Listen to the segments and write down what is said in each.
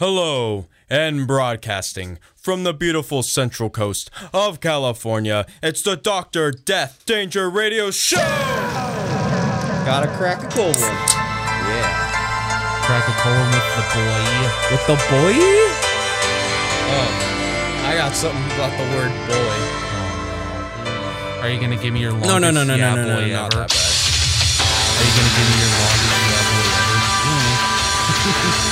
Hello, and broadcasting from the beautiful central coast of California, it's the Doctor Death Danger Radio Show! Gotta crack a cold one. Yeah. Crack a cold with the boy. With the boy? Oh, I got something about the word boy. Oh. Are you gonna give me your longest No, no, no, no, yeah no, no, boy no, not ever? that bad. Are you gonna give me your longest yeah boy ever?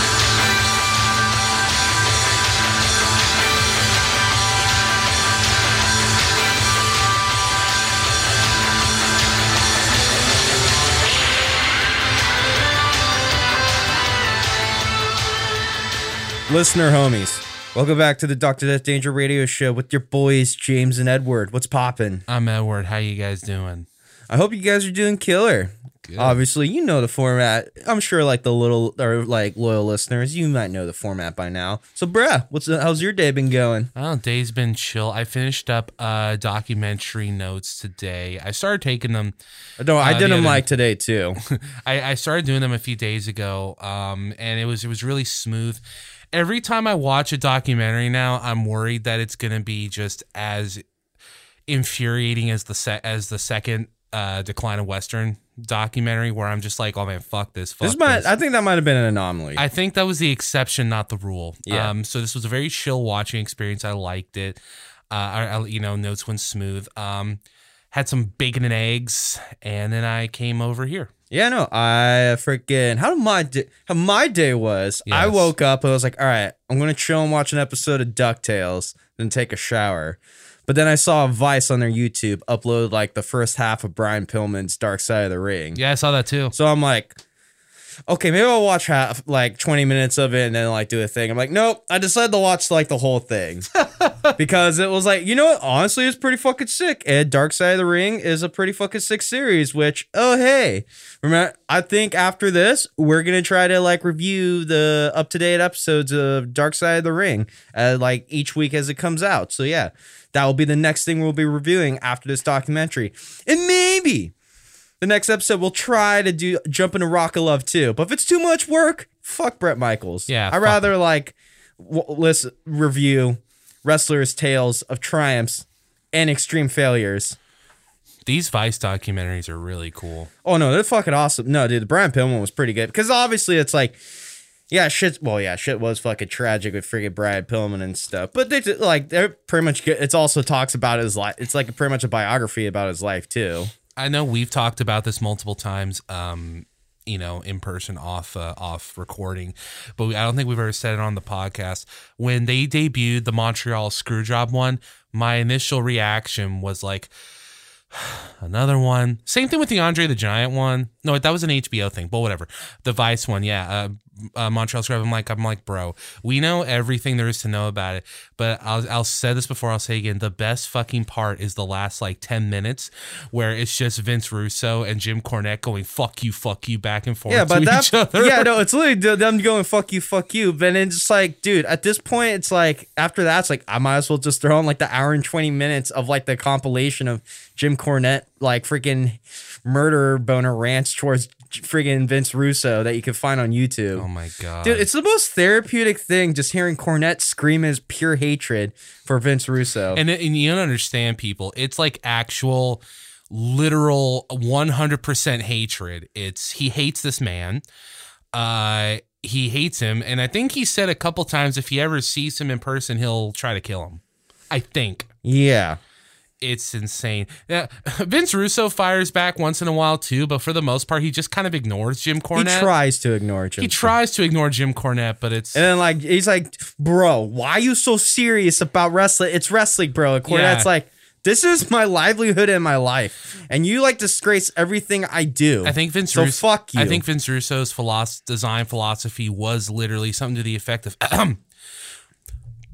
Listener homies, welcome back to the Doctor Death Danger Radio Show with your boys James and Edward. What's poppin'? I'm Edward. How you guys doing? I hope you guys are doing killer. Good. Obviously, you know the format. I'm sure, like the little or like loyal listeners, you might know the format by now. So, bruh, what's how's your day been going? Oh, day's been chill. I finished up uh documentary notes today. I started taking them. No, I Uh, did the them other- like today too. I, I started doing them a few days ago, um, and it was it was really smooth. Every time I watch a documentary now, I'm worried that it's gonna be just as infuriating as the se- as the second uh, Decline of Western documentary, where I'm just like, oh man, fuck this. Fuck This might, this. I think that might have been an anomaly. I think that was the exception, not the rule. Yeah. Um, so this was a very chill watching experience. I liked it. Uh, I, I- you know, notes went smooth. Um, had some bacon and eggs, and then I came over here. Yeah, no, I freaking how my day, how my day was. I woke up. I was like, all right, I'm gonna chill and watch an episode of Ducktales, then take a shower. But then I saw Vice on their YouTube upload like the first half of Brian Pillman's Dark Side of the Ring. Yeah, I saw that too. So I'm like, okay, maybe I'll watch half like 20 minutes of it and then like do a thing. I'm like, nope, I decided to watch like the whole thing. because it was like, you know what? Honestly, it's pretty fucking sick. And Dark Side of the Ring is a pretty fucking sick series, which, oh hey. Remember, I think after this, we're gonna try to like review the up-to-date episodes of Dark Side of the Ring, uh, like each week as it comes out. So yeah, that will be the next thing we'll be reviewing after this documentary. And maybe the next episode we'll try to do jump into Rock of Love too. But if it's too much work, fuck Bret Michaels. Yeah, I rather like w- listen review wrestlers' tales of triumphs and extreme failures. These Vice documentaries are really cool. Oh no, they're fucking awesome. No, dude, the Brian Pillman was pretty good because obviously it's like. Yeah, shit. Well, yeah, shit was fucking tragic with freaking Brian Pillman and stuff. But they like they're pretty much good. It's also talks about his life. It's like pretty much a biography about his life too. I know we've talked about this multiple times. Um, you know, in person, off uh, off recording, but I don't think we've ever said it on the podcast. When they debuted the Montreal Screwjob one, my initial reaction was like, another one. Same thing with the Andre the Giant one. No, that was an HBO thing, but whatever. The Vice one, yeah. Uh, uh, Montreal Scrub. I'm like, I'm like, bro, we know everything there is to know about it. But I'll, I'll say this before I'll say again. The best fucking part is the last like ten minutes where it's just Vince Russo and Jim Cornette going "fuck you, fuck you" back and forth Yeah, but to that each other. yeah, no, it's literally them going fuck you, fuck you. But it's like, dude, at this point, it's like after that, it's like I might as well just throw in like the hour and twenty minutes of like the compilation of Jim Cornette like freaking murder boner rants towards freaking Vince Russo that you can find on YouTube. Oh my god, Dude, it's the most therapeutic thing just hearing Cornette scream his pure hatred for Vince Russo. and and you don't understand people. It's like actual, literal, one hundred percent hatred. It's he hates this man. Uh, he hates him, and I think he said a couple times if he ever sees him in person, he'll try to kill him. I think yeah. It's insane. Yeah, Vince Russo fires back once in a while too, but for the most part, he just kind of ignores Jim Cornette. He tries to ignore Jim. He tries to ignore Jim Cornette, but it's And then like he's like, bro, why are you so serious about wrestling? It's wrestling, bro. And Cornette's Yeah. like, this is my livelihood and my life, and you like disgrace everything I do. I think Vince so. Russo, fuck you. I think Vince Russo's philosophy, design philosophy was literally something to the effect of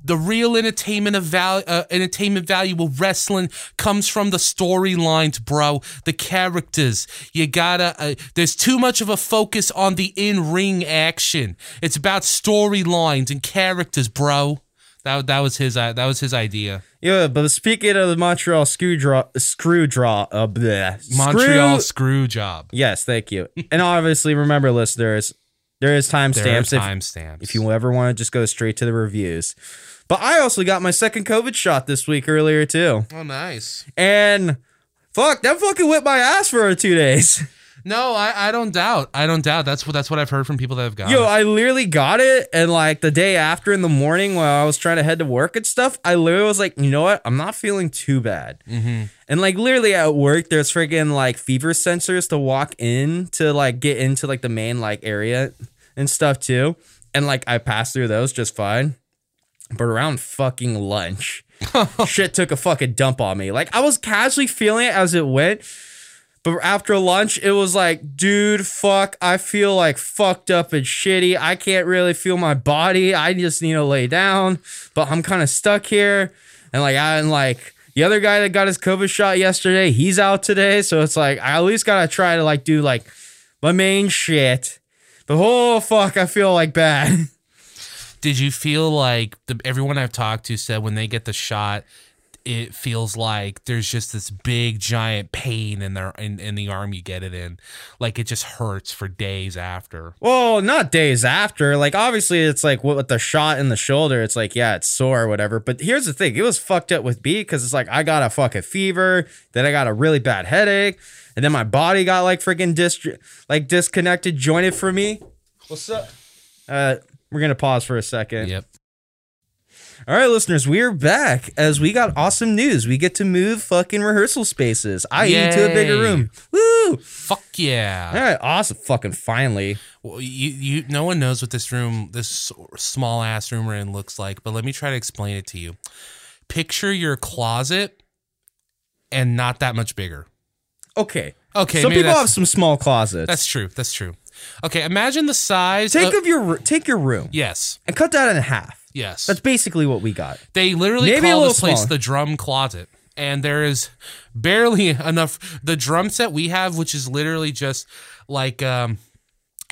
the real entertainment of value, uh, entertainment value of wrestling comes from the storylines, bro. The characters. You gotta. Uh, there's too much of a focus on the in-ring action. It's about storylines and characters, bro. That, that was his uh, that was his idea. yeah, but speaking of the Montreal screw draw, screw draw, uh, bleh, Montreal Screw- screw job. Yes, thank you. and obviously, remember, listeners, There is There are timestamps if, timestamps. if you ever want to just go straight to the reviews. But I also got my second COVID shot this week earlier too. Oh, nice. And fuck, that fucking whipped my ass for two days. No, I, I don't doubt. I don't doubt. That's what that's what I've heard from people that have gotten. Yo, it. I literally got it, and like the day after in the morning while I was trying to head to work and stuff, I literally was like, you know what? I'm not feeling too bad. Mhm. And like literally at work, there's freaking like fever sensors to walk in to like get into like the main like area and stuff too. And like I passed through those just fine. But around fucking lunch, shit took a fucking dump on me. Like I was casually feeling it as it went. But after lunch, it was like, dude, fuck, I feel like fucked up and shitty. I can't really feel my body. I just need to lay down, but I'm kind of stuck here. And like, I and like the other guy that got his COVID shot yesterday, he's out today. So it's like, I at least gotta try to like do like my main shit. But oh fuck, I feel like bad. Did you feel like the, everyone I've talked to said when they get the shot, it feels like there's just this big giant pain in their in, in the arm you get it in, like it just hurts for days after. Well, not days after. Like, obviously, it's like with the shot in the shoulder, it's like, yeah, it's sore or whatever. But here's the thing it was fucked up with B because it's like, I got a fucking fever, then I got a really bad headache, and then my body got like freaking dis- like disconnected, jointed from me. What's up? Uh, we're going to pause for a second. Yep. All right, listeners, we're back as we got awesome news. We get to move fucking rehearsal spaces, i.e., to a bigger room. Woo! Fuck yeah. All right, awesome. Fucking finally. Well, you, you, no one knows what this room, this small ass room we're in looks like, but let me try to explain it to you. Picture your closet and not that much bigger. Okay. Okay, Some people have some small closets. That's true. That's true. Okay, imagine the size. Take of, of your take your room yes, and cut that in half. yes. That's basically what we got. they literally maybe call this place smaller. the drum closet, and there is barely enough. The drum set we have, which is literally just like um,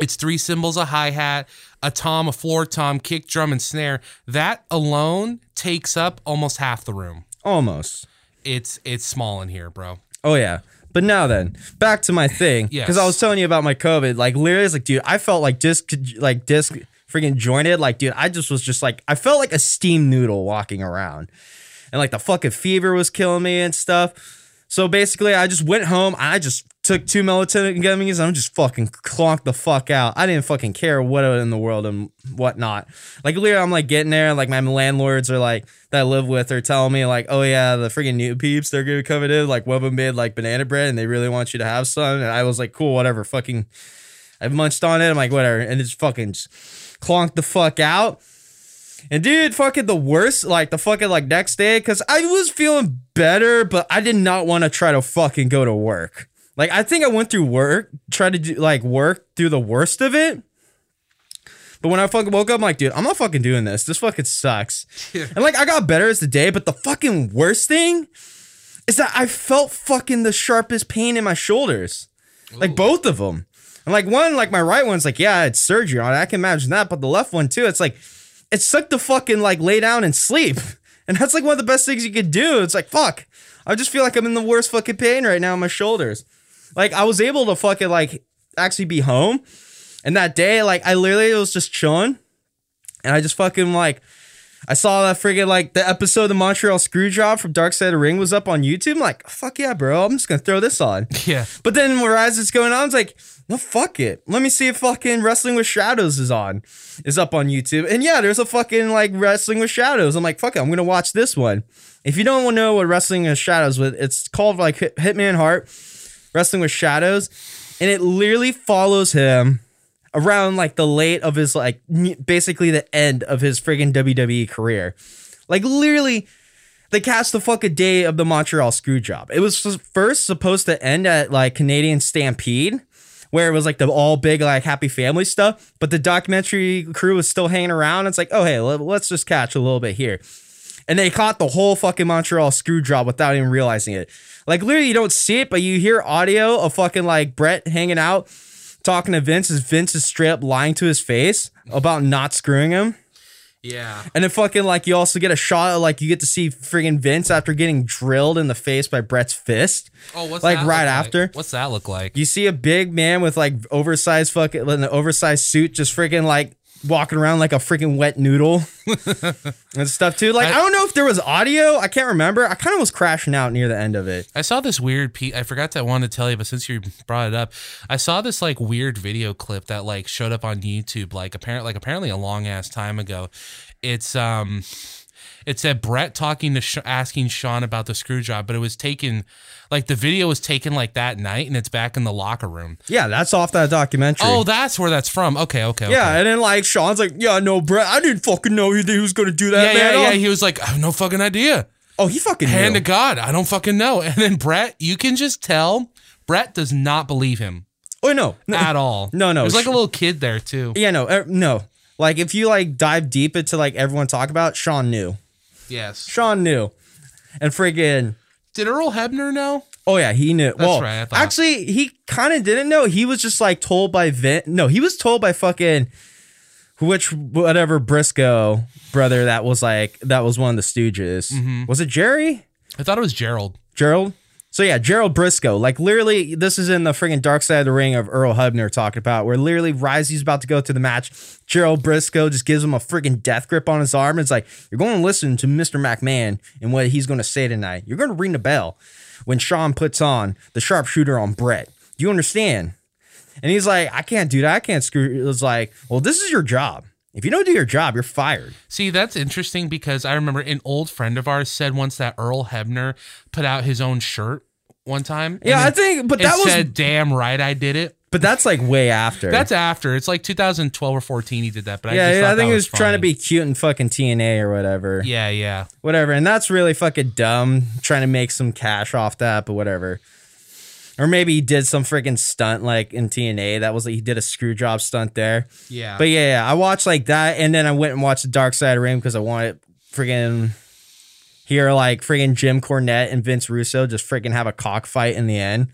it's three cymbals, a hi hat, a tom, a floor tom, kick drum, and snare. That alone takes up almost half the room. Almost. It's it's small in here, bro. Oh yeah. But now then, back to my thing. Yes. Because I was telling you about my COVID. Like literally, it's like, dude, I felt like disc, like disc, freaking jointed. Like, dude, I just was just like, I felt like a steam noodle walking around, and like the fucking fever was killing me and stuff. So basically, I just went home. I just took two melatonin gummies. And I'm just fucking clonked the fuck out. I didn't fucking care what in the world and whatnot. Like literally, I'm like getting there. Like my landlords are like that I live with are telling me like, oh yeah, the freaking new peeps they're gonna come in. Like them made like banana bread and they really want you to have some. And I was like, cool, whatever. Fucking, I munched on it. I'm like, whatever. And it's fucking just clonked the fuck out. And dude, fucking the worst, like the fucking like next day, because I was feeling better, but I did not want to try to fucking go to work. Like I think I went through work, tried to do like work through the worst of it. But when I fucking woke up, I'm like, dude, I'm not fucking doing this. This fucking sucks. And like I got better as the day, but the fucking worst thing is that I felt fucking the sharpest pain in my shoulders. Like both of them. And like one, like my right one's like, yeah, it's surgery on it. I can imagine that. But the left one too, it's like, it sucked to fucking like lay down and sleep. And that's like one of the best things you could do. It's like, fuck. I just feel like I'm in the worst fucking pain right now in my shoulders. Like I was able to fucking like actually be home. And that day, like I literally was just chilling. And I just fucking like I saw that friggin' like the episode of Montreal Screwjob from Dark Side of the Ring was up on YouTube. I'm like, fuck yeah, bro. I'm just gonna throw this on. Yeah. But then whereas it's going on, it's like, no, fuck it. Let me see if fucking Wrestling with Shadows is on, is up on YouTube. And yeah, there's a fucking like Wrestling with Shadows. I'm like, fuck it, I'm gonna watch this one. If you don't know what Wrestling with Shadows with, it's called like Hit- Hitman Hart, Wrestling with Shadows, and it literally follows him around like the late of his like basically the end of his friggin' WWE career. Like literally they cast the fuck a day of the Montreal screw job. It was first supposed to end at like Canadian Stampede, where it was like the all big like happy family stuff, but the documentary crew was still hanging around. It's like, oh hey, let- let's just catch a little bit here. And they caught the whole fucking Montreal screw job without even realizing it. Like literally, you don't see it, but you hear audio of fucking like Brett hanging out, talking to Vince as Vince is straight up lying to his face about not screwing him. Yeah. And then fucking like you also get a shot of like you get to see friggin' Vince after getting drilled in the face by Brett's fist. Oh, what's Like, right after? What's that look like? You see a big man with like oversized fucking in an oversized suit just freaking like walking around like a freaking wet noodle and stuff too. Like I, I- don't know if there was audio. I can't remember. I kind of was crashing out near the end of it. I saw this weird pe I forgot that I wanted to tell you, but since you brought it up, I saw this like weird video clip that like showed up on YouTube, like apparently, like apparently a long ass time ago. It's um, it said Brett talking to Sh- asking Sean about the screw job, but it was taken, like the video was taken like that night, and it's back in the locker room. Yeah, that's off that documentary. Oh, that's where that's from. Okay, okay, okay. yeah, and then like Sean's like, yeah, no, Brett, I didn't fucking know he, he was gonna do that, yeah, man. yeah, yeah. Oh, He was like, I have no fucking idea. oh, he fucking Hand knew. to God, I don't fucking know. And then Brett, you can just tell Brett does not believe him Oh no, no, at all. No, no, There's like a little kid there too. yeah, no, er, no. Like if you like dive deep into like everyone talk about, Sean knew. Yes. Sean knew, and friggin' Did Earl Hebner know? Oh yeah, he knew. well, right, actually, he kind of didn't know. He was just like told by Vin. No, he was told by fucking which whatever Briscoe brother that was like that was one of the Stooges. Mm-hmm. Was it Jerry? I thought it was Gerald. Gerald. So yeah, Gerald Briscoe. Like literally, this is in the friggin' Dark Side of the Ring of Earl Hebner talking about, where literally Risey's about to go to the match. Gerald Briscoe just gives him a friggin' death grip on his arm. It's like you're going to listen to Mr. McMahon and what he's going to say tonight. You're going to ring the bell when Sean puts on the sharpshooter on Brett. Do you understand? And he's like, I can't do that. I can't screw. It was like, well, this is your job. If you don't do your job, you're fired. See, that's interesting because I remember an old friend of ours said once that Earl Hebner put out his own shirt one time. Yeah, I it- think, but that was, said, "Damn right, I did it." but that's like way after. That's after. It's like 2012 or 14. He did that. But I yeah, just yeah, I think he was trying to be cute and fucking TNA or whatever. Yeah, yeah. Whatever. And that's really fucking dumb trying to make some cash off that, but whatever. Or maybe he did some freaking stunt like in TNA. That was like he did a screw job stunt there. Yeah. But yeah, yeah, I watched like that and then I went and watched the Dark Side of Ring because I wanted freaking hear like freaking Jim Cornette and Vince Russo just freaking have a cockfight in the end.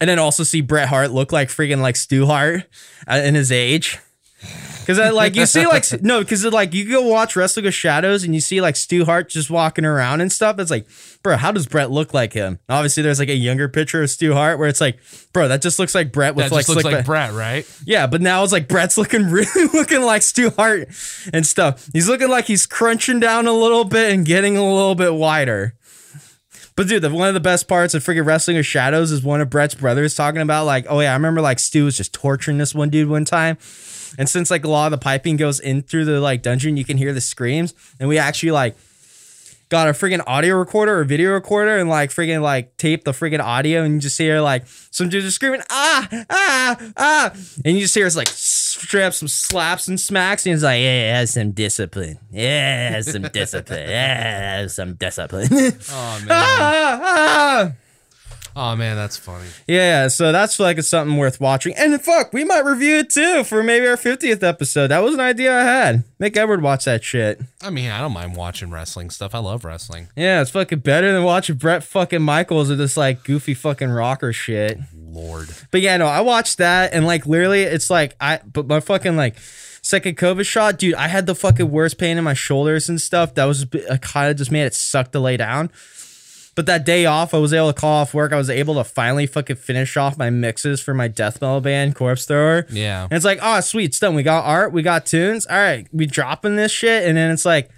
And then also see Bret Hart look like freaking like Stu Hart uh, in his age. Cause I like you see like no, because like you go watch Wrestling with Shadows and you see like Stu Hart just walking around and stuff. It's like, bro, how does Brett look like him? Obviously, there's like a younger picture of Stu Hart where it's like, bro, that just looks like Brett with that like looks like back- Brett, right? yeah, but now it's like Brett's looking really looking like Stu Hart and stuff. He's looking like he's crunching down a little bit and getting a little bit wider. But dude, the, one of the best parts of freaking Wrestling with Shadows is one of Brett's brothers talking about like, oh yeah, I remember like Stu was just torturing this one dude one time. And since like a lot of the piping goes in through the like dungeon, you can hear the screams. And we actually like got a freaking audio recorder or video recorder and like freaking like tape the freaking audio and you just hear like some dudes are screaming ah ah ah and you just hear it's like straight up some slaps and smacks and he's like yeah has some discipline yeah have some discipline yeah have some discipline Oh man. ah, ah. Oh man, that's funny. Yeah, so that's like something worth watching. And fuck, we might review it too for maybe our 50th episode. That was an idea I had. Make Edward watch that shit. I mean, I don't mind watching wrestling stuff. I love wrestling. Yeah, it's fucking better than watching Brett fucking Michaels or this like goofy fucking rocker shit. Lord. But yeah, no, I watched that and like literally it's like I but my fucking like second COVID shot, dude, I had the fucking worst pain in my shoulders and stuff. That was kind of just made it suck to lay down. But that day off, I was able to call off work. I was able to finally fucking finish off my mixes for my death metal band, Corpse Thrower. Yeah. And it's like, oh, sweet, it's done. We got art, we got tunes. All right, we dropping this shit. And then it's like,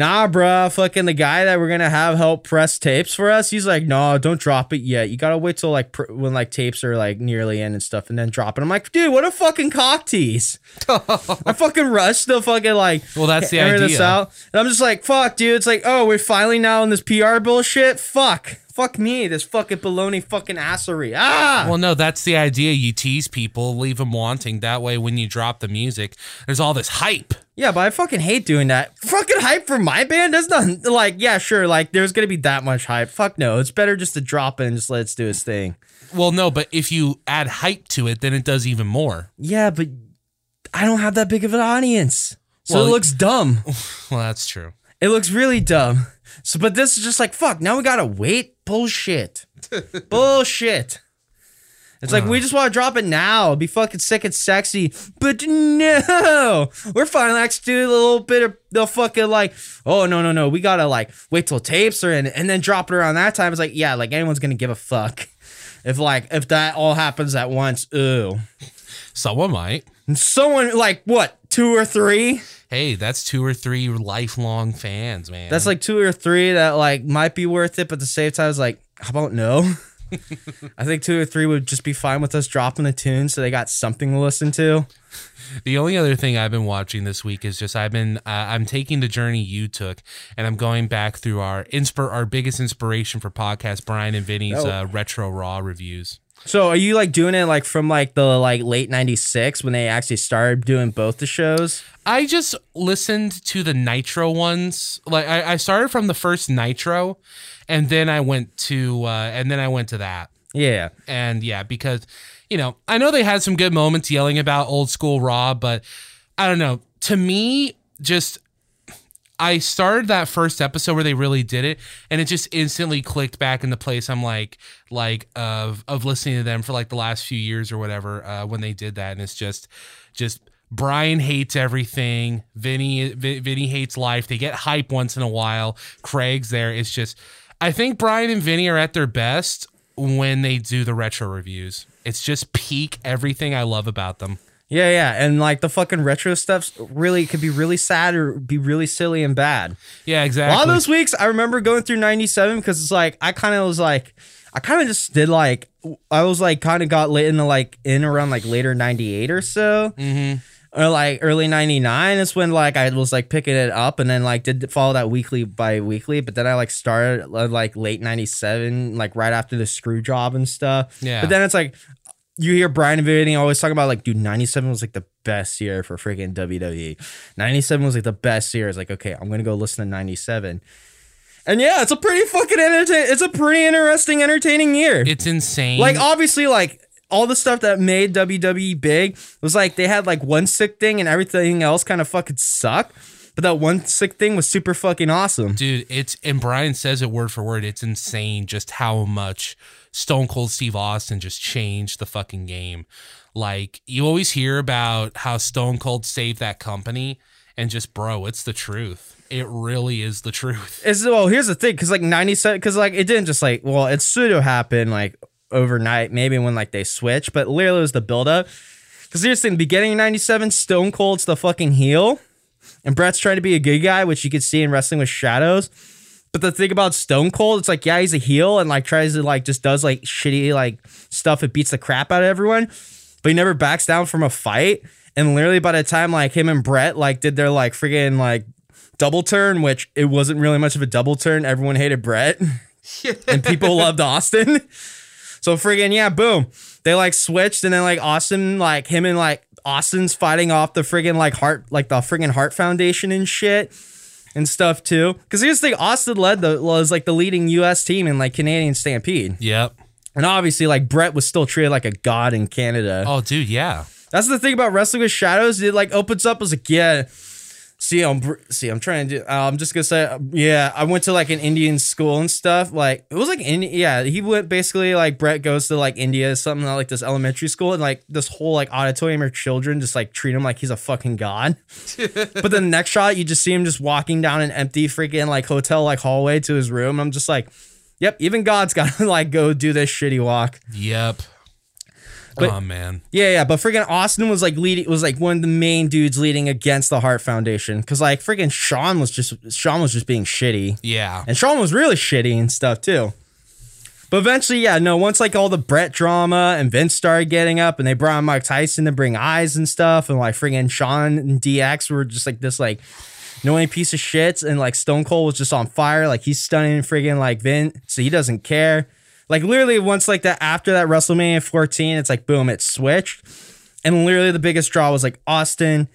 nah, bruh, fucking the guy that we're gonna have help press tapes for us, he's like, no, don't drop it yet. You gotta wait till like pr- when like tapes are like nearly in and stuff, and then drop it. I'm like, dude, what a fucking cock tease. I fucking rushed the fucking like. Well, that's the air this idea. out, and I'm just like, fuck, dude. It's like, oh, we're finally now in this PR bullshit. Fuck, fuck me, this fucking baloney fucking assery. Ah. Well, no, that's the idea. You tease people, leave them wanting. That way, when you drop the music, there's all this hype. Yeah, but I fucking hate doing that. Fucking hype for my band? That's not like, yeah, sure, like there's gonna be that much hype. Fuck no. It's better just to drop it and just let it do its thing. Well, no, but if you add hype to it, then it does even more. Yeah, but I don't have that big of an audience. So Well, it looks dumb. Well, that's true. It looks really dumb. So but this is just like fuck, now we gotta wait. Bullshit. Bullshit. It's like we uh. just want to drop it now, be fucking sick and sexy, but no, we're finally actually doing a little bit of the fucking like, oh no no no, we gotta like wait till tapes are in and then drop it around that time. It's like yeah, like anyone's gonna give a fuck if like if that all happens at once. Ooh, Someone might. And someone like what two or three? Hey, that's two or three lifelong fans, man. That's like two or three that like might be worth it, but at the same time, it's like how about no? I think two or three would just be fine with us dropping the tune, so they got something to listen to. The only other thing I've been watching this week is just I've been uh, I'm taking the journey you took, and I'm going back through our inspir our biggest inspiration for podcast Bryan and Vinny's Oh. uh, retro raw reviews. So are you like doing it like from like the like late '96 when they actually started doing both the shows? I just listened to the Nitro ones. Like I, I started from the first Nitro, and then I went to uh, and then I went to that. Yeah, And yeah, because you know, I know they had some good moments yelling about old school Raw, but I don't know. To me, just I started that first episode where they really did it, and it just instantly clicked back into place. I'm like, like of of listening to them for like the last few years or whatever uh, when they did that, and it's just, just Bryan hates everything. Vinny, Vi- Vinny hates life. They get hype once in a while. Craig's there. It's just, I think Bryan and Vinny are at their best when they do the retro reviews. It's just peak everything I love about them. Yeah, yeah, and like the fucking retro stuff really could be really sad or be really silly and bad. Yeah, exactly. A lot of those weeks, I remember going through '97 because it's like I kind of was like, I kind of just did like, I was like kind of got lit into like in around like later '98 or so. hmm or like early 99 is when like i was like picking it up and then like did follow that weekly by weekly but then i like started uh, like late 97 like right after the screw job and stuff Yeah. but then it's like you hear bryan and Vinny always talking about like dude 97 was like the best year for freaking wwe 97 was like the best year it's like okay i'm gonna go listen to 97 and yeah it's a pretty fucking entertain it's a pretty interesting entertaining year It's insane. like obviously, like all the stuff that made WWE big was like they had like one sick thing and everything else kind of fucking sucked. But that one sick thing was super fucking awesome. dude, it's and Bryan says it word for word. It's insane just how much Stone Cold Steve Austin just changed the fucking game. Like you always hear about how Stone Cold saved that company, and just bro, it's the truth. It really is the truth. It's well, here's the thing, because like '97, because like it didn't just like well, it pseudo happened like overnight, maybe when like they switched, but literally it was the buildup. Because here's the thing, beginning of '97, Stone Cold's the fucking heel, and Brett's trying to be a good guy, which you could see in Wrestling with Shadows. But the thing about Stone Cold, it's like, yeah, he's a heel and like tries to like just does like shitty like stuff. It beats the crap out of everyone, but he never backs down from a fight. And literally by the time like him and Brett like did their like friggin' like double turn, which it wasn't really much of a double turn. Everyone hated Brett and people loved Austin. So friggin' yeah, boom. They like switched and then like Austin, like him and like Austin's fighting off the friggin' like heart, like the friggin' Hart Foundation and shit and stuff too. Cause here's the thing, Austin led the was like the leading US team in like Canadian Stampede. Yep. And obviously like Brett was still treated like a god in Canada. Oh, dude, yeah. That's the thing about Wrestling with Shadows. It like opens up as like, yeah. See, I'm see, I'm trying to do. Uh, I'm just gonna say, yeah. I went to like an Indian school and stuff. Like it was like in, yeah. He went basically like Brett goes to like India, or something like this elementary school, and like this whole like auditorium of children just like treat him like he's a fucking god. but the next shot, you just see him just walking down an empty freaking like hotel like hallway to his room. I'm just like, yep. Even God's gotta like go do this shitty walk. Yep. But- oh man. Yeah, yeah, but freaking Austin was like leading was like one of the main dudes leading against the Hart Foundation because like freaking Sean was just Sean was just being shitty, Yeah. and Sean was really shitty and stuff too. But eventually, yeah, no. Once like all the Brett drama and Vince started getting up, and they brought Mike Tyson to bring eyes and stuff, and like freaking Sean and DX were just like this like annoying piece of shit, and like Stone Cold was just on fire, like he's stunning friggin' like Vince, so he doesn't care. Like literally, once like that after that WrestleMania 14, it's like boom, it switched, and literally the biggest draw was like Austin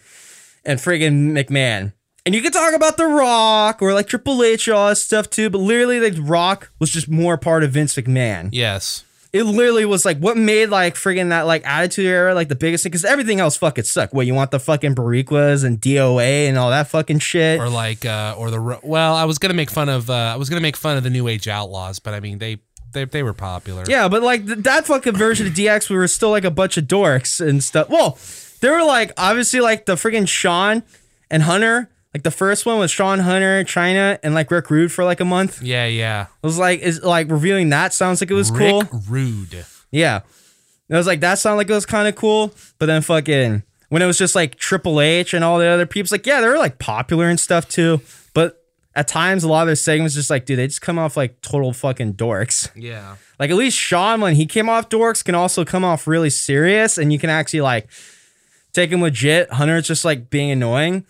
and friggin' McMahon. And you could talk about The Rock or like Triple H, all that stuff too, but literally, like Rock was just more part of Vince McMahon. Yes. It literally was like what made like friggin' that like Attitude Era like the biggest thing because everything else fucking sucked. What you want the fucking Boricuas and DOA and all that fucking shit. Or like, uh, or the well, I was gonna make fun of, uh, I was gonna make fun of the New Age Outlaws, but I mean, they they they were popular. Yeah, but like th- that fucking version of DX, we were still like a bunch of dorks and stuff. Well, they were like obviously like the freaking Sean and Hunter. Like the first one was Sean Hunter, Chyna, and like Rick Rude for like a month. It yeah, yeah. was like is like reviewing that sounds like it was cool. Rick Rude. Yeah. It was like that sounded like it was kind of cool, but then fucking when it was just like Triple H and all the other peeps, like, yeah, they were like popular and stuff too. At times a lot of their segments just like, dude, they just come off like total fucking dorks. Yeah. Like at least Sean, when he came off dorks, can also come off really serious and you can actually like take him legit. Hunter's just like being annoying.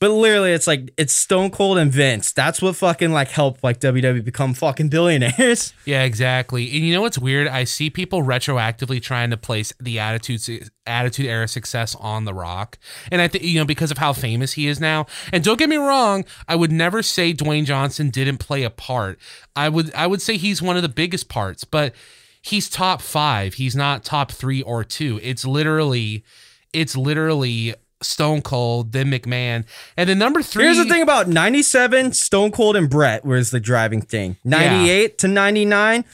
But literally, it's like it's Stone Cold and Vince. That's what fucking like helped like WWE become fucking billionaires. Yeah, exactly. And you know what's weird? I see people retroactively trying to place the attitude attitude era success on The Rock, and I think you know because of how famous he is now. And don't get me wrong, I would never say Dwayne Johnson didn't play a part. I would I would say he's one of the biggest parts, but he's top five. He's not top three or two. It's literally, it's literally. Stone Cold, then McMahon, and then number three. Here's the thing about 97, Stone Cold and Brett was the driving thing. 98 to 99,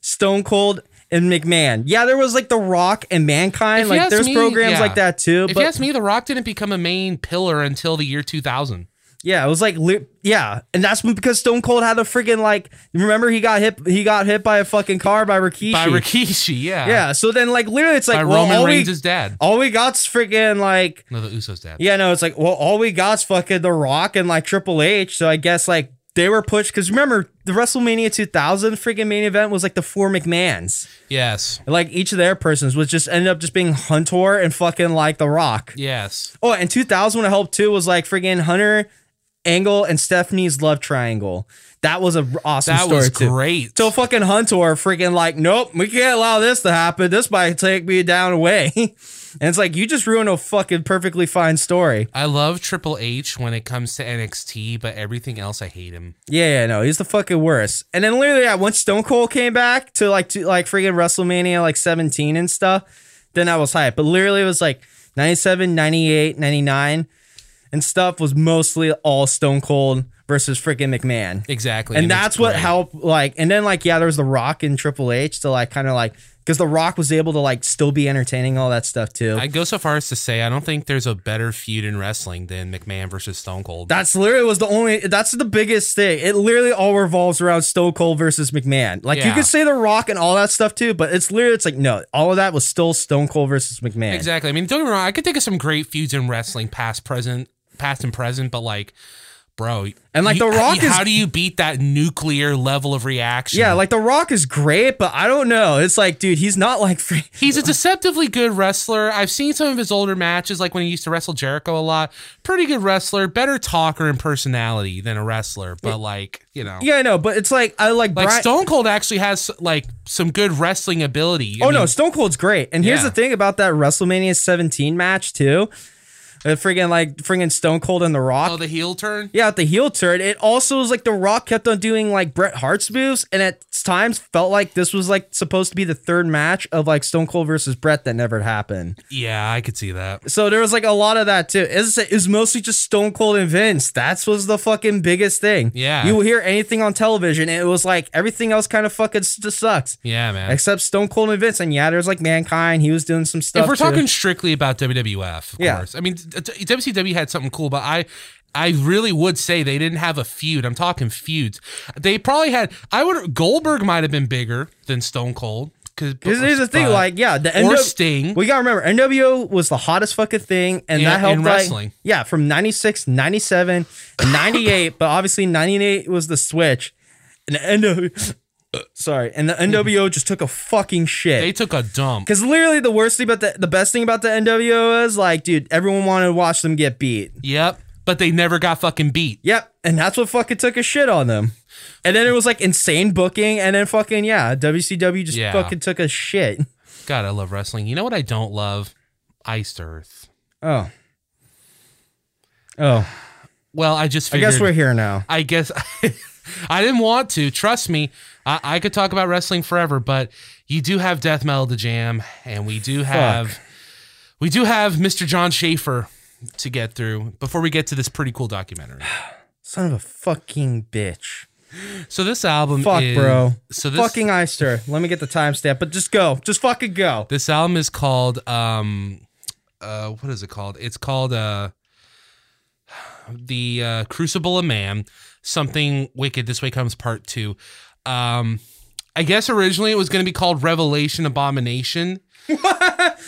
Stone Cold and McMahon. Yeah, there was like The Rock and Mankind. If Like there's me, programs yeah. like that too. If but you ask me, The Rock didn't become a main pillar until the year 2000. Yeah, it was like li- yeah, and that's because Stone Cold had a freaking like remember he got hit he got hit by a fucking car by Rikishi. By Rikishi, yeah. Yeah, so then like literally it's like By well, Roman all Reigns' we, dad. all we got's freaking like No, the Usos' dad. Yeah, no, it's like, well, all we got's fucking The Rock and like Triple H. So I guess like they were pushed because remember the WrestleMania 2000 freaking main event was like the four McMahons. Yes. Like each of their persons was just ended up just being Hunter and fucking like The Rock. Yes. Oh, and 2000 what helped too was like freaking Hunter, Angle, and Stephanie's love triangle. That was a r- awesome That story was too. great. So fucking Hunter freaking like, nope, we can't allow this to happen. This might take me down away. and it's like you just ruined a fucking perfectly fine story. I love Triple H when it comes to NXT, but everything else I hate him. Yeah, yeah, no, he's the fucking worst. And then literally, yeah, once Stone Cold came back to like to like freaking WrestleMania like 17 and stuff, then I was hyped. But literally, it was like 97, 98, 99 and stuff was mostly all Stone Cold versus freaking McMahon. Exactly. And it's that's what great. helped, like, and then like, yeah, there was The Rock and Triple H to like kind of like, because The Rock was able to like still be entertaining, all that stuff too. I go so far as to say I don't think there's a better feud in wrestling than McMahon versus Stone Cold. That's literally was the only. That's the biggest thing. It literally all revolves around Stone Cold versus McMahon. Like you could say The Rock and all that stuff too, but it's literally it's like no, all of that was still Stone Cold versus McMahon. exactly. I mean, don't get me wrong. I could think of some great feuds in wrestling, past, present, past and present, but like, bro, And, like, you- The Rock how is- how do you beat that nuclear level of reaction? Yeah, like The Rock is great, but I don't know. It's like, dude, he's not like free. He's a deceptively good wrestler. I've seen some of his older matches, like when he used to wrestle Jericho a lot. Pretty good wrestler, better talker and personality than a wrestler, but like, you know. Yeah, I know, but it's like I like Like Brian- Stone Cold actually has like some good wrestling ability. I Oh no, Stone Cold's great. And here's Yeah. the thing about that WrestleMania 17 match too. Uh, friggin' like friggin' Stone Cold and The Rock. Oh, the heel turn? Yeah, at the heel turn, it also was like The Rock kept on doing like Bret Hart's moves, and at times felt like this was like supposed to be the third match of like Stone Cold versus Bret that never happened. Yeah, I could see that. So there was like a lot of that too. It's, it was mostly just Stone Cold and Vince. That's was the fucking biggest thing. Yeah. you will hear anything on television, it was like everything else kind of fucking just sucks. Yeah, man. Except Stone Cold and Vince, and yeah, there's like Mankind. He was doing some stuff. if we're too. talking strictly about WWF, of Yeah. course. I mean, WCW had something cool, but I. I really would say they didn't have a feud. I'm talking feuds. They probably had. I would. Goldberg might have been bigger than Stone Cold. Because here's the thing, like, yeah, the or NW Sting. We gotta remember, NWO was the hottest fucking thing, and Yeah, that helped in like- wrestling. yeah, from 96, 97, 98, but obviously 98 was the switch. And the NWO, sorry, and the NWO just took a fucking shit. they took a dump. Because literally the worst thing about the the best thing about the NWO is like, dude, everyone wanted to watch them get beat. Yep, but they never got fucking beat. Yep, and that's what fucking took a shit on them. And then it was like insane booking, and then fucking yeah, WCW just Yeah. fucking took a shit. God, I love wrestling. You know what I don't love? Iced Earth. Oh, oh, Well, I just I figured. guess we're here now. I guess I didn't want to. Trust me, I, I could talk about wrestling forever, but you do have death metal to jam, and we do have we do have Mr. Jon Schaffer to get through before we get to this pretty cool documentary. Son of a fucking bitch. So this album Fuck, is, bro. So this fucking Eister. Let me get the timestamp, but just go. Just fucking go. this album is called um uh what is it called? It's called uh the uh Crucible of Man, something wicked this way comes part 2. Um I guess originally it was going to be called Revelation Abomination.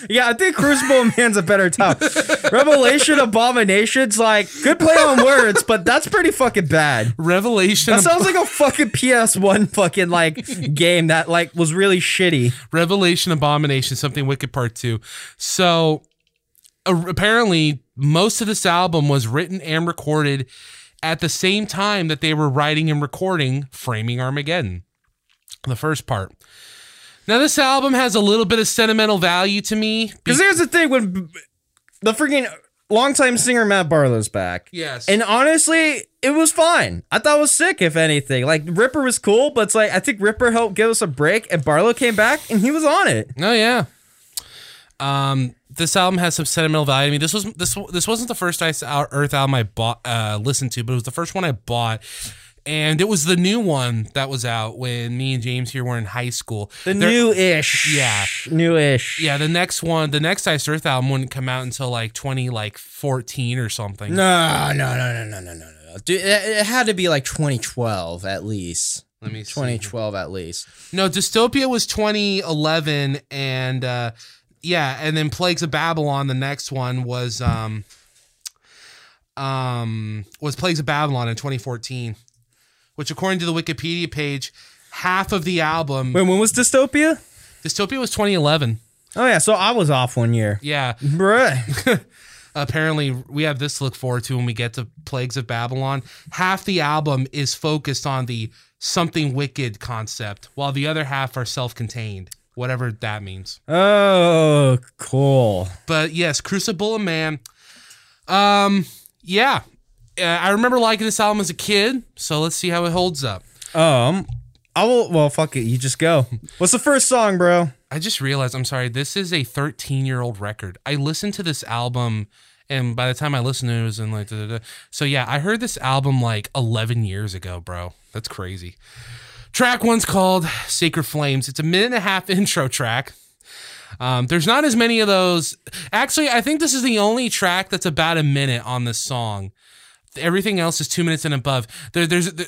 Yeah, I think Crucible Man's a better title. Revelation Abominations, like, good play on words, but that's pretty fucking bad. Revelation That sounds like a fucking PS1 fucking like game that like was really shitty. Revelation Abomination, something wicked part 2. So uh, apparently most of this album was written and recorded at the same time that they were writing and recording Framing Armageddon. The first part. Now this album has a little bit of sentimental value to me. Because here's the thing when the freaking longtime singer Matt Barlow's back. yes. And honestly, it was fine. I thought it was sick, if anything. Like Ripper was cool, but it's like I think Ripper helped give us a break, and Barlow came back and he was on it. Oh yeah. Um, this album has some sentimental value to me. This was this this wasn't the first Iced Earth album I bought uh listened to, but it was the first one I bought. And it was the new one that was out when me and James here were in high school. The new-ish. Yeah. New-ish. Yeah, the next one, the next Iced Earth album wouldn't come out until like twenty like fourteen or something. No, no, no, no, no, no, no, no. Dude, it, had to be like 2012 at least. Let me see. 2012 at least. No, Dystopia was 2011, and uh, yeah, and then Plagues of Babylon. The next one was um, um, was Plagues of Babylon in 2014, which according to the Wikipedia page, half of the album Wait, when was Dystopia? Dystopia was 2011. Oh yeah, so I was off one year. Yeah, Bruh. apparently we have this to look forward to when we get to Plagues of Babylon. Half the album is focused on the something wicked concept, while the other half are self-contained, whatever that means. Oh, cool. But yes, Crucible of Man. Um, yeah, uh, I remember liking this album as a kid. So let's see how it holds up. Um, I will. Well, fuck it. You just go. What's the first song, bro? I just realized, I'm sorry, this is a 13 year old record. I listened to this album, and by the time I listened to it, it was in like, da, da, da. so yeah, I heard this album like 11 years ago, bro. That's crazy. Track one's called Sacred Flames. It's a minute and a half intro track. Um, there's not as many of those. Actually, I think this is the only track that's about a minute on this song. Everything else is two minutes and above. There, there's there,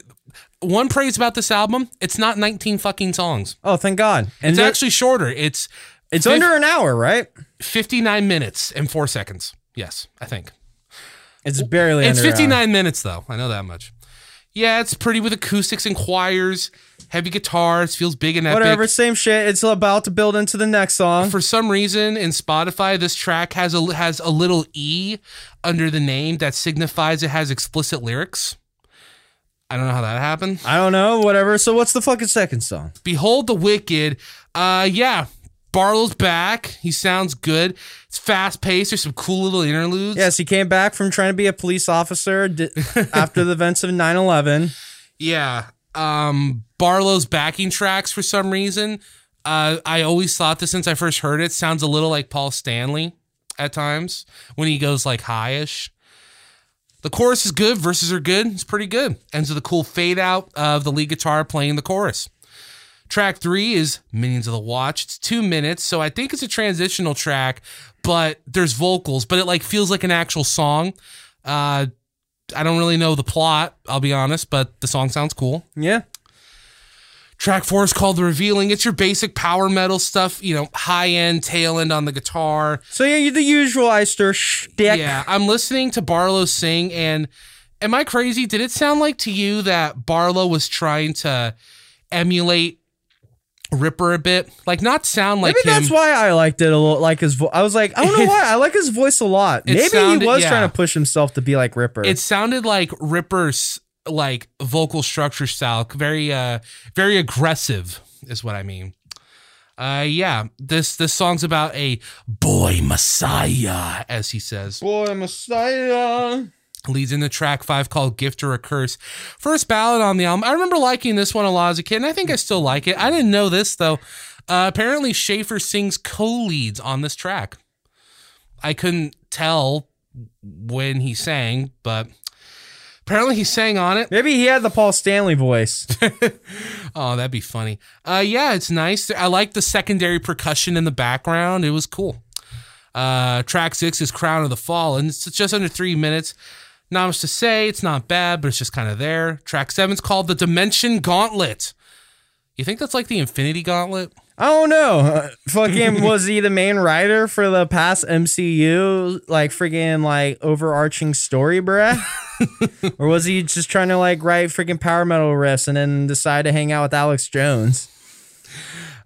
one praise about this album. It's not 19 fucking songs. Oh, thank God. And It's actually shorter. It's it's fif- under an hour, right? 59 minutes and four seconds. Yes, I think. It's barely. It's under an hour. 59 minutes, though. I know that much. Yeah, it's pretty with acoustics and choirs, heavy guitars, feels big and epic. Whatever, same shit. It's about to build into the next song. For some reason, in Spotify, this track has a has a little e under the name that signifies it has explicit lyrics. I don't know how that happened. I don't know. Whatever. So what's the fucking second song? Behold the Wicked. Uh, yeah, Barlow's back. He sounds good. It's fast paced. There's some cool little interludes. Yes, he came back from trying to be a police officer after the events of 9/11. Yeah. Um, Barlow's backing tracks for some reason. Uh, I always thought this since I first heard it. Sounds a little like Paul Stanley at times when he goes like highish. The chorus is good. Verses are good. It's pretty good. Ends with a cool fade out of the lead guitar playing the chorus. Track three is Minions of the Watch. It's two minutes, so I think it's a transitional track, but there's vocals, but it like feels like an actual song. Uh, I don't really know the plot, I'll be honest, but the song sounds cool. Yeah. Track four is called The Revealing. It's your basic power metal stuff, you know, high end, tail end on the guitar. So yeah, the usual Eister shtick. Yeah, I'm listening to Barlow sing, and am I crazy? Did it sound like to you that Barlow was trying to emulate Ripper a bit? Like, not sound like Maybe him. that's why I liked it a little. Like his, vo- I was like, I don't know why I like his voice a lot. It Maybe sounded- he was yeah. trying to push himself to be like Ripper. it sounded like Ripper's like vocal structure style, very uh very aggressive is what I mean. Uh yeah, this this song's about a boy messiah, as he says. boy Messiah. Leads into track five called Gift or a Curse. First ballad on the album. I remember liking this one a lot as a kid, and I think I still like it. I didn't know this though. Uh, apparently Schaffer sings co-leads on this track. I couldn't tell when he sang, but Apparently, he sang on it. Maybe he had the Paul Stanley voice. Oh, that'd be funny. Uh, yeah, it's nice. I like the secondary percussion in the background. It was cool. Uh, track six is Crown of the Fallen. It's just under three minutes. Not much to say. It's not bad, but it's just kind of there. Track seven's called The Dimension Gauntlet. You think that's like the Infinity Gauntlet? I don't know. Fucking was he the main writer for the past MCU like freaking like overarching story, bruh? or was he just trying to like write freaking power metal riffs and then decide to hang out with Alex Jones?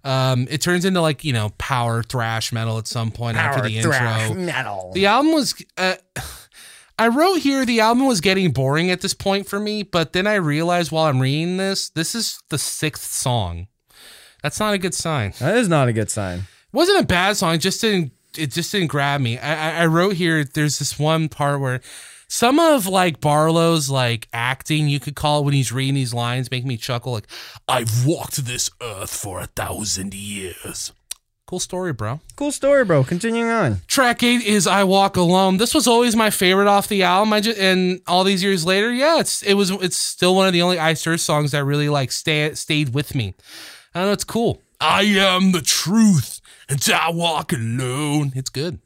Um, it turns into like you know power thrash metal at some point after the intro. metal. The album was. Uh, I wrote here the album was getting boring at this point for me, but then I realized while I'm reading this, this is the sixth song. That's not a good sign. That is not a good sign. wasn't a bad song. It just didn't. It just didn't grab me. I, I, I wrote here. There's this one part where some of like Barlow's like acting, you could call it when he's reading these lines, make me chuckle. Like, I've walked this earth for a thousand years. Cool story, bro. Cool story, bro. Continuing on. Track eight is "I Walk Alone." This was always my favorite off the album. I just and all these years later, yeah, it's it was it's still one of the only Iced Earth songs that really like stay, stayed with me. Oh, I don't know, it's cool. I am the truth, and I walk alone. It's good.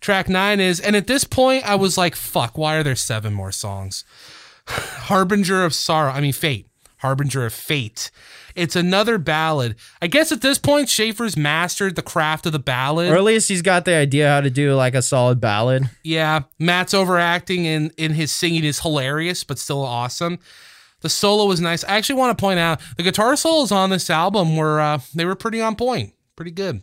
Track nine is, and at this point, I was like, "Fuck! Why are there seven more songs?" Harbinger of Sorrow. I mean, Fate. Harbinger of Fate. It's another ballad. I guess at this point, Schaffer's mastered the craft of the ballad. Or at least he's got the idea how to do like a solid ballad. Yeah, Matt's overacting and in his singing is hilarious, but still awesome. The solo was nice. I actually want to point out the guitar solos on this album were uh, they were pretty on point, pretty good.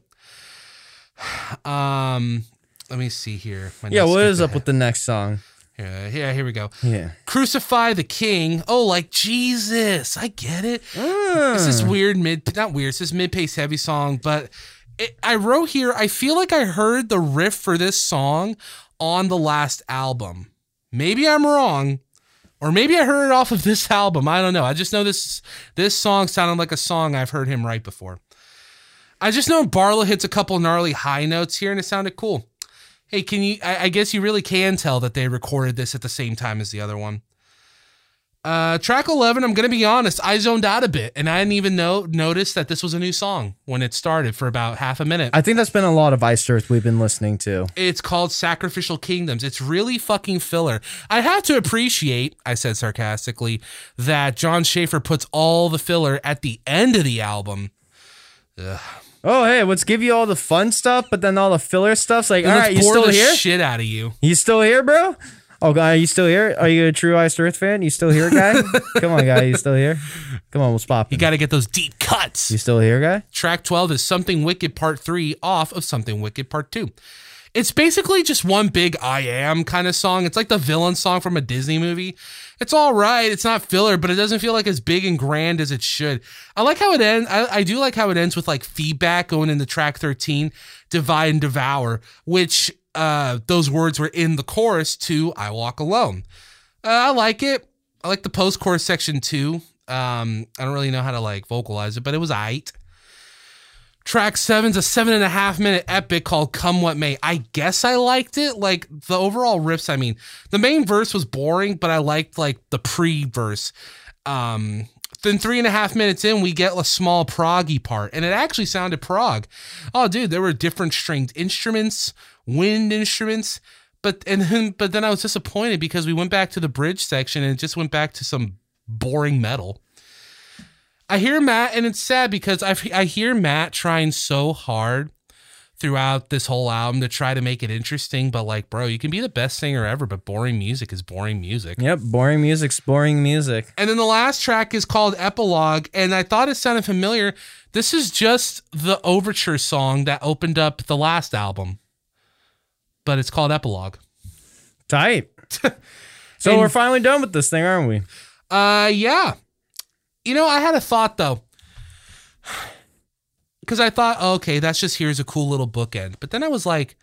Um, let me see here. My Yeah, what is up ahead. with the next song? Yeah, yeah, here we go. Yeah. Crucify the King. Oh, like Jesus. I get it. This is weird mid, not weird. It's this mid pace heavy song, but it, I wrote here. I feel like I heard the riff for this song on the last album. Maybe I'm wrong, or maybe I heard it off of this album. I don't know. I just know this this song sounded like a song I've heard him write before. I just know Barlow hits a couple gnarly high notes here, and it sounded cool. Hey, can you? I, I guess you really can tell that they recorded this at the same time as the other one. Uh, track eleven. I'm gonna be honest. I zoned out a bit, and I didn't even know notice that this was a new song when it started for about half a minute. I think that's been a lot of Iced Earth we've been listening to. It's called Sacrificial Kingdoms. It's really fucking filler. I have to appreciate, I said sarcastically, that Jon Schaffer puts all the filler at the end of the album. Oh, hey, let's give you all the fun stuff, but then all the filler stuff's like, all And right, let's you still here? shit out of you. You still here, bro? Oh, guy, are you still here? Are you a true Iced Earth fan? You still here, guy? Come on, guy, you still here? Come on, what's popping? You You got to get those deep cuts. you still here, guy? Track 12 is Something Wicked Part 3 off of Something Wicked Part 2. It's basically just one big I am kind of song. It's like the villain song from a Disney movie. It's all right. It's not filler, but it doesn't feel like as big and grand as it should. I like how it ends. I, I do like how it ends with like feedback going into track 13, divide and devour, which uh, those words were in the chorus to I Walk Alone. Uh, I like it. I like the post chorus section too. Um, I don't really know how to like vocalize it, but it was aight. Track seven's a seven and a half minute epic called Come What May. I guess I liked it. Like the overall riffs, I mean, the main verse was boring, but I liked like the pre verse. Um, then three and a half minutes in, we get a small proggy part, and it actually sounded prog. Oh, dude, there were different stringed instruments, wind instruments, but and then but then I was disappointed because we went back to the bridge section and it just went back to some boring metal. I hear Matt, and it's sad because I I hear Matt trying so hard throughout this whole album to try to make it interesting, but like, bro, you can be the best singer ever, but boring music is boring music. Yep, boring music's boring music. And then the last track is called Epilogue, and I thought it sounded familiar. This is just the overture song that opened up the last album, but it's called Epilogue. Tight. so And- we're finally done with this thing, aren't we? Uh, yeah. You know, I had a thought though. Because I thought, oh, okay, that's just here's a cool little bookend. But then I was like,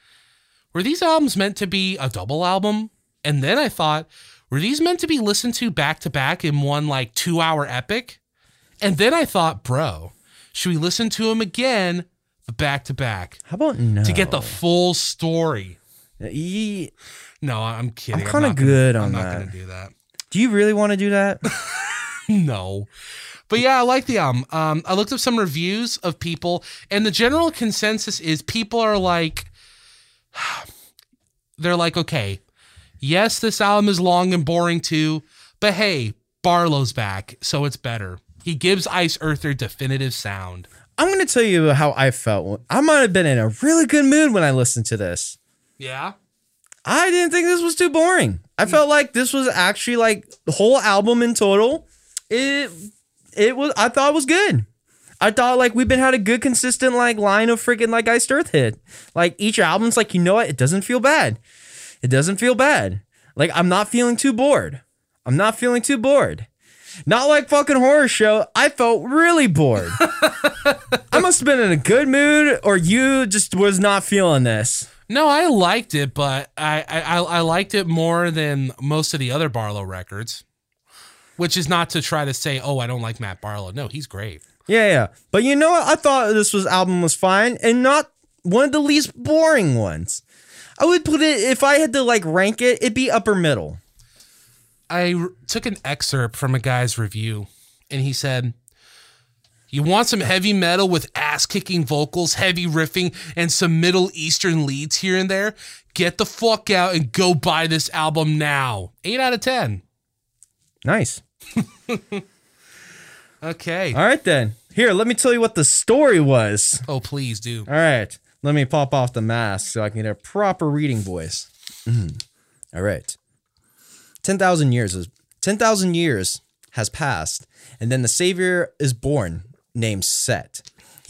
were these albums meant to be a double album? And then I thought, were these meant to be listened to back to back in one like two hour epic? And then I thought, bro, should we listen to them again back to back How about no? to get the full story? Ye- No, I'm kidding. I'm kinda not gonna- good I'm on not gonna do that. Do you really want to do that? no. But yeah, I like the album. Um, I looked up some reviews of people, and the general consensus is people are like, they're like, okay, yes, this album is long and boring too, but hey, Barlow's back, so it's better. He gives Ice Earther definitive sound. I'm going to tell you how I felt. I might have been in a really good mood when I listened to this. Yeah. I didn't think this was too boring. I felt like this was actually like the whole album in total. It it was I thought it was good. I thought like we've been had a good consistent like line of freaking like Iced Earth hit. Like each album's like you know what it doesn't feel bad. It doesn't feel bad. Like I'm not feeling too bored. I'm not feeling too bored. Not like fucking horror show. I felt really bored. I must have been in a good mood, or you just was not feeling this. No, I liked it, but I, I I liked it more than most of the other Barlow records. Which is not to try to say, oh, I don't like Matt Barlow. No, he's great. Yeah, yeah. But you know what? I thought this was album was fine and not one of the least boring ones. I would put it if I had to like rank it, it'd be upper middle. I r- took an excerpt from a guy's review, and he said, "You want some heavy metal with ass-kicking vocals, heavy riffing, and some Middle Eastern leads here and there? Get the fuck out and go buy this album now." Eight out of ten. Nice. Okay. All right then. Here, let me tell you what the story was. Oh, please do. All right. Let me pop off the mask so I can get a proper reading voice. Mhm. All right. 10,000 years is 10,000 years has passed and then the savior is born named Set.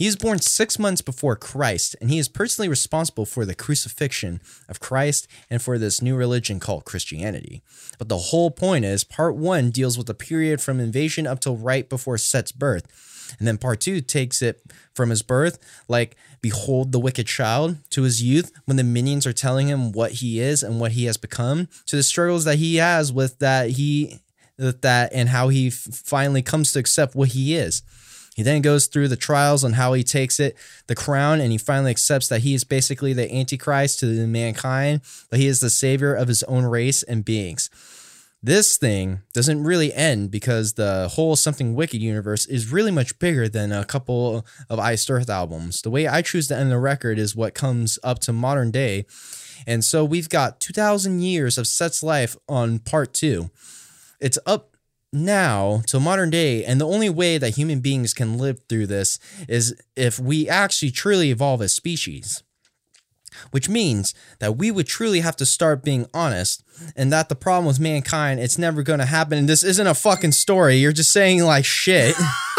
He is born 6 months before Christ and he is personally responsible for the crucifixion of Christ and for this new religion called Christianity. But the whole point is part 1 deals with the period from invasion up till right before Set's birth. And then part two takes it from his birth, like, behold the wicked child, to his youth, when the minions are telling him what he is and what he has become, to the struggles that he has with that he that and how he finally comes to accept what he is. He then goes through the trials on how he takes it, the crown, and he finally accepts that he is basically the Antichrist to the mankind, but he is the savior of his own race and beings this thing doesn't really end because the whole Something Wicked universe is really much bigger than a couple of Iced Earth albums. The way I choose to end the record is what comes up to modern day. And so we've got 2,000 years of Set's life on part two. It's up now to modern day. And the only way that human beings can live through this is if we actually truly evolve as species which means that we would truly have to start being honest and that the problem with mankind it's never going to happen and this isn't a fucking story you're just saying like shit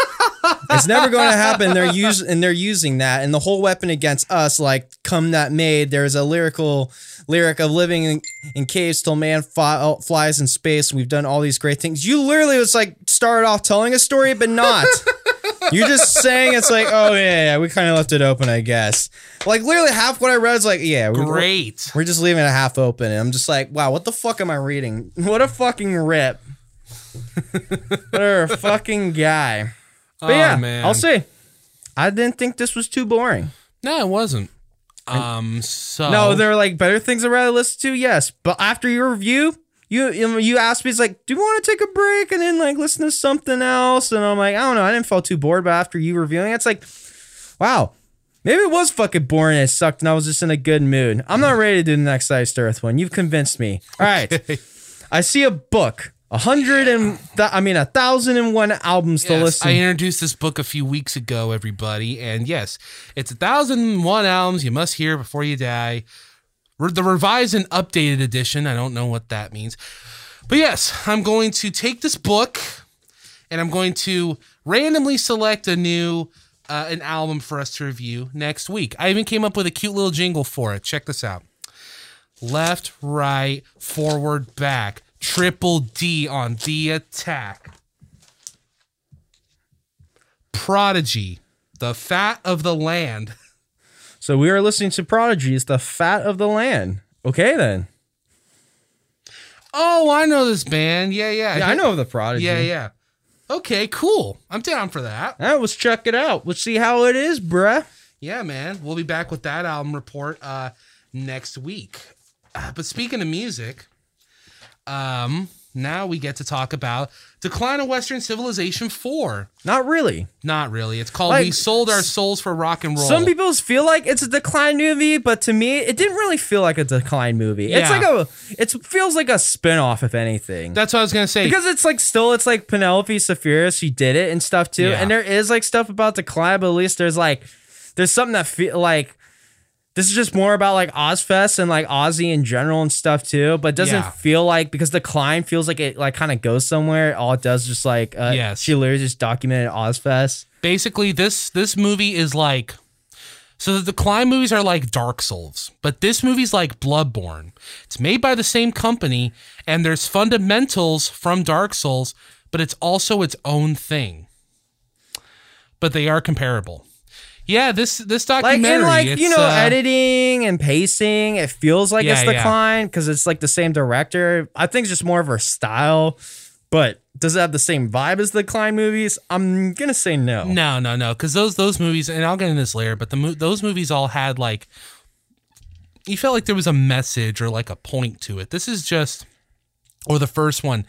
it's never going to happen they're use and they're using that and the whole weapon against us like come that made there's a lyrical lyric of living in, in caves till man fi- uh, flies in space we've done all these great things you literally was like started off telling a story but not you're just saying it's like, oh yeah, yeah we kind of left it open, I guess. Like literally half what I read is like, yeah, we're, Great. we're just leaving it half open, and I'm just like, wow, what the fuck am I reading? What a fucking rip. what a fucking guy. But oh yeah, man. I'll say, I didn't think this was too boring. No, it wasn't. Um. So No, there are like better things I'd rather listen to, yes. But after your review, you you asked me, it's like, do you want to take a break and then like listen to something else? And I'm like, I don't know, I didn't feel too bored, but after you reviewing it, it's like, wow, maybe it was fucking boring and it sucked, and I was just in a good mood. I'm not ready to do the next Iced Earth one. You've convinced me. All right. I see a book. A hundred and th- I mean a thousand and one albums to Yes, listen. I introduced this book a few weeks ago, everybody, and yes, it's a thousand and one albums you must hear before you die. Re- The revised and updated edition. I don't know what that means, but yes, I'm going to take this book and I'm going to randomly select a new uh, an album for us to review next week. I even came up with a cute little jingle for it. Check this out: left, right, forward, back, triple D on the attack. Prodigy, the fat of the land. so we are listening to Prodigy's The Fat of the Land. Okay then. Oh, I know this band. Yeah, yeah. Yeah, I know of the Prodigy. Yeah, yeah. Okay, cool. I'm down for that. All right, let's check it out. Let's see how it is, bruh. Yeah, man. We'll be back with that album report uh next week. Uh, but speaking of music, um now we get to talk about Decline of Western Civilization 4. Not really. Not really. It's called Like, We Sold Our Souls for Rock and Roll. Some people feel like it's a decline movie, but to me, it didn't really feel like a decline movie. It's like a, it feels like a spin-off, if anything. That's what I was to say. because it's like still, it's like Penelope Spheeris, she did it and stuff too. Yeah. And there is like stuff about decline, but at least there's like, there's something that feel like, this is just more about like Ozzfest and like Ozzy in general and stuff too, but doesn't Yeah. feel like because the climb feels like it like kind of goes somewhere. All it does is just like uh, Yes. she literally just documented Ozzfest. basically this this movie is like so the climb movies are like dark souls but this movie's like bloodborne it's made by the same company and there's fundamentals from dark souls but it's also its own thing but they are comparable yeah this this documentary, like in like it's, you know uh, editing and pacing it feels like it's Yeah, yeah. decline because it's like the same director. I think it's just more of her style but does it have the same vibe as the decline movies? I'm gonna say no. No no no because those those movies and i'll get into this later but the mo- those movies all had like you felt like there was a message or like a point to it. This is just or the first one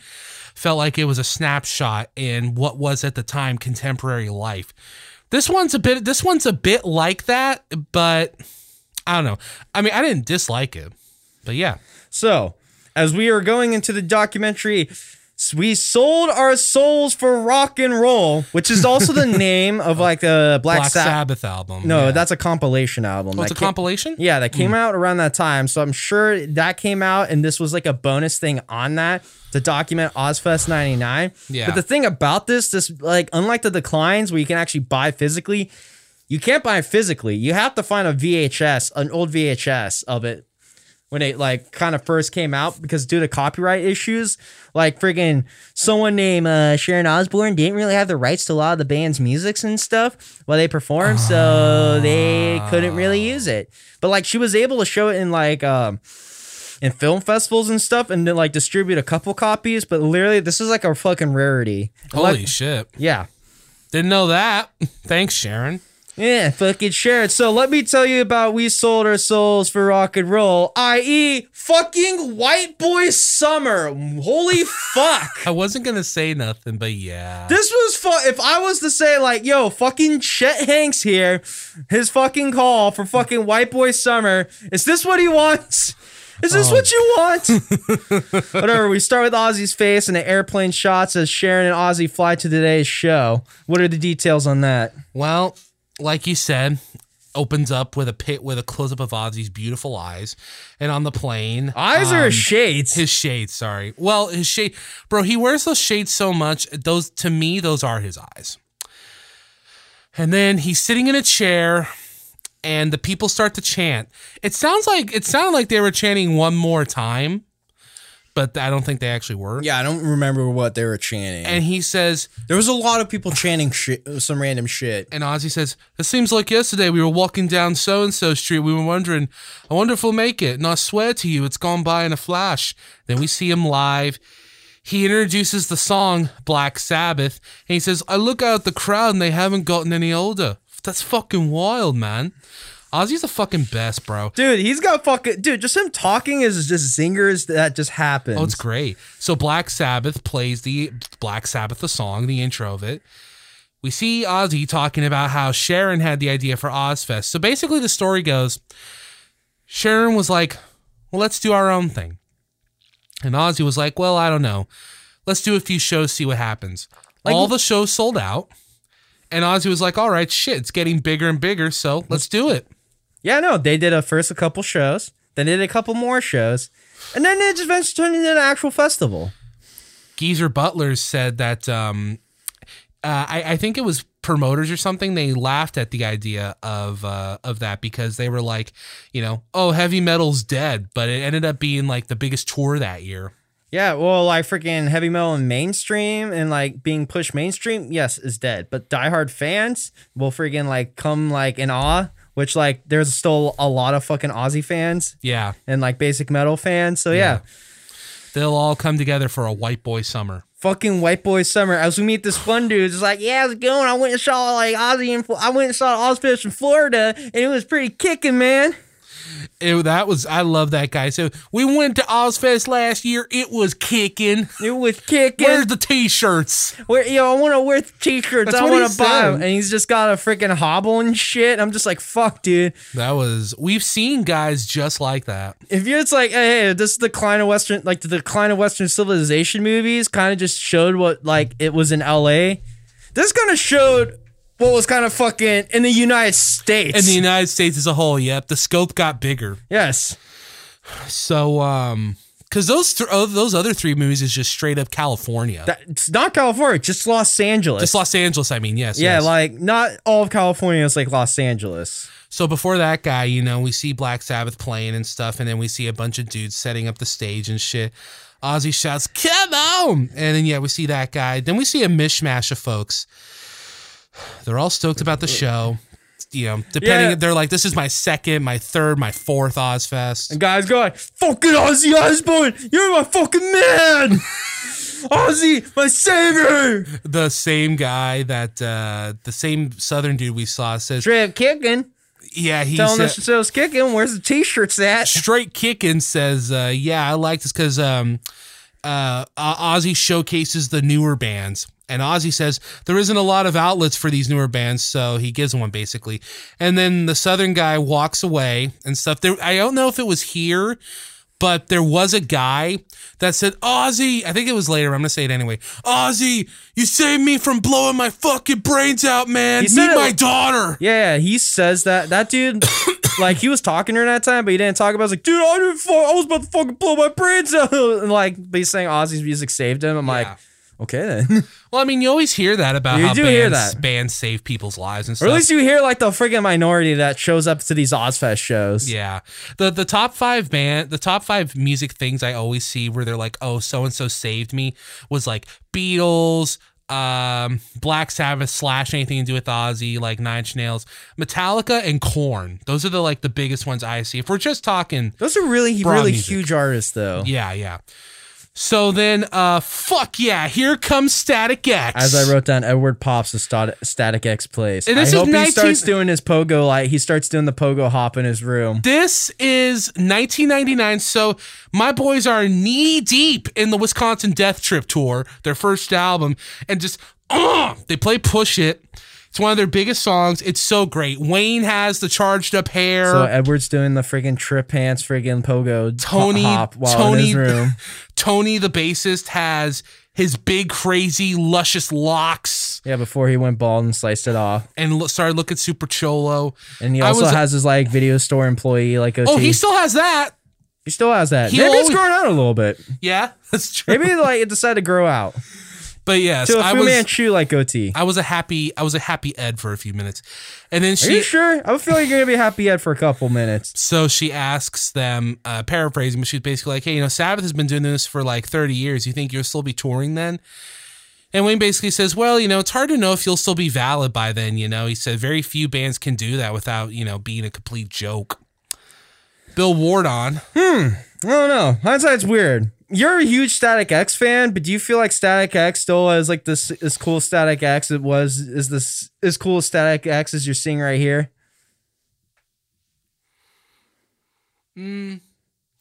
felt like it was a snapshot in what was at the time contemporary life this one's a bit this one's a bit like that but i don't know. I mean i didn't dislike it but yeah. So as we are going into the documentary we sold our souls for rock and roll which is also the name of like the black, black Sabbath. sabbath album no yeah. that's a compilation album oh, it's a came- compilation Yeah, that came hmm. out around that time. So I'm sure that came out and this was like a bonus thing on that to document Ozzfest 99. Yeah. But the thing about this, this like unlike the declines where you can actually buy physically, you can't buy it physically. You have to find a VHS, an old VHS of it when it like kind of first came out because due to copyright issues, like friggin' someone named uh, Sharon Osbourne didn't really have the rights to a lot of the band's musics and stuff while they performed, so they couldn't really use it. But like she was able to show it in like um in film festivals and stuff and then like distribute a couple copies, but literally this is like a fucking rarity. holy Like- shit yeah. didn't know that thanks sharon Yeah, fucking share it. So let me tell you about We Sold Our Souls for Rock and Roll, i.e., fucking White Boy Summer. Holy fuck. I wasn't gonna say nothing, but yeah. This was fun. If I was to say, like, yo, fucking Chet Hanks here, his fucking call for fucking White Boy Summer, is this what he wants? Is this what you want? Oh. Whatever. We start with Ozzy's face and the airplane shots as Sharon and Ozzy fly to today's show. What are the details on that? Well, like you said, opens up with a pit with a close up of Ozzy's beautiful eyes, and on the plane, Eyes or um, shades? his shades. Sorry. Well, his shade, bro. He wears those shades so much. Those to me, those are his eyes. And then he's sitting in a chair, and the people start to chant. It sounds like it sounded like they were chanting one more time, but I don't think they actually were. Yeah, I don't remember what they were chanting. And he says, there was a lot of people chanting shit, some random shit. And Ozzy says, It seems like yesterday we were walking down so and so street. We were wondering, I wonder if we'll make it. And I swear to you, it's gone by in a flash. Then we see him live. He introduces the song Black Sabbath. And he says, I look out at the crowd and they haven't gotten any older. That's fucking wild, man. Ozzy's the fucking best, bro. Dude, he's got fucking dude. Just him talking is just zingers that just happens. Oh, it's great. So Black Sabbath plays the Black Sabbath, the song, the intro of it. We see Ozzy talking about how Sharon had the idea for Ozzfest. So basically, the story goes Sharon was like, well, let's do our own thing. And Ozzy was like, well, I don't know. Let's do a few shows, see what happens. All the shows sold out. And Ozzy was like, all right, shit, it's getting bigger and bigger. So let's do it. Yeah, no, they did a first a couple shows, then they did a couple more shows, and then it just eventually turned into an actual festival. Geezer Butlers said that um, uh, I, I think it was promoters or something. They laughed at the idea of uh, of that because they were like, you know, oh, heavy metal's dead, but it ended up being like the biggest tour that year. Yeah, well, like freaking heavy metal and mainstream and like being pushed mainstream, yes, is dead. But diehard fans will freaking like come like in awe, which like there's still a lot of fucking Ozzy fans Yeah, and like basic metal fans. So yeah, they'll all come together for a white boy summer. fucking white boy summer. As we meet this one dude, it's like, yeah, how's it going? I went and saw like Ozzy and I went and saw Ozzfest in Florida, and it was pretty kicking, man. It, that was I love that guy. So we went to Ozzfest last year. It was kicking. It was kicking. Where's the t-shirts? Where, yo, I want to wear t-shirts. That's I want to buy them. And he's just got a freaking hobble and shit. I'm just like, fuck, dude. That was we've seen guys just like that. If you're, it's like, hey, hey, this is the decline of Western, like the decline of Western civilization movies kind of just showed what, like, it was in LA. This kind of showed what was kind of fucking in the United States. In the United States as a whole, yep, the scope got bigger. yes. So um cuz those th- oh, those other three movies is just straight up California. That, it's not California, just Los Angeles. just Los Angeles, I mean, yes. yeah, yes. like not all of California is like Los Angeles. So before that guy, you know, we see Black Sabbath playing and stuff, and then we see a bunch of dudes setting up the stage and shit. Ozzy shouts, "Come on!" And then yeah, we see that guy. Then we see a mishmash of folks. They're all stoked about the show. You know, depending, Yeah. they're like, "This is my second, my third, my fourth Ozzfest." And guys go like, fucking Ozzy Osbourne, you're my fucking man. Ozzy, my savior. The same guy that uh the same Southern dude we saw says, Straight kicking. "Yeah, he's Telling us show's kicking. Where's the t-shirts at? Straight kicking says, uh, "Yeah, I like this because um, uh, Ozzy showcases the newer bands." And Ozzy says there isn't a lot of outlets for these newer bands, so he gives one basically. And then the Southern guy walks away and stuff. There, I don't know if it was here, but there was a guy that said, Ozzy, I think it was later. I'm going to say it anyway. Ozzy, you saved me from blowing my fucking brains out, man. Meet my daughter. Yeah, he says that. That dude, like, he was talking during that time, but he didn't talk about. it. I was like, dude, I didn't. I was about to fucking blow my brains out. And like, but he's saying Ozzy's music saved him. I'm like, Yeah. Okay then. Well, I mean, you always hear that about You how do bands, hear that. bands save people's lives and or at least you hear like the freaking minority that shows up to these Ozzfest shows. Yeah. The the top five band the top five music things I always see where they're like, oh, so and so saved me was like Beatles, um, Black Sabbath slash anything to do with Ozzy, like Nine Inch Nails, Metallica, and Korn. Those are the like the biggest ones I see. If we're just talking Those are really, Broad really music. huge artists, though. Yeah, yeah. So then uh fuck yeah, here comes Static X. As I wrote down, Edward Pops the Stat- Static X plays. And I this is hope he starts doing his pogo like he starts doing the pogo hop in his room. This is 1999, so my boys are knee deep in the Wisconsin Death Trip tour, their first album, and just uh, they play "Push It." It's one of their biggest songs. It's so great. Wayne has the charged up hair. So Edward's doing the friggin' trip pants, friggin' pogo Tony, hop while Tony, in his room. Tony, the bassist, has his big, crazy, luscious locks Yeah, before he went bald and sliced it off. and lo- started looking super cholo. And he also was- has his like video store employee like OT. Oh, he still has that. he still has that. He Maybe it's always- growing out a little bit. Yeah, that's true. Maybe like it decided to grow out but yes, to a I Fu was. Manchu like goatee. I was a happy I was a happy Ed for a few minutes. And then she. Are you sure? I feel like you're gonna be happy Ed for a couple minutes. so she asks them, uh, paraphrasing, but she's basically like, Hey, you know, Sabbath has been doing this for like 30 years. You think you'll still be touring then? And Wayne basically says, Well, you know, it's hard to know if you'll still be valid by then, you know. He said very few bands can do that without, you know, being a complete joke. Bill Ward on. Hmm. I don't know. Hindsight's weird. You're a huge Static X fan, but do you feel like Static X still is like this as cool Static X it was is this as cool Static X as you're seeing right here?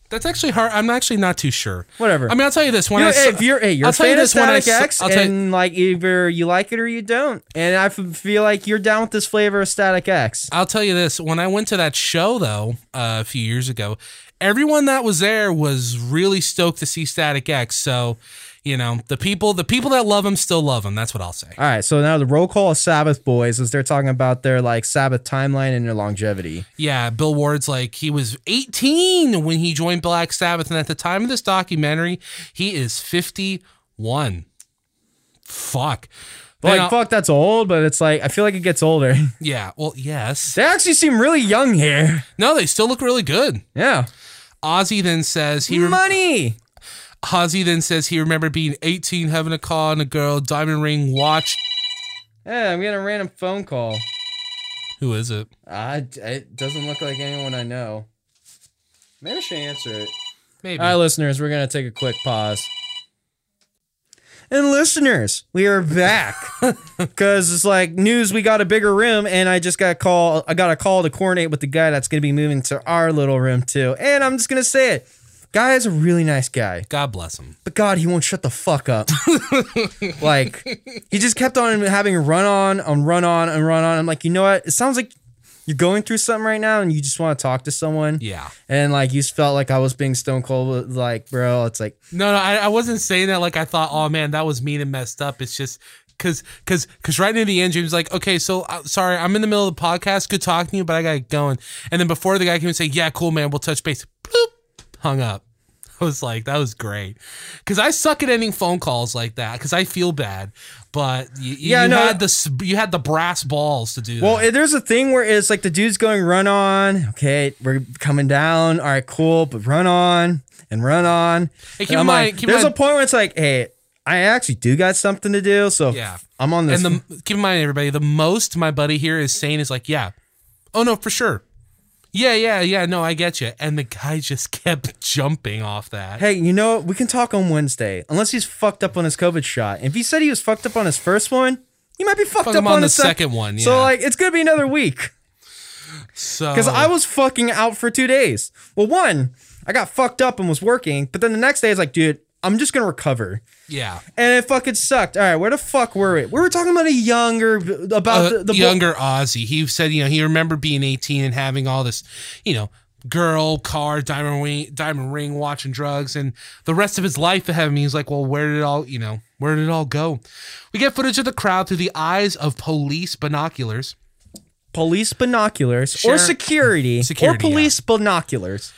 That's actually hard. I'm actually not too sure. Whatever. I mean, I'll tell you this. You- I saw- if you're hey, you're I'll a tell you fan of this I Static saw- X, I'll tell you- and like either you like it or you don't, and I feel like you're down with this flavor of Static X. I'll tell you this: when I went to that show though uh, a few years ago, everyone that was there was really stoked to see Static X. So, you know, the people the people that love him still love him. That's what I'll say. All right, so now the roll call of Sabbath boys is they're talking about their like Sabbath timeline and their longevity. Yeah, Bill Ward's like he was 18 when he joined Black Sabbath, and at the time of this documentary, he is 51. Fuck. Like fuck, that's old, but it's like I feel like it gets older. Yeah. Well, yes. they actually seem really young here. No, they still look really good. Yeah, Ozzy then says he. Rem- money. Ozzy then says he remembered being 18, having a car and a girl, diamond ring, watch. Yeah, I'm getting a random phone call. Who is it? Uh, it doesn't look like anyone I know. Maybe I should answer it. Maybe. All right, listeners, we're gonna take a quick pause. And listeners, we are back because it's like news. We got a bigger room, and I just got a call. I got a call to coordinate with the guy that's going to be moving to our little room too. And I'm just gonna say it, guy is a really nice guy, God bless him. but God, he won't shut the fuck up. like he just kept on having run on and run on and run on. I'm like, you know what? It sounds like you're going through something right now, and you just want to talk to someone. Yeah. And like you just felt like I was being stone cold, like bro. It's like No, no, I, I wasn't saying that like I thought, oh man, that was mean and messed up. It's just because, because, because right near the end, James was like, okay, so uh, sorry, I'm in the middle of the podcast. Good talking to you, but I got going. And then before the guy came and say, yeah, cool, man, we'll touch base. Bloop, hung up. Was like, that was great. Because I suck at ending phone calls like that because I feel bad. But you, Yeah, you no. had the you had the brass balls to do Well, that. there's a thing where it's like the dude's going run on. Okay, we're coming down. All right, cool, but run on and run on. Hey, keep in mind- like, keep there's mind- a point where it's like, hey, I actually do got something to do, so Yeah. I'm on this. and the keep in mind, everybody, the most my buddy here is saying is like, yeah, oh no, for sure. Yeah, yeah, yeah. No, I get you. And the guy just kept jumping off that. hey, you know what? We can talk on Wednesday, unless he's fucked up on his COVID shot. If he said he was fucked up on his first one, he might be fucked Fuck up on, on the second one, So like, it's gonna be another week. So Because I was fucking out for two days. Well, one, I got fucked up and was working, but then the next day it's like, dude, I'm just gonna recover. yeah, And it fucking sucked. All right, where the fuck were we? We were talking about a younger, about uh, the, the younger Ozzy. He said, you know, he remembered being 18 and having all this, you know, girl, car, diamond ring, diamond ring, watching drugs, and the rest of his life ahead of me. He's like, well, where did it all, you know, where did it all go? We get footage of the crowd through the eyes of police binoculars. police binoculars Sharon- or security, Security, or police binoculars.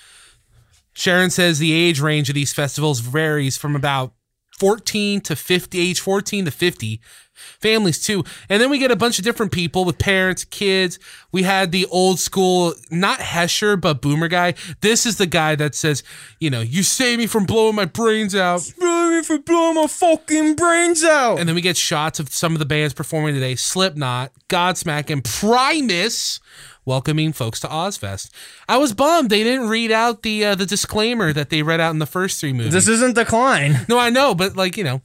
Sharon says the age range of these festivals varies from about 14 to 50, age 14 to 50. Families too. And then we get a bunch of different people with parents, kids. We had the old school, not Hesher, but Boomer guy. This is the guy that says, you know, you saved me from blowing my brains out. Save me from blowing my fucking brains out. And then we get shots of some of the bands performing today Slipknot, Godsmack, and Primus welcoming folks to Ozzfest. I was bummed they didn't read out the uh, the disclaimer that they read out in the first three movies. this isn't decline. No, I know, but like, you know,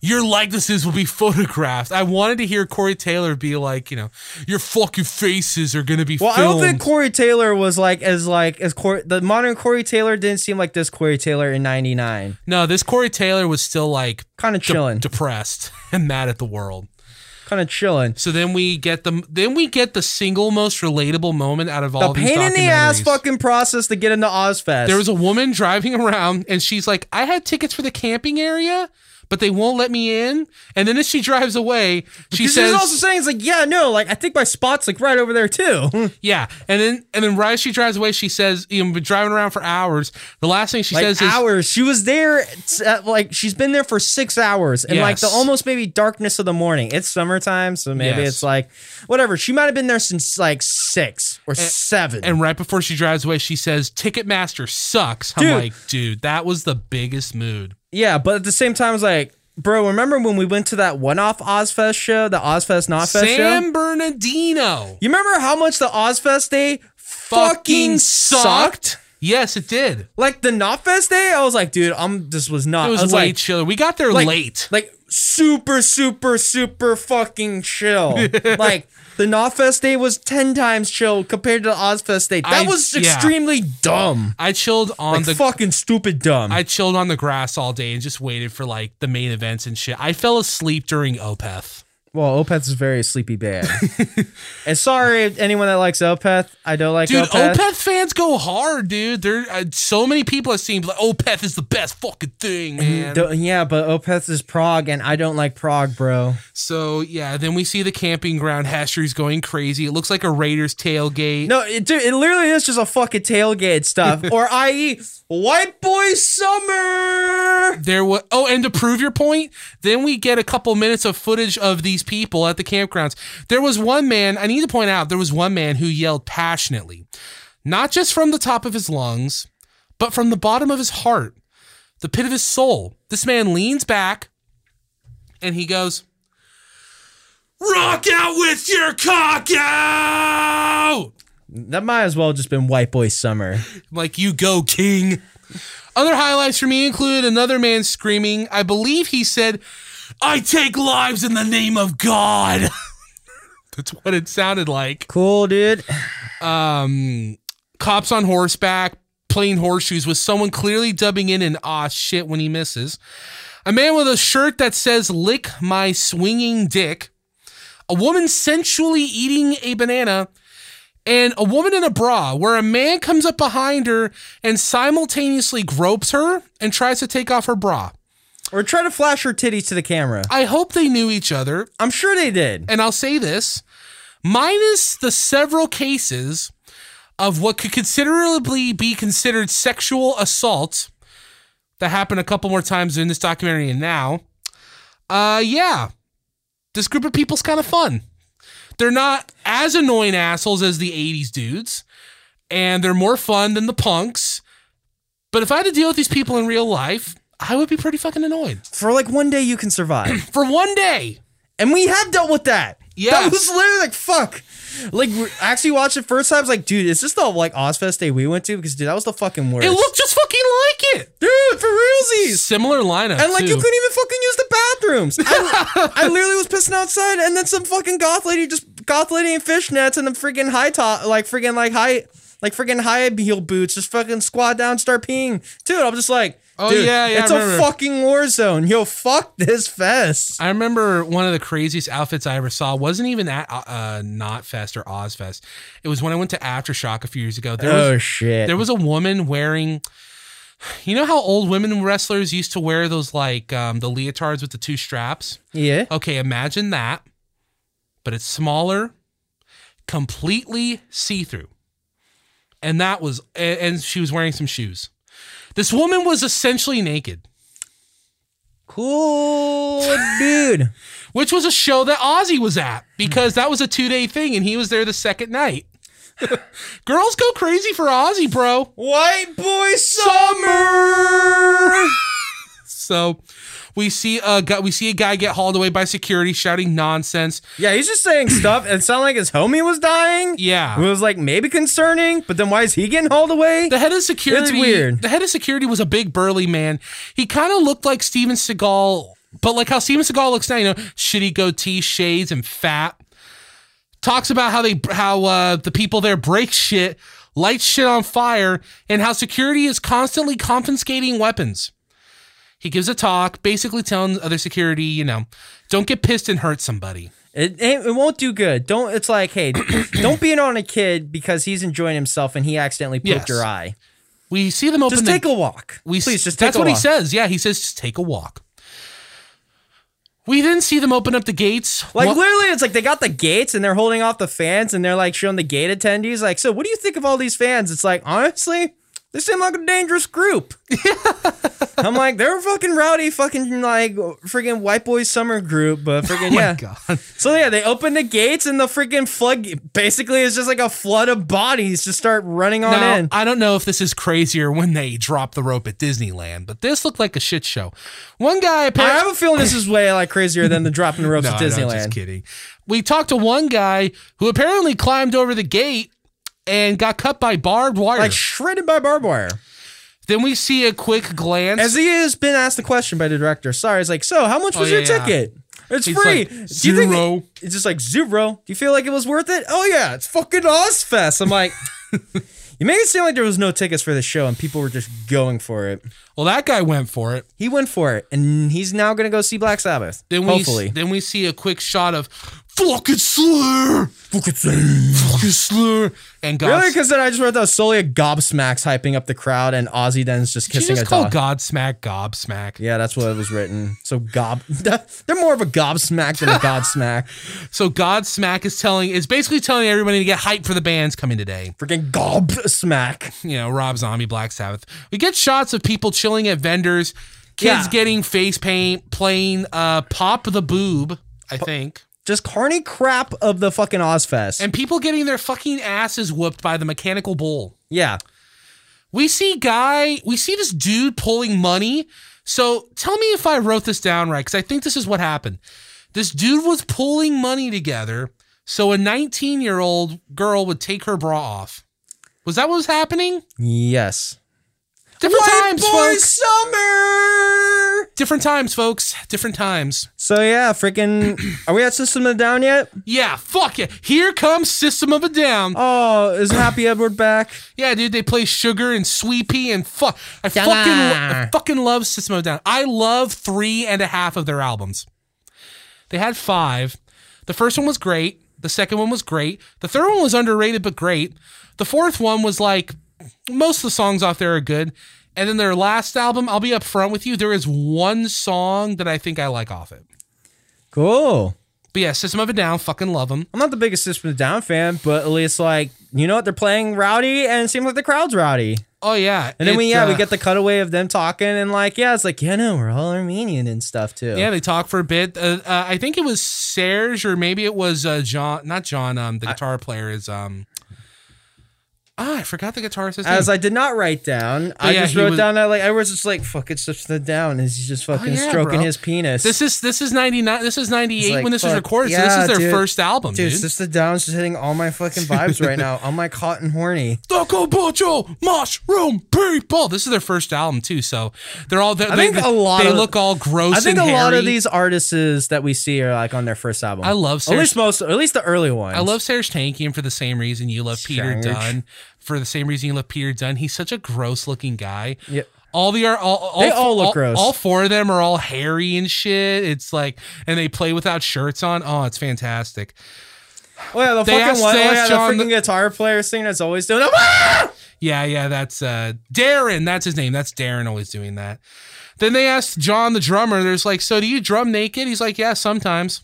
your likenesses will be photographed. I wanted to hear Corey Taylor be like, you know, your fucking faces are gonna be Well, I don't think Corey Taylor was like as like as Corey, the modern Corey Taylor didn't seem like this Corey Taylor in '99. no, this Corey Taylor was still like Kind of de- chilling, depressed and mad at the world. Kind of chilling. So then we get the then we get the single most relatable moment out of The all these pain in the ass fucking process to get into Ozzfest. There was a woman driving around and she's like, I had tickets for the camping area, but they won't let me in. And then as she drives away, she She's says, also saying it's like, yeah, no, like I think my spot's like right over there too. Yeah, and then and then right as she drives away, she says, "You know, been driving around for hours." The last thing she like says is, hours. She was there, it's, uh, like she's been there for six hours, and like the almost maybe darkness of the morning. It's summertime, so maybe Yes. it's like whatever. She might have been there since like six or seven. and right before she drives away, she says, "Ticketmaster sucks." I'm Dude. like, dude, that was the biggest mood. Yeah, but at the same time, it's like, bro, remember when we went to that one-off Ozzfest show, the Ozzfest Not Fest show? San Bernardino You remember how much the Ozzfest day fucking sucked? Yes, it did. Like the Knotfest day, I was like, dude, I'm this was not. It was, I was way like, chiller. We got there like, late. Like super, super, super fucking chill. like the Knotfest day was ten times chill compared to the Ozzfest day. That I- was yeah. extremely dumb. I chilled on Like the fucking stupid dumb. I chilled on the grass all day and just waited for like the main events and shit. I fell asleep during Opeth. Well, Opeth is very sleepy bad. and sorry, anyone that likes Opeth. I don't like Dude, Opeth. Opeth fans go hard, dude. There, uh, so many people have seen like Opeth is the best fucking thing, man. Don't- yeah, but Opeth is prog, and I don't like prog, bro. So yeah, then we see the camping ground. Hesher's going crazy. It looks like a Raiders tailgate. No, it, dude, it literally is just a fucking tailgate stuff, or i.e., white boy summer. There was oh, and to prove your point, then we get a couple minutes of footage of these people at the campgrounds. There was one man. I need to point out there was one man who yelled passionately, not just from the top of his lungs, but from the bottom of his heart, the pit of his soul. This man leans back, and he goes. Rock out with your cock out! That might as well have just been white boy summer. Like, you go, king. Other highlights for me include another man screaming, I believe he said, I take lives in the name of God. That's what it sounded like. Cool, dude. Um, cops on horseback, playing horseshoes with someone clearly dubbing in an ah shit when he misses. A man with a shirt that says lick my swinging dick. A woman sensually eating a banana. And a woman in a bra where a man comes up behind her and simultaneously gropes her and tries to take off her bra. Or try to flash her titties to the camera. I hope they knew each other. I'm sure they did. And I'll say this minus the several cases of what could considerably be considered sexual assault that happened a couple more times in this documentary and now, uh, yeah, this group of people's kind of fun. They're not as annoying assholes as the 80s dudes, and they're more fun than the punks. But if I had to deal with these people in real life, I would be pretty fucking annoyed. For like one day you can survive. For one day. and we have dealt with that. Yeah. That was literally like fuck. Like actually watched it first time. I was like, dude, is this the like Ozzfest day we went to? Because dude, that was the fucking worst. It looked just fucking like it. dude for realsies. Similar lineup. And like you couldn't even fucking use the bathrooms. I, I literally was pissing outside, and then some fucking goth lady just goth lady in fishnets and the freaking high top, like freaking like high, like freaking high heel boots, just fucking squat down, start peeing. Dude, I'm just like, Oh, dude, yeah, yeah, it's a fucking war zone. Yo, fuck this fest. I remember one of the craziest outfits I ever saw wasn't even at uh, uh, Knotfest or Ozzfest. It was when I went to Aftershock a few years ago. There was, Oh shit. there was a woman wearing. You know how old women wrestlers used to wear those like um, the leotards with the two straps? yeah. Okay, imagine that, but it's smaller, completely see through. And that was, and she was wearing some shoes. This woman was essentially naked. Cool dude. which was a show that Ozzy was at because that was a two day thing and he was there the second night. Girls go crazy for Ozzy, bro. White boy summer. So we see a guy, we see a guy get hauled away by security shouting nonsense. Yeah, he's just saying stuff. It sounded like his homie was dying. Yeah. It was like maybe concerning, but then why is he getting hauled away? The head of security, It's weird. The head of security was a big burly man. He kind of looked like Steven Seagal, but like how Steven Seagal looks now, you know, shitty goatee, shades, and fat. Talks about how they how uh, the people there break shit, light shit on fire, and how security is constantly confiscating weapons. He gives a talk, basically telling other security, you know, don't get pissed and hurt somebody. It, it won't do good. Don't. It's like, hey, don't be beat on a kid because he's enjoying himself and he accidentally poked Yes. your eye. We see them open Just the take a walk. We Please, just take a walk. that's what he says. Yeah, he says just take a walk. We then see them open up the gates. Like literally, it's like they got the gates and they're holding off the fans and they're like showing the gate attendees. Like, so what do you think of all these fans? It's like honestly, they seem like a dangerous group. I'm like, they're a fucking rowdy, fucking like freaking white boy summer group, but oh freaking yeah. God. So yeah, they open the gates and the freaking flood. Basically, it's just like a flood of bodies just start running on Now, in. I don't know if this is crazier when they drop the rope at Disneyland, but this looked like a shit show. One guy I have a feeling this is way like crazier than the dropping the ropes no, at no, Disneyland. just kidding. We talked to one guy who apparently climbed over the gate and got cut by barbed wire. like shredded by barbed wire. then we see a quick glance. As he has been asked the question by the director, sorry, it's like, so how much oh, was Oh, your yeah, yeah. ticket? It's He's free. like, Do you think "Zero." it's just like zero. Do you feel like it was worth it? Oh yeah, it's fucking Ozzfest. I'm like, you make it seem like there was no tickets for the show and people were just going for it. well, that guy went for it. He went for it, and he's now gonna go see Black Sabbath. Then we hopefully. then we see a quick shot of fucking Slayer, fucking slur. Fucking slur. and God. Really? Because then I just wrote that solely a gobsmacks hyping up the crowd, and Ozzy then's just Did you kissing just a call dog. Godsmack Gobsmack? yeah, that's what it was written. So gob, they're more of a gobsmack than a godsmack. So Godsmack is telling is basically telling everybody to get hyped for the bands coming today. Freaking gobsmack. You know, Rob Zombie, Black Sabbath. We get shots of people chilling at vendors, kids Yeah. getting face paint, playing uh Pop the Boob, I think. Just carny crap of the fucking Ozzfest. And people getting their fucking asses whooped by the mechanical bull. yeah. We see guy, we see this dude pulling money. So tell me if I wrote this down right, because I think this is what happened. This dude was pulling money together so a 19 year old girl would take her bra off. Was that what was happening? Yes. Different White times, boy folks. summer. Different times, folks. Different times. So yeah, freaking. Are we at System of a Down yet? Yeah, fuck it. Here comes System of a Down. Oh, is Happy Edward back? Yeah, dude, they play Sugar and Suite-Pee and fuck. I fucking, lo- I fucking love System of a Down. I love three and a half of their albums. They had five. The first one was great. The second one was great. The third one was underrated but great. The fourth one was like most of the songs off there are good. And then their last album, I'll be upfront with you, there is one song that I think I like off it. Cool. But yeah, System of a Down, fucking love them. I'm not the biggest System of a Down fan, but at least like you know what they're playing rowdy, and it seems like the crowd's rowdy. Oh yeah, And then we It, yeah we uh, get the cutaway of them talking and like yeah it's like yeah no we're all Armenian and stuff too. Yeah, they talk for a bit. Uh, uh, I think it was Serge or maybe it was uh, John. Not John. Um, the guitar player is um. Ah, I forgot the guitarist. name. As I did not write down, I yeah, just wrote was- down that like I was just like fuck it's just the down and he's just fucking yeah, stroking bro. his penis. this is this is ninety nine. This is ninety eight like, when this was fuck, recorded. so this is their dude. first album, Dude, dude. Of a Down's just hitting all my fucking vibes right now. I'm like hot and horny. Taco Bocho Mushroom People. This is their first album too, so they're all. They, I think they, a lot They of- look all gross. I think a and lot of these artists that we see are like on their first album. I love at Serj- least most, at least the early ones. I love Serj Tankian for the same reason you love Peter Serj. Dunn. For the same reason you love Peter Dunn. He's such a gross looking guy. Yeah. All the are all, all They all look all, gross. All four of them are all hairy and shit. It's like, and they play without shirts on. Oh, it's fantastic. Oh yeah, the They fucking asked- one. Oh yeah, the freaking the- guitar player thing that's always doing. Ah! Yeah, yeah, that's uh Daron. That's his name. That's Daron always doing that. Then they asked John the drummer, there's like, so do you drum naked? He's like, yeah, sometimes.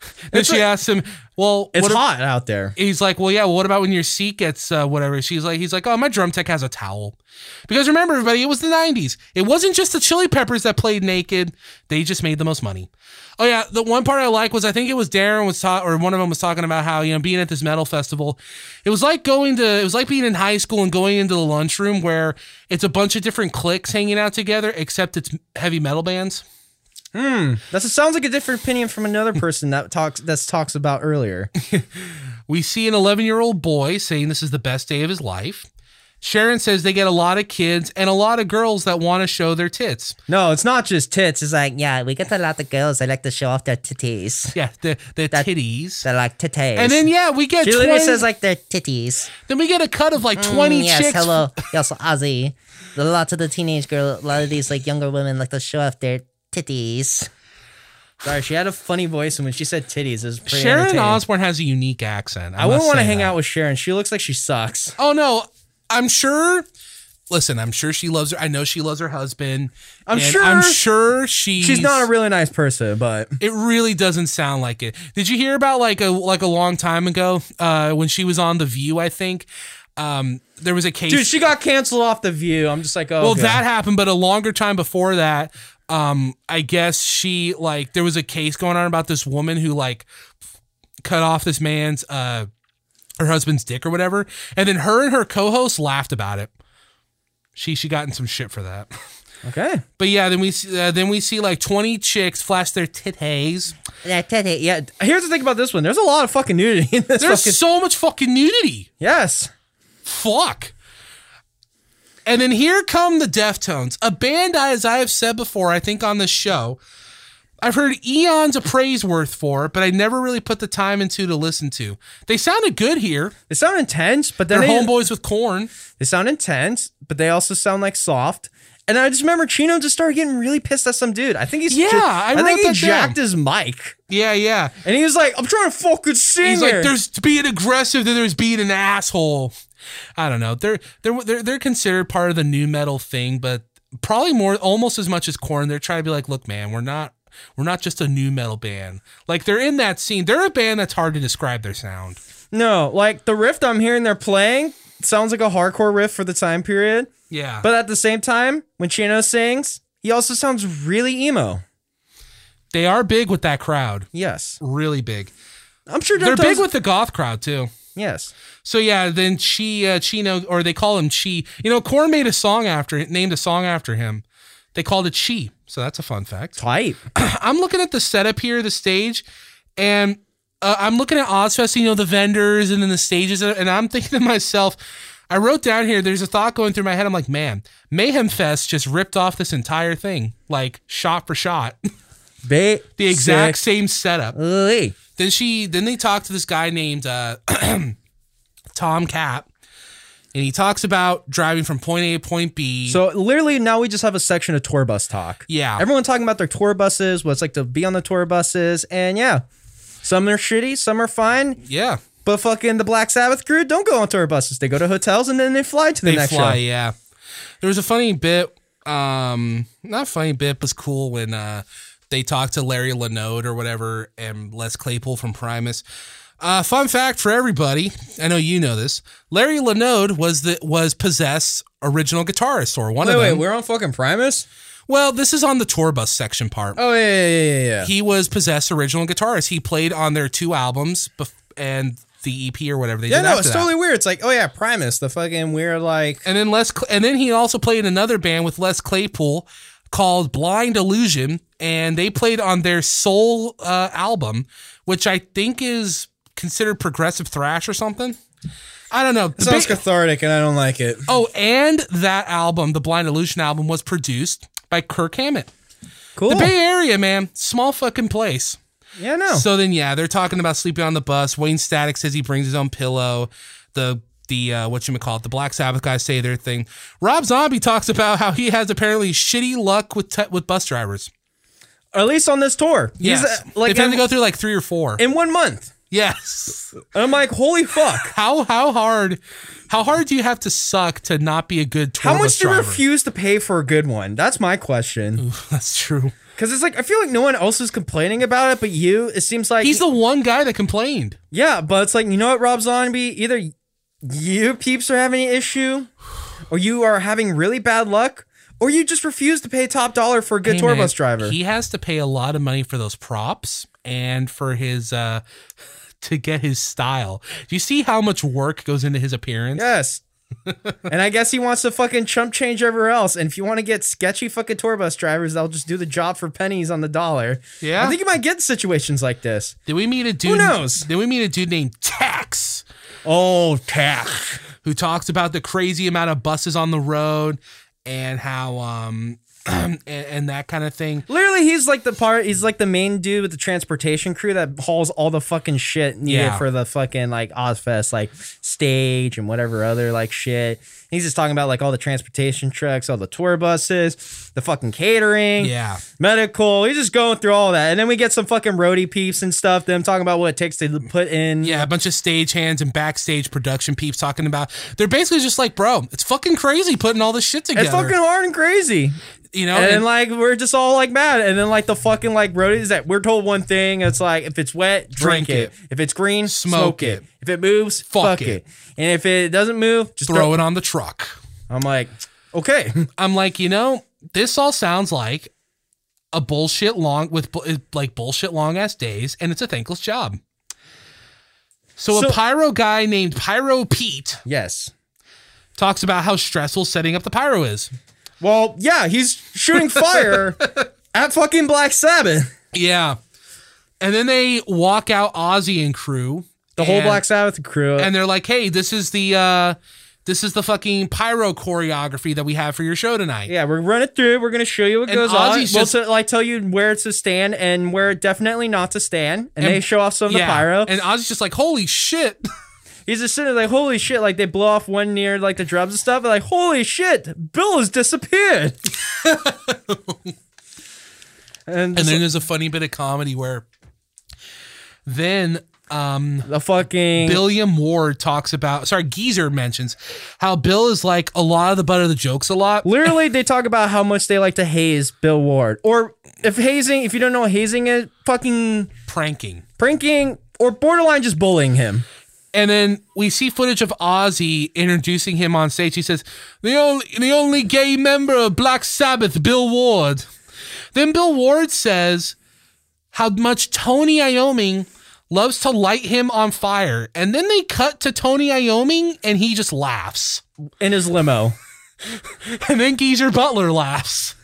then It's she like- asked him, well, It's hot out there. he's like, well, yeah. Well, what about when your seat gets uh, whatever? She's like, he's like, oh, my drum tech has a towel. Because remember, everybody, it was the '90s. It wasn't just the Chili Peppers that played naked; they just made the most money. Oh yeah, the one part I like was I think it was Daron was ta- or one of them was talking about how you know being at this metal festival, it was like going to it was like being in high school and going into the lunchroom where it's a bunch of different cliques hanging out together, except it's heavy metal bands. That sounds like a different opinion from another person that talks that talks about earlier. We see an 11 year old boy saying this is the best day of his life. Sharon says they get a lot of kids and a lot of girls that want to show their tits. No, it's not just tits. It's like Yeah, we get a lot of girls that like to show off their titties. Yeah, the the That- titties. They're like titties. and then yeah, we get she 20, literally says like they're titties. then we get a cut of like 20 Mm, yes, chicks. hello, yes, Ozzy. A lot of the teenage girl, a lot of these like younger women like to show off their titties. sorry, she had a funny voice, and when she said titties, it was pretty Sharon entertaining. Osbourne has a unique accent. I, I wouldn't want to hang that. out with Sharon. She looks like she sucks. Oh no, I'm sure. Listen, I'm sure she loves her. I know she loves her husband. I'm and sure- I'm sure she's. She's not a really nice person, but It really doesn't sound like it. Did you hear about like a like a long time ago uh, when she was on The View? I think um, there was a case. dude, she got canceled off the View. I'm just like, oh, well, God. that happened, but a longer time before that, um, I guess she like there was a case going on about this woman who like cut off this man's uh her husband's dick or whatever, and then her and her co-host laughed about it. She she got in some shit for that. okay. But yeah, then we see, uh, then we see like twenty chicks flash their titties. yeah titty, yeah. Here's the thing about this one. There's a lot of fucking nudity in this. There's fucking- so much fucking nudity. yes. Fuck. And then here come the Deftones, a band, I, as I have said before, I think on this show, I've heard eons of praise worth for, but I never really put the time into to listen to. They sounded good here. They sound intense, but then They're they, homeboys with Korn. they sound intense, but they also sound like soft. And I just remember Chino just started getting really pissed at some dude. I think he's Yeah, ju- I wrote think he jacked down. his mic, Yeah, yeah. and he was like, "I'm trying to fucking sing." He's here." like, there's being aggressive, then there's being an asshole. I don't know. They're they're they're they're considered part of the nu metal thing, but probably more almost as much as Korn. They're trying to be like, look, man, we're not we're not just a nu metal band. Like they're in that scene. They're a band that's hard to describe their sound. no, like the riff I'm hearing they're playing sounds like a hardcore riff for the time period. Yeah. But at the same time, when Chino sings, he also sounds really emo. they are big with that crowd. Yes, Really big. I'm sure They're big with the goth crowd too. Yes. So yeah, then she uh, Chino or they call him Chi. You know, Korn made a song after named a song after him. They called it Chi. So that's a fun fact. Type. I'm looking at the setup here, the stage, and uh, I'm looking at Ozzfest, you know, the vendors and then the stages, and I'm thinking to myself, I wrote down here. There's a thought going through my head. I'm like, man, Mayhem Fest just ripped off this entire thing, like shot for shot, Ba- the exact same setup. Then she, then they talk to this guy named uh, Tom Cap, and he talks about driving from point A to point B. So literally now we just have a section of tour bus talk. Yeah. Everyone talking about their tour buses, what it's like to be on the tour buses, and yeah. Some are shitty, some are fine, yeah, but fucking the Black Sabbath crew don't go on tour buses. They go to hotels and then they fly to the they next fly. show. Yeah, there was a funny bit, um, not funny bit, but was cool when uh they talked to Larry LaLonde or whatever and Les Claypool from Primus. Uh, fun fact for everybody, I know you know this. Larry LaLonde was the was Possessed original guitarist or one Wait, of them. wait, we're on fucking Primus? well, this is on the tour bus section part. Oh yeah, yeah, yeah, yeah, yeah. He was Possessed original guitarist. He played on their two albums bef- and the EP or whatever they Yeah, did no, after it's that. totally weird. It's like, oh yeah, Primus, the fucking weird like And then Les, Cl- and then he also played in another band with Les Claypool called Blind Illusion, and they played on their Soul uh, album, which I think is considered progressive thrash or something. I don't know. Sounds ba- cathartic and I don't like it. oh, and that album, the Blind Illusion album, was produced by Kirk Hammett. Cool. The Bay Area, man, small fucking place. yeah, no. So then, yeah, they're talking about sleeping on the bus. Wayne Static says he brings his own pillow. The the uh, what you call it, the Black Sabbath guys say their thing. Rob Zombie talks about how he has apparently shitty luck with te- with bus drivers. Or at least on this tour. He's, Yes, uh, like they've had in, to go through like three or four. in one month. yes. And I'm like, holy fuck. How how hard how hard do you have to suck to not be a good tour How much do you driver? refuse to pay for a good one? That's my question. That's true. Because it's like I feel like no one else is complaining about it, but you. It seems like He's the one guy that complained. yeah, but it's like you know what, Rob Zombie. Either you peeps are having an issue, or you are having really bad luck, or you just refuse to pay top dollar for a good Hey, tour man, bus driver. He has to pay a lot of money for those props and for his uh to get his style. Do you see how much work goes into his appearance? yes. and I guess he wants to fucking chump change everywhere else. And if you want to get sketchy fucking tour bus drivers, they'll just do the job for pennies on the dollar. Yeah. I think you might get situations like this. Did we meet a dude? Who knows? Did we meet a dude named Tax? Oh, tax. who talks about the crazy amount of buses on the road and how um Um, and, and that kind of thing. Literally, he's like the part. He's like the main dude with the transportation crew that hauls all the fucking shit needed Yeah. for the fucking like Ozzfest, like stage and whatever other like shit. He's just talking about like all the transportation trucks, all the tour buses, the fucking catering, Yeah. medical. He's just going through all that, and then we get some fucking roadie peeps and stuff. Them talking about what it takes to put in. Yeah, a bunch of stage hands and backstage production peeps talking about. They're basically just like, bro, it's fucking crazy putting all this shit together. It's fucking hard and crazy. You know, and, and- like we're just all like mad, and then like the fucking like roadies that we're told one thing. It's like if it's wet, drink, Drink it. it. If it's green, Smoke smoke, it. it. If it moves, Fuck fuck, it. it. And if it doesn't move, just throw it on the truck. I'm like, okay, I'm like, you know, this all sounds like a bullshit long with like bullshit long ass days, and it's a thankless job. So, a pyro guy named Pyro Pete yes. talks about how stressful setting up the pyro is. Well, yeah, he's shooting fire at fucking Black Sabbath. Yeah, and then they walk out Ozzy and crew, The whole and- Black Sabbath crew. and they're like, "Hey, this is the uh this is the fucking pyro choreography that we have for your show tonight." yeah, we're running through. We're gonna show you what And goes on. Ozzy's We'll like tell you where to stand and where definitely not to stand. And, they show off some of the pyro. And Ozzy's just like, "Holy shit!" He's just sitting there like, holy shit, like they blow off one near like the drums and stuff. And like, holy shit, Bill has disappeared. and And then there's a funny bit of comedy where then um the fucking Billiam Ward talks about sorry, Geezer mentions how Bill is like a lot of the butt of the jokes a lot. literally they talk about how much they like to haze Bill Ward. Or if hazing, if you don't know what hazing is, fucking pranking. pranking or borderline just bullying him. And then we see footage of Ozzy introducing him on stage. He says, "The only the only gay member of Black Sabbath, Bill Ward." Then Bill Ward says how much Tony Iommi loves to light him on fire. And then they cut to Tony Iommi and he just laughs. In his limo. And then Geezer Butler laughs.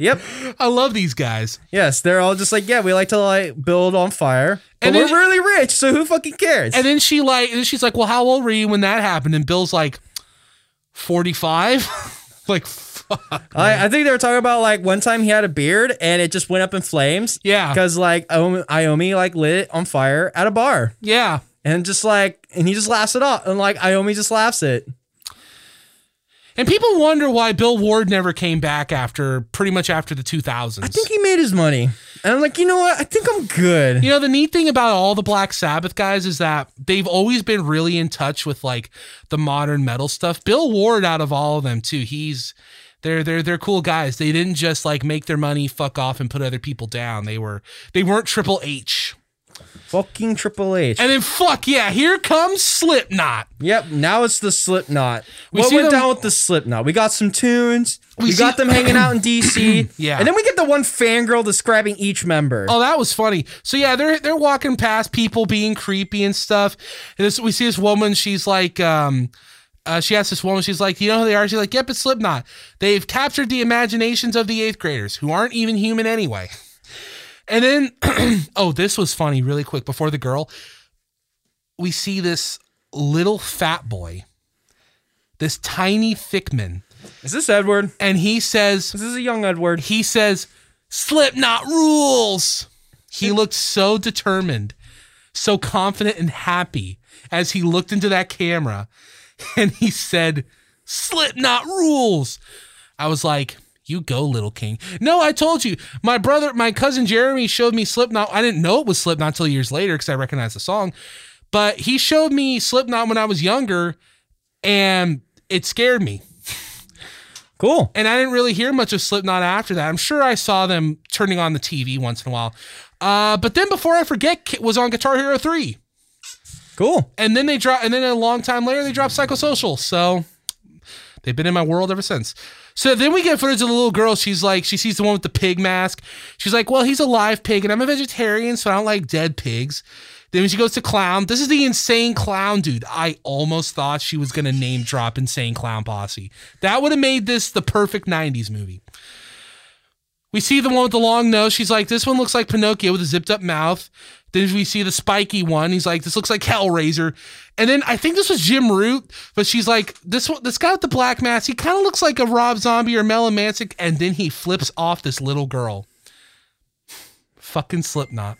Yep. I love these guys. Yes, they're all just like, yeah, we like to like build on fire, but And we're then- really rich, so who fucking cares? And then she like, and she's like, "Well, how old were you when that happened?" And Bill's like, 45. like, fuck. I, I think they were talking about like one time he had a beard and it just went up in flames. Yeah. because like Iommi like lit it on fire at a bar, Yeah. and just like, and he just laughs it off, and like Iommi just laughs it. And people wonder why Bill Ward never came back after pretty much after the 2000s. I think he made his money, and I'm like, you know what? I think I'm good. You know, the neat thing about all the Black Sabbath guys is that they've always been really in touch with like the modern metal stuff. Bill Ward out of all of them too. He's they're they're they're cool guys. They didn't just like make their money, fuck off and put other people down. They were they weren't Triple H. Fucking Triple H. And then fuck yeah, here comes Slipknot. Yep, now it's the Slipknot. We what see went them- down with the Slipknot? We got some tunes. We, We got them hanging out in DC. Yeah. and then we get the one fangirl describing each member. Oh, that was funny. So yeah, they're they're walking past people being creepy and stuff. And this, we see this woman. She's like, um, uh, she asks this woman. She's like, you know who they are? She's like, yep, it's Slipknot. They've captured the imaginations of the eighth graders who aren't even human anyway. And then, oh, this was funny. Really quick before the girl, we see this little fat boy, this tiny thick man. Is this Edward? and he says, This is a young Edward. he says, Slipknot rules. He looked so determined, so confident and happy as he looked into that camera and he said, Slipknot rules. I was like, you go, little king. No, I told you. My brother, my cousin Jeremy showed me Slipknot. I didn't know it was Slipknot until years later because I recognized the song. But he showed me Slipknot when I was younger and it scared me. Cool. And I didn't really hear much of Slipknot after that. I'm sure I saw them turning on the TV once in a while. Uh, but then before I forget, Kit was on Guitar Hero 3. Cool. And then they drop and then a long time later they dropped Psychosocial. So they've been in my world ever since. So then we get footage of the little girl. She's like, she sees the one with the pig mask. She's like, well, he's a live pig, and I'm a vegetarian, so I don't like dead pigs. Then she goes to clown, this is the insane clown dude. I almost thought she was gonna name drop insane clown posse. That would have made this the perfect 90s movie. We see the one with the long nose. She's like, this one looks like Pinocchio with a zipped up mouth. Then we see the spiky one. He's like, this looks like Hellraiser. And then I think this was Jim Root, but she's like, this one, this guy with the black mask, he kind of looks like a Rob Zombie or Mel Mansick. And then he flips off this little girl. Fucking Slipknot.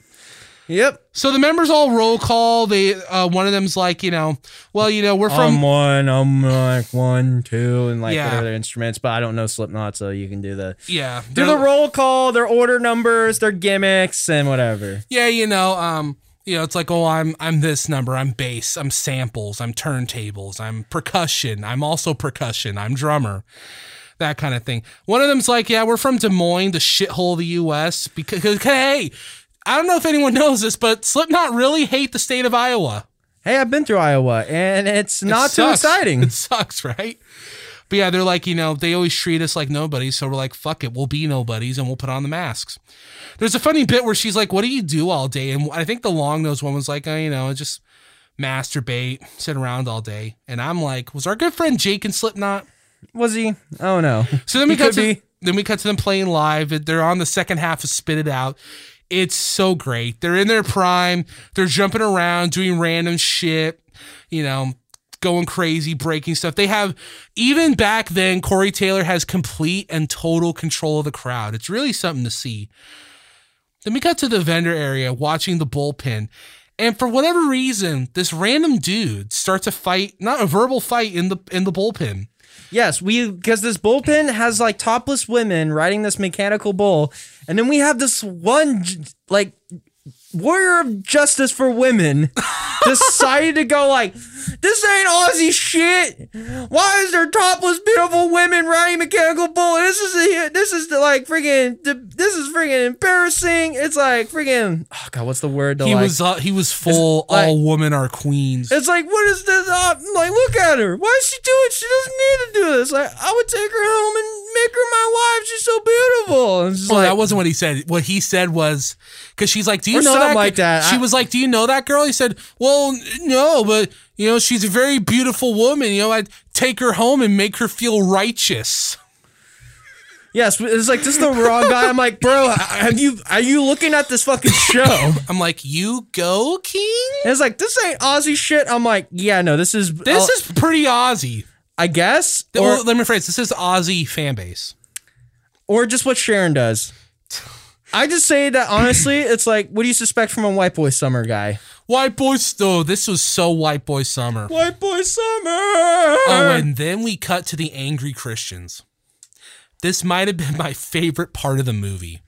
Yep. So the members all roll call. They uh, one of them's like, you know, well, you know, we're from I'm one. I'm like one, two, and like Yeah. whatever their instruments. But I don't know Slipknot, so you can do the yeah, do the roll call, their order numbers, their gimmicks, and whatever. yeah, you know, um, you know, it's like, oh, I'm I'm this number, I'm bass, I'm samples, I'm turntables, I'm percussion, I'm also percussion, I'm drummer, that kind of thing. One of them's like, yeah, we're from Des Moines, the shithole of the U.S. Because, 'cause, hey, I don't know if anyone knows this, but Slipknot really hate the state of Iowa. Hey, I've been through Iowa, and it's not It too exciting. It sucks, right? But yeah, they're like, you know, they always treat us like nobodies. So we're like, fuck it, we'll be nobodies and we'll put on the masks. There's a funny bit where she's like, what do you do all day? And I think the long nosed one was like, oh, you know, just masturbate, sit around all day. And I'm like, was our good friend Jake in Slipknot? Was he? Oh no. So then we He cut to be. then we cut to them playing live. They're on the second half of Spit It Out. It's so great. They're in their prime. They're jumping around, doing random shit, you know, going crazy, breaking stuff. They have even back then, Corey Taylor has complete and total control of the crowd. It's really something to see. Then we got to the vendor area watching the bullpen. And for whatever reason, this random dude starts a fight, not a verbal fight in the in the bullpen. Yes, we because this bullpen has like topless women riding this mechanical bull, and then we have this one like warrior of justice for women decided to go like, this ain't Ozzy shit. Why is there topless beautiful women riding mechanical bull? This is a, this is the, like freaking this is freaking embarrassing. It's like freaking oh god, what's the word? He like- was uh, he was full. like- all women are queens. It's like, what is this? Uh, like, look at her. Why is she doing? She doesn't need to do this. Like, I would take her home and make her my wife. She's so beautiful. And Well, like, that wasn't what he said. What he said was because she's like, "Do you know that?" like that. She I- was like, "Do you know that girl?" He said, "Well, no, but you know, she's a very beautiful woman. You know, I'd take her home and make her feel righteous." Yes, it's like this is the wrong guy. I'm like, bro, have you are you looking at this fucking show? I'm like, you go, King. And it's like this ain't Ozzy shit. I'm like, yeah, no, this is This uh, is pretty Ozzy. I guess, or well, let me phrase This is Ozzy fan base. or just what Sharon does. I just say that honestly, it's like, what do you suspect from a white boy summer guy? White boy, oh, this was so white boy summer. White boy summer. Oh, and then we cut to the angry Christians. This might have been my favorite part of the movie.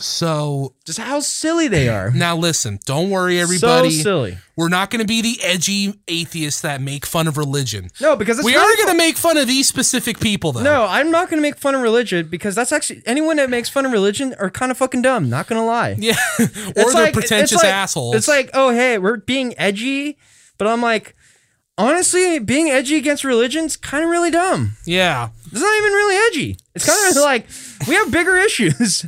So just how silly they are. now listen, don't worry, everybody. So silly. We're not going to be the edgy atheists that make fun of religion. No, because it's we are going to make fun of these specific people, though. No, I'm not gonna make fun of religion because that's actually anyone that makes fun of religion are kind of fucking dumb. Not gonna lie. Yeah, or It's they're like- pretentious it's like- assholes. It's like, oh hey, we're being edgy, but I'm like, honestly, being edgy against religion's kind of really dumb. yeah. It's not even really edgy. It's kind of like we have bigger issues.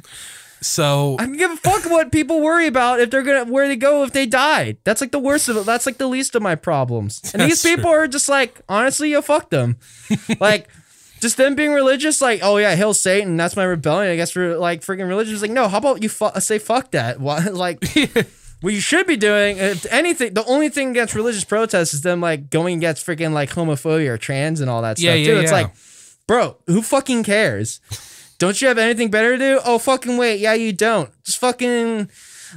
So I can give a fuck what people worry about if they're gonna where they go if they die. That's like the worst of it. That's like the least of my problems. And these people are just like, honestly, you fuck them. like, just them being religious, like, oh yeah, hail Satan. That's my rebellion. I guess for like freaking religious. Like, no, how about you fu- say fuck that? Why, like. What you should be doing, if anything, the only thing against religious protests is them like going against freaking like homophobia or trans and all that Yeah, stuff yeah, too. It's like, bro, who fucking cares? Don't you have anything better to do? Oh, fucking wait. Yeah, you don't. Just fucking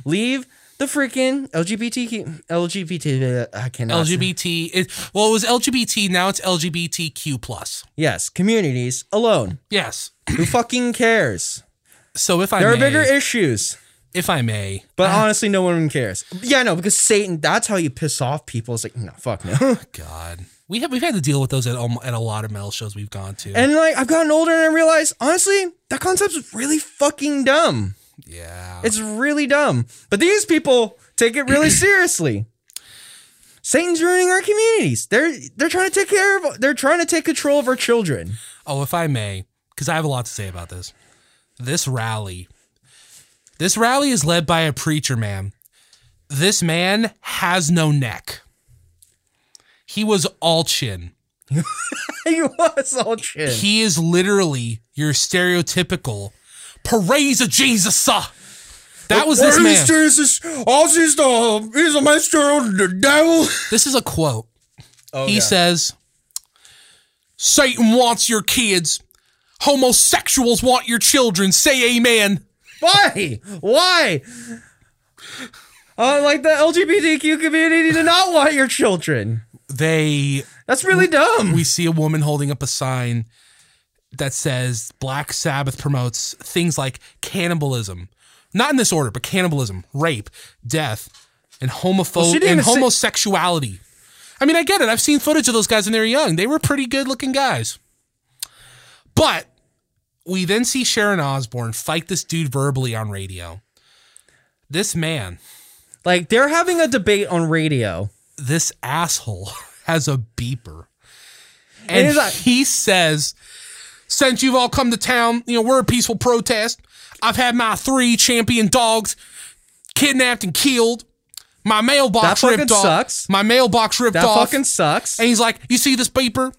leave the freaking LGBTQ, LGBT, I cannot. LGBT. It, well, it was LGBT. Now it's LGBTQ plus. Yes, communities alone. Yes. Who fucking cares? So if I There are bigger issues. if I may, But honestly, no one cares. Yeah, no, because Satan, that's how you piss off people. It's like, no, fuck no. God, we have we've had to deal with those at, almo- at a lot of metal shows we've gone to. and like, I've gotten older and I realize, honestly, that concept's really fucking dumb. yeah, It's really dumb. But these people take it really seriously. Satan's ruining our communities. They're they're trying to take care of they're trying to take control of our children. Oh, if I may, because I have a lot to say about this. This rally, this rally is led by a preacher man. This man has no neck. He was all chin. he was all chin. He is literally your stereotypical praise of Jesus. uh. That was this man. Jesus, Ozzy's the he's a master of the devil. This is a quote. Oh, he says, Satan wants your kids. Homosexuals want your children. Say amen. Why? Why? Uh, like the LGBTQ community do not want your children. They That's really dumb. we see a woman holding up a sign that says Black Sabbath promotes things like cannibalism. Not in this order, but cannibalism, rape, death, and Well, homophobe and even say- homosexuality. I mean, I get it. I've seen footage of those guys when they were young. They were pretty good looking guys. But we then see Sharon Osbourne fight this dude verbally on radio. This man, like they're having a debate on radio. This asshole has a beeper. And like- he says, since you've all come to town, you know, we're a peaceful protest. I've had my three champion dogs kidnapped and killed. My mailbox That fucking ripped off. sucks. My mailbox ripped That off. fucking sucks. and he's like, you see this beeper?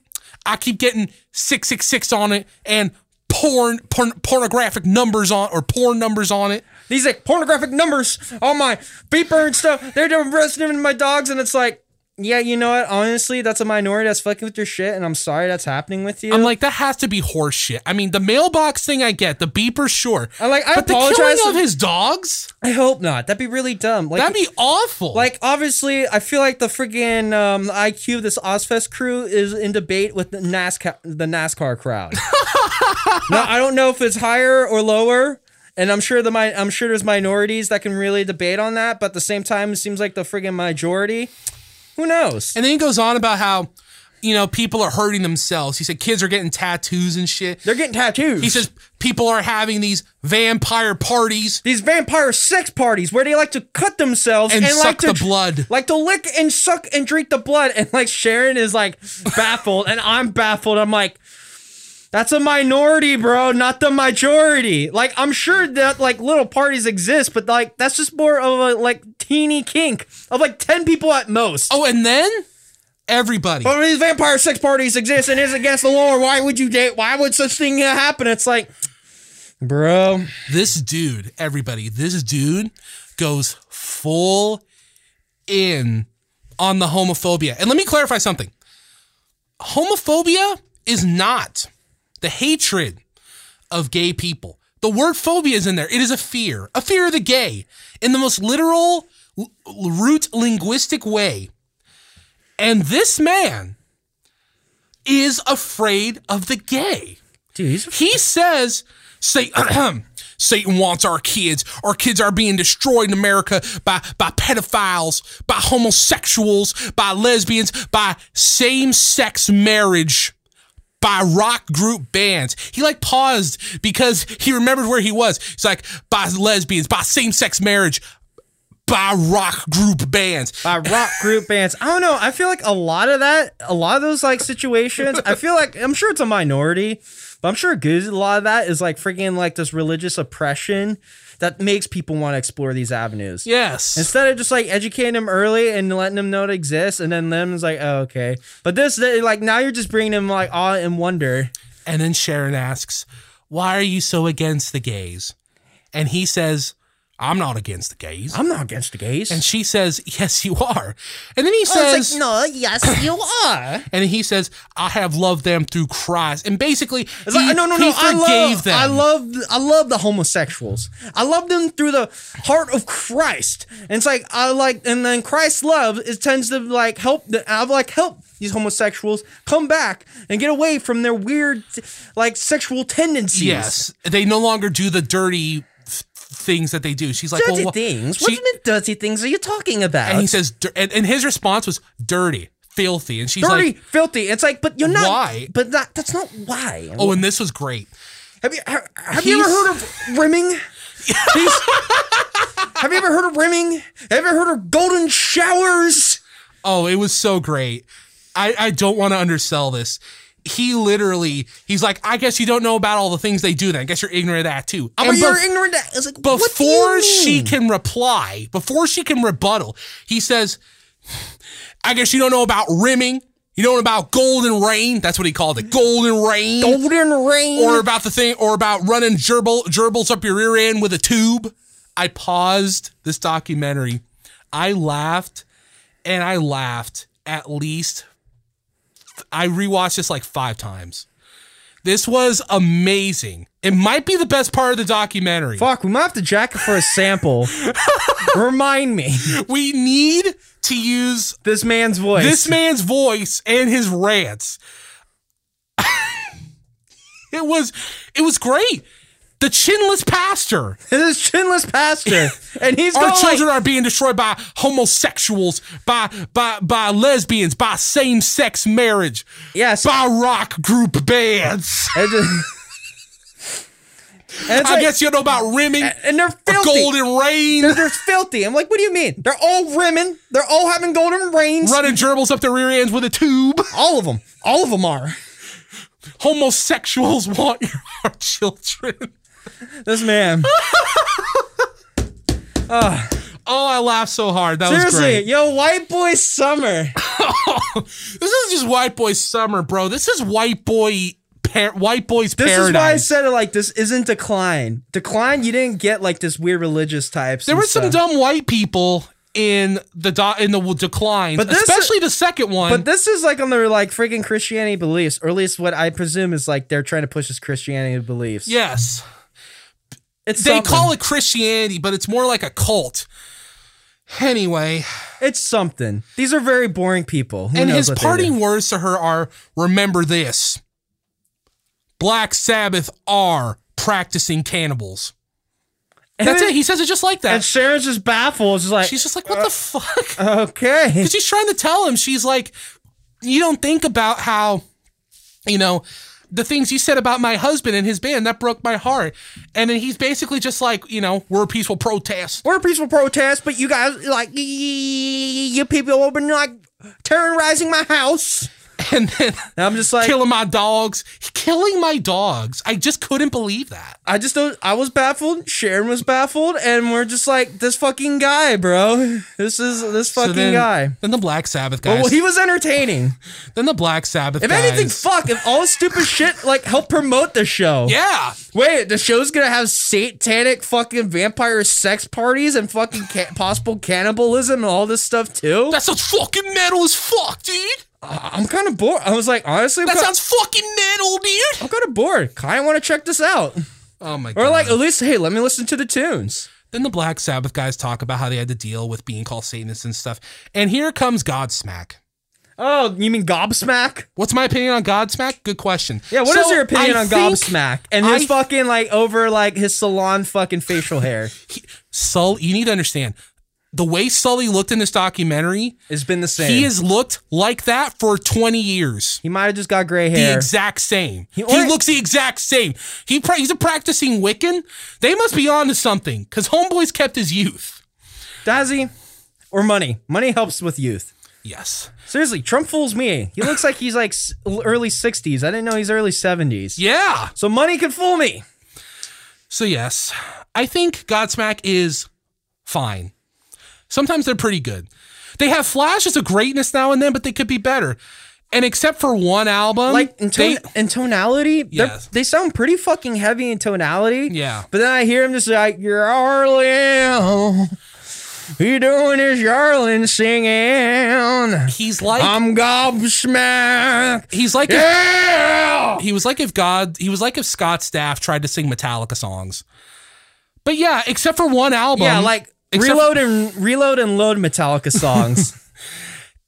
I keep getting 666 on it and porn, porn pornographic numbers on or porn numbers on it. These like pornographic numbers on my beeper and stuff. They're arresting my dogs, and it's like, yeah, you know what? Honestly, that's a minority that's fucking with your shit, and I'm sorry that's happening with you. I'm like, that has to be horse shit. I mean, the mailbox thing I get, the beeper, sure. I like- I but the apologize killing of his dogs, I hope not. That'd be really dumb. Like, that'd be awful. like obviously, I feel like the friggin' um, IQ of this Ozzfest crew is in debate with the NASCAR, the NASCAR crowd. now, I don't know if it's higher or lower. And I'm sure the I'm sure there's minorities that can really debate on that, but at the same time, it seems like the friggin' majority. Who knows? and then he goes on about how, you know, people are hurting themselves. He said kids are getting tattoos and shit. They're getting tattoos. He says people are having these vampire parties. these vampire sex parties where they like to cut themselves And and, suck like to the blood. like to lick and suck and drink the blood. And like Sharon is like baffled, and I'm baffled. I'm like, that's a minority, bro, not the majority. Like I'm sure that like little parties exist, but like that's just more of a like teeny kink of like ten people at most. Oh, and then Everybody. But these vampire sex parties exist and is against the law. Why would you date? Why would such thing happen? It's like, bro. this dude, everybody, this dude goes full in on the homophobia. And let me clarify something. Homophobia is not the hatred of gay people. The word phobia is in there. It is a fear, a fear of the gay in the most literal root linguistic way. And this man is afraid of the gay. Dude, He says, Satan, Satan wants our kids. Our kids are being destroyed in America by, by pedophiles, by homosexuals, by lesbians, by same sex marriage, by rock group bands. He like paused because he remembered where he was. He's like, by lesbians, by same sex marriage, by rock group bands. by rock group bands. I don't know. I feel like a lot of that, a lot of those like situations, I feel like I'm sure it's a minority, but I'm sure a good a lot of that is like freaking like this religious oppression that makes people want to explore these avenues. Yes. Instead of just like educating them early and letting them know it exists, and then them is like, oh, okay. But this, they- like, now you're just bringing them like awe and wonder. And then Sharon asks, Why are you so against the gays? And he says, I'm not against the gays. I'm not against the gays. And she says, Yes, you are. And then he says, like, no, yes, you are. and he says, I have loved them through Christ. And basically, It's like, no, no, no. he I love, them. I love, I love the homosexuals. I love them through the heart of Christ. And it's like, I like, and then Christ's love it tends to like help. The, I like help these homosexuals come back and get away from their weird, like sexual tendencies. Yes. They no longer do the dirty things that they do. She's like, Dirty well, things. she- what do you mean dirty things are you talking about? and he says, and, and his response was dirty, filthy. And she's dirty, like, filthy. It's like, but you're not. Why? But that, that's not why. Oh, and this was great. Have you have, have you ever heard of rimming? Have you ever heard of rimming? Have you ever heard of golden showers? Oh, it was so great. I, I don't want to undersell this. He literally, he's like, I guess you don't know about all the things they do then. I guess you're ignorant of that too. Oh, And but you're ignorant. That. It's like, what do you before she can reply, before she can rebuttal, he says, I guess you don't know about rimming. You don't know about golden rain. That's what he called it. Golden rain. golden rain. or about the thing, or about running gerbil, gerbils up your ear end with a tube. I paused this documentary. I laughed and I laughed at least. I rewatched this like five times. This was amazing. It might be the best part of the documentary. Fuck, we might have to jack it for a sample. Remind me, We need to use this man's voice. this man's voice and his rants. it was it was great. The chinless pastor. This chinless pastor, and he's Our children like, are being destroyed by homosexuals, by by by lesbians, by same sex marriage, yes. by rock group bands. And I like- guess you know about rimming, and they're filthy. golden rain, They're, they're filthy. I'm like, what do you mean? They're all rimming. They're all having golden rains. running gerbils up their rear ends with a tube. All of them. All of them are. Homosexuals want your our children. This man. Ah. Oh, I laughed so hard. That was Seriously, great. yo, white boy summer. This is just white boy summer, bro. This is white boy par- white boys This paradise. is why I said it like this isn't decline. Decline, you didn't get like this weird religious types. there were some stuff. dumb white people in the do- in the decline, But this is- especially the second one. But this is like on their like freaking Christianity beliefs, or at least what I presume is like they're trying to push this Christianity beliefs. yes, it's they something. call it Christianity, but it's more like a cult. Anyway, it's something. These are very boring people. Who and his parting words to her are remember this Black Sabbath are practicing cannibals. And That's it. He says it just like that. And. Sharon's just baffled. She's like, She's just like, what the uh, fuck? okay. Because she's trying to tell him, she's like, you don't think about how, you know, the things you said about my husband and his band that broke my heart. And then he's basically just like, you know, we're a peaceful protest. We're a peaceful protest, but you guys like you people have been like terrorizing my house. and then And I'm just like, killing my dogs, killing my dogs. I just couldn't believe that. I just don't. I was baffled. Sharon was baffled, and we're just like, this fucking guy, bro. This is this So fucking then, guy. Then the Black Sabbath guys. Well, he was entertaining. then the Black Sabbath If guys. anything, fuck. If all stupid shit like help promote the show. yeah. Wait, the show's gonna have satanic fucking vampire sex parties and fucking ca- possible cannibalism and all this stuff too. That's sounds fucking metal as fuck, dude. I'm kind of bored. I was like, honestly, I'm That ki- sounds fucking metal, dude. I'm kind of bored. Kind of want to check this out, Oh my god. or like at least, hey, let me listen to the tunes. Then the Black Sabbath guys talk about how they had to deal with being called Satanists and stuff. And here comes Godsmack. Oh, you mean Gobsmack? What's my opinion on Godsmack? Good question. Yeah, what is So, your opinion I on Gobsmack and his I- fucking like over like his salon fucking facial hair? Sully, you need to understand the way Sully looked in this documentary. It's been the same. He has looked like that for 20 years. He might have just got gray hair. The exact same. He, or- looks the exact same. He pra- he's a practicing Wiccan. They must be on to something because Homeboy's kept his youth. Does he? Or money? Money helps with youth. Yes. Seriously, Trump fools me. He looks like he's like early 60s. I didn't know he's early 70s. Yeah. So money can fool me. So yes, I think Godsmack is fine. Sometimes they're pretty good. They have flashes of greatness now and then, but they could be better. And except for one album, Like in, they- in tonality, Yes. they sound pretty fucking heavy in tonality. Yeah. But then I hear him just like, Yarling. He doing his Yarling singing. he's like I'm gobsmacked. he's like if- Yeah. he was like if God he was like if Scott Stapp tried to sing Metallica songs. But yeah, except for one album. Yeah, like except reload and reload and load Metallica songs.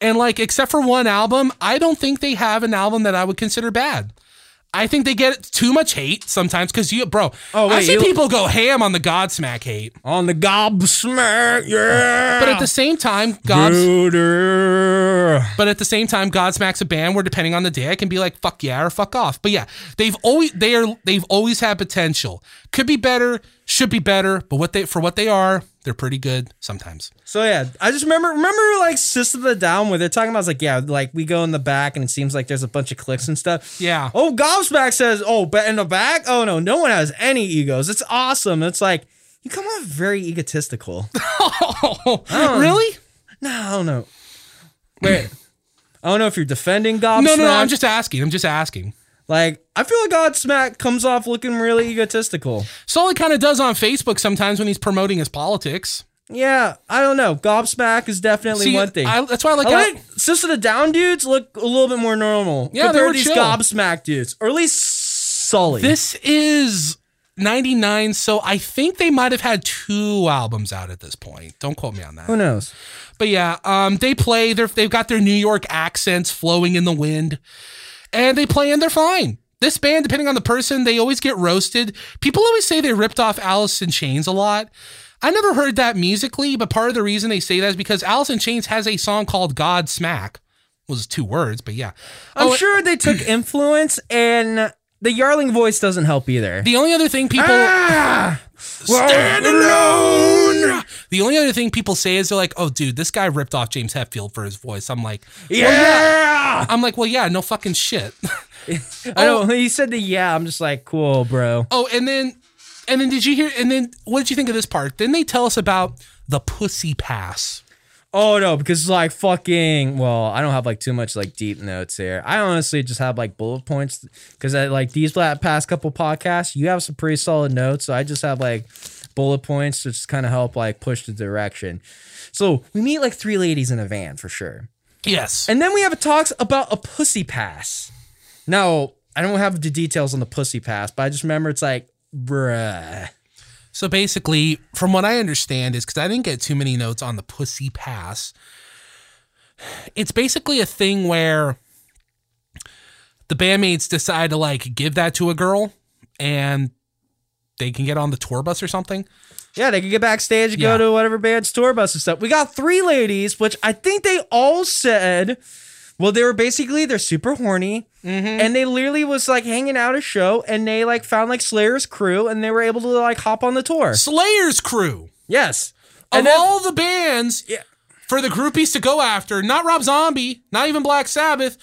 And like, except for one album, I don't think they have an album that I would consider bad. I think they get too much hate sometimes because you, bro. Oh, I see you- people go ham on the Godsmack hate, On the Godsmack, yeah. but at the same time, God's. But at the same time, Godsmack's a band where depending on the day, I can be like fuck yeah or fuck off. But yeah, they've always they are they've always had potential. Could be better, should be better, but what they for what they are, they're pretty good sometimes. So yeah, I just remember remember like System of the Down where they're talking about like yeah, like we go in the back and it seems like there's a bunch of clicks and stuff. Yeah. Oh, Gobsmack says, oh, but in the back, oh no, no one has any egos. It's awesome. It's like you come off very egotistical. oh, um, really? no, I don't know. Wait, I don't know if you're defending Gobsmack. No, no, no. I'm just asking. I'm just asking. Like I feel like Godsmack comes off looking really egotistical. Sully kind of does on Facebook sometimes when he's promoting his politics. Yeah, I don't know. Gobsmack is definitely See, one thing. I, that's why I like. I how- like System of the Down dudes look a little bit more normal Yeah, compared to these chill. Gobsmack dudes, or at least Sully. this is 99, so I think they might have had two albums out at this point. Don't quote me on that. Who knows? But yeah, um, they play. They're, they've got their New York accents flowing in the wind, and they play and they're fine. This band, depending on the person, they always get roasted. People always say they ripped off Alice in Chains a lot. I never heard that musically, but part of the reason they say that is because Alice in Chains has a song called God Smack. Was two words, but yeah. I'm Oh, sure they took influence, and the Yarling voice doesn't help either. The only other thing people Ah! stand alone. The only other thing people say is they're like, "Oh, dude, this guy ripped off James Hetfield for his voice." I'm like, Yeah, I'm like, well, yeah, no fucking shit. I know. He said the yeah. I'm just like, cool, bro. oh, and then, and then, did you hear? And then, what did you think of this part? Then they tell us about the pussy pass. Oh no, because like fucking. Well, I don't have like too much like deep notes here. I honestly just have like bullet points because I like these past couple podcasts. You have some pretty solid notes, so I just have like bullet points to just kind of help like push the direction. So we meet like three ladies in a van for sure. Yes. And then we have a talks about a pussy pass. Now, I don't have the details on the pussy pass, but I just remember it's like, bruh. So basically, from what I understand, is because I didn't get too many notes on the pussy pass. It's basically a thing where the bandmates decide to like give that to a girl, and they can get on the tour bus or something. Yeah, they can get backstage and Yeah. go to whatever band's tour bus and stuff. We got three ladies, which I think they all said, well, they were basically they're super horny, mm-hmm. and they literally was like hanging out a show, and they like found like Slayer's crew, and they were able to like hop on the tour. Slayer's crew Yes, of and then, all the bands Yeah. for the groupies to go after, not Rob Zombie, not even Black Sabbath.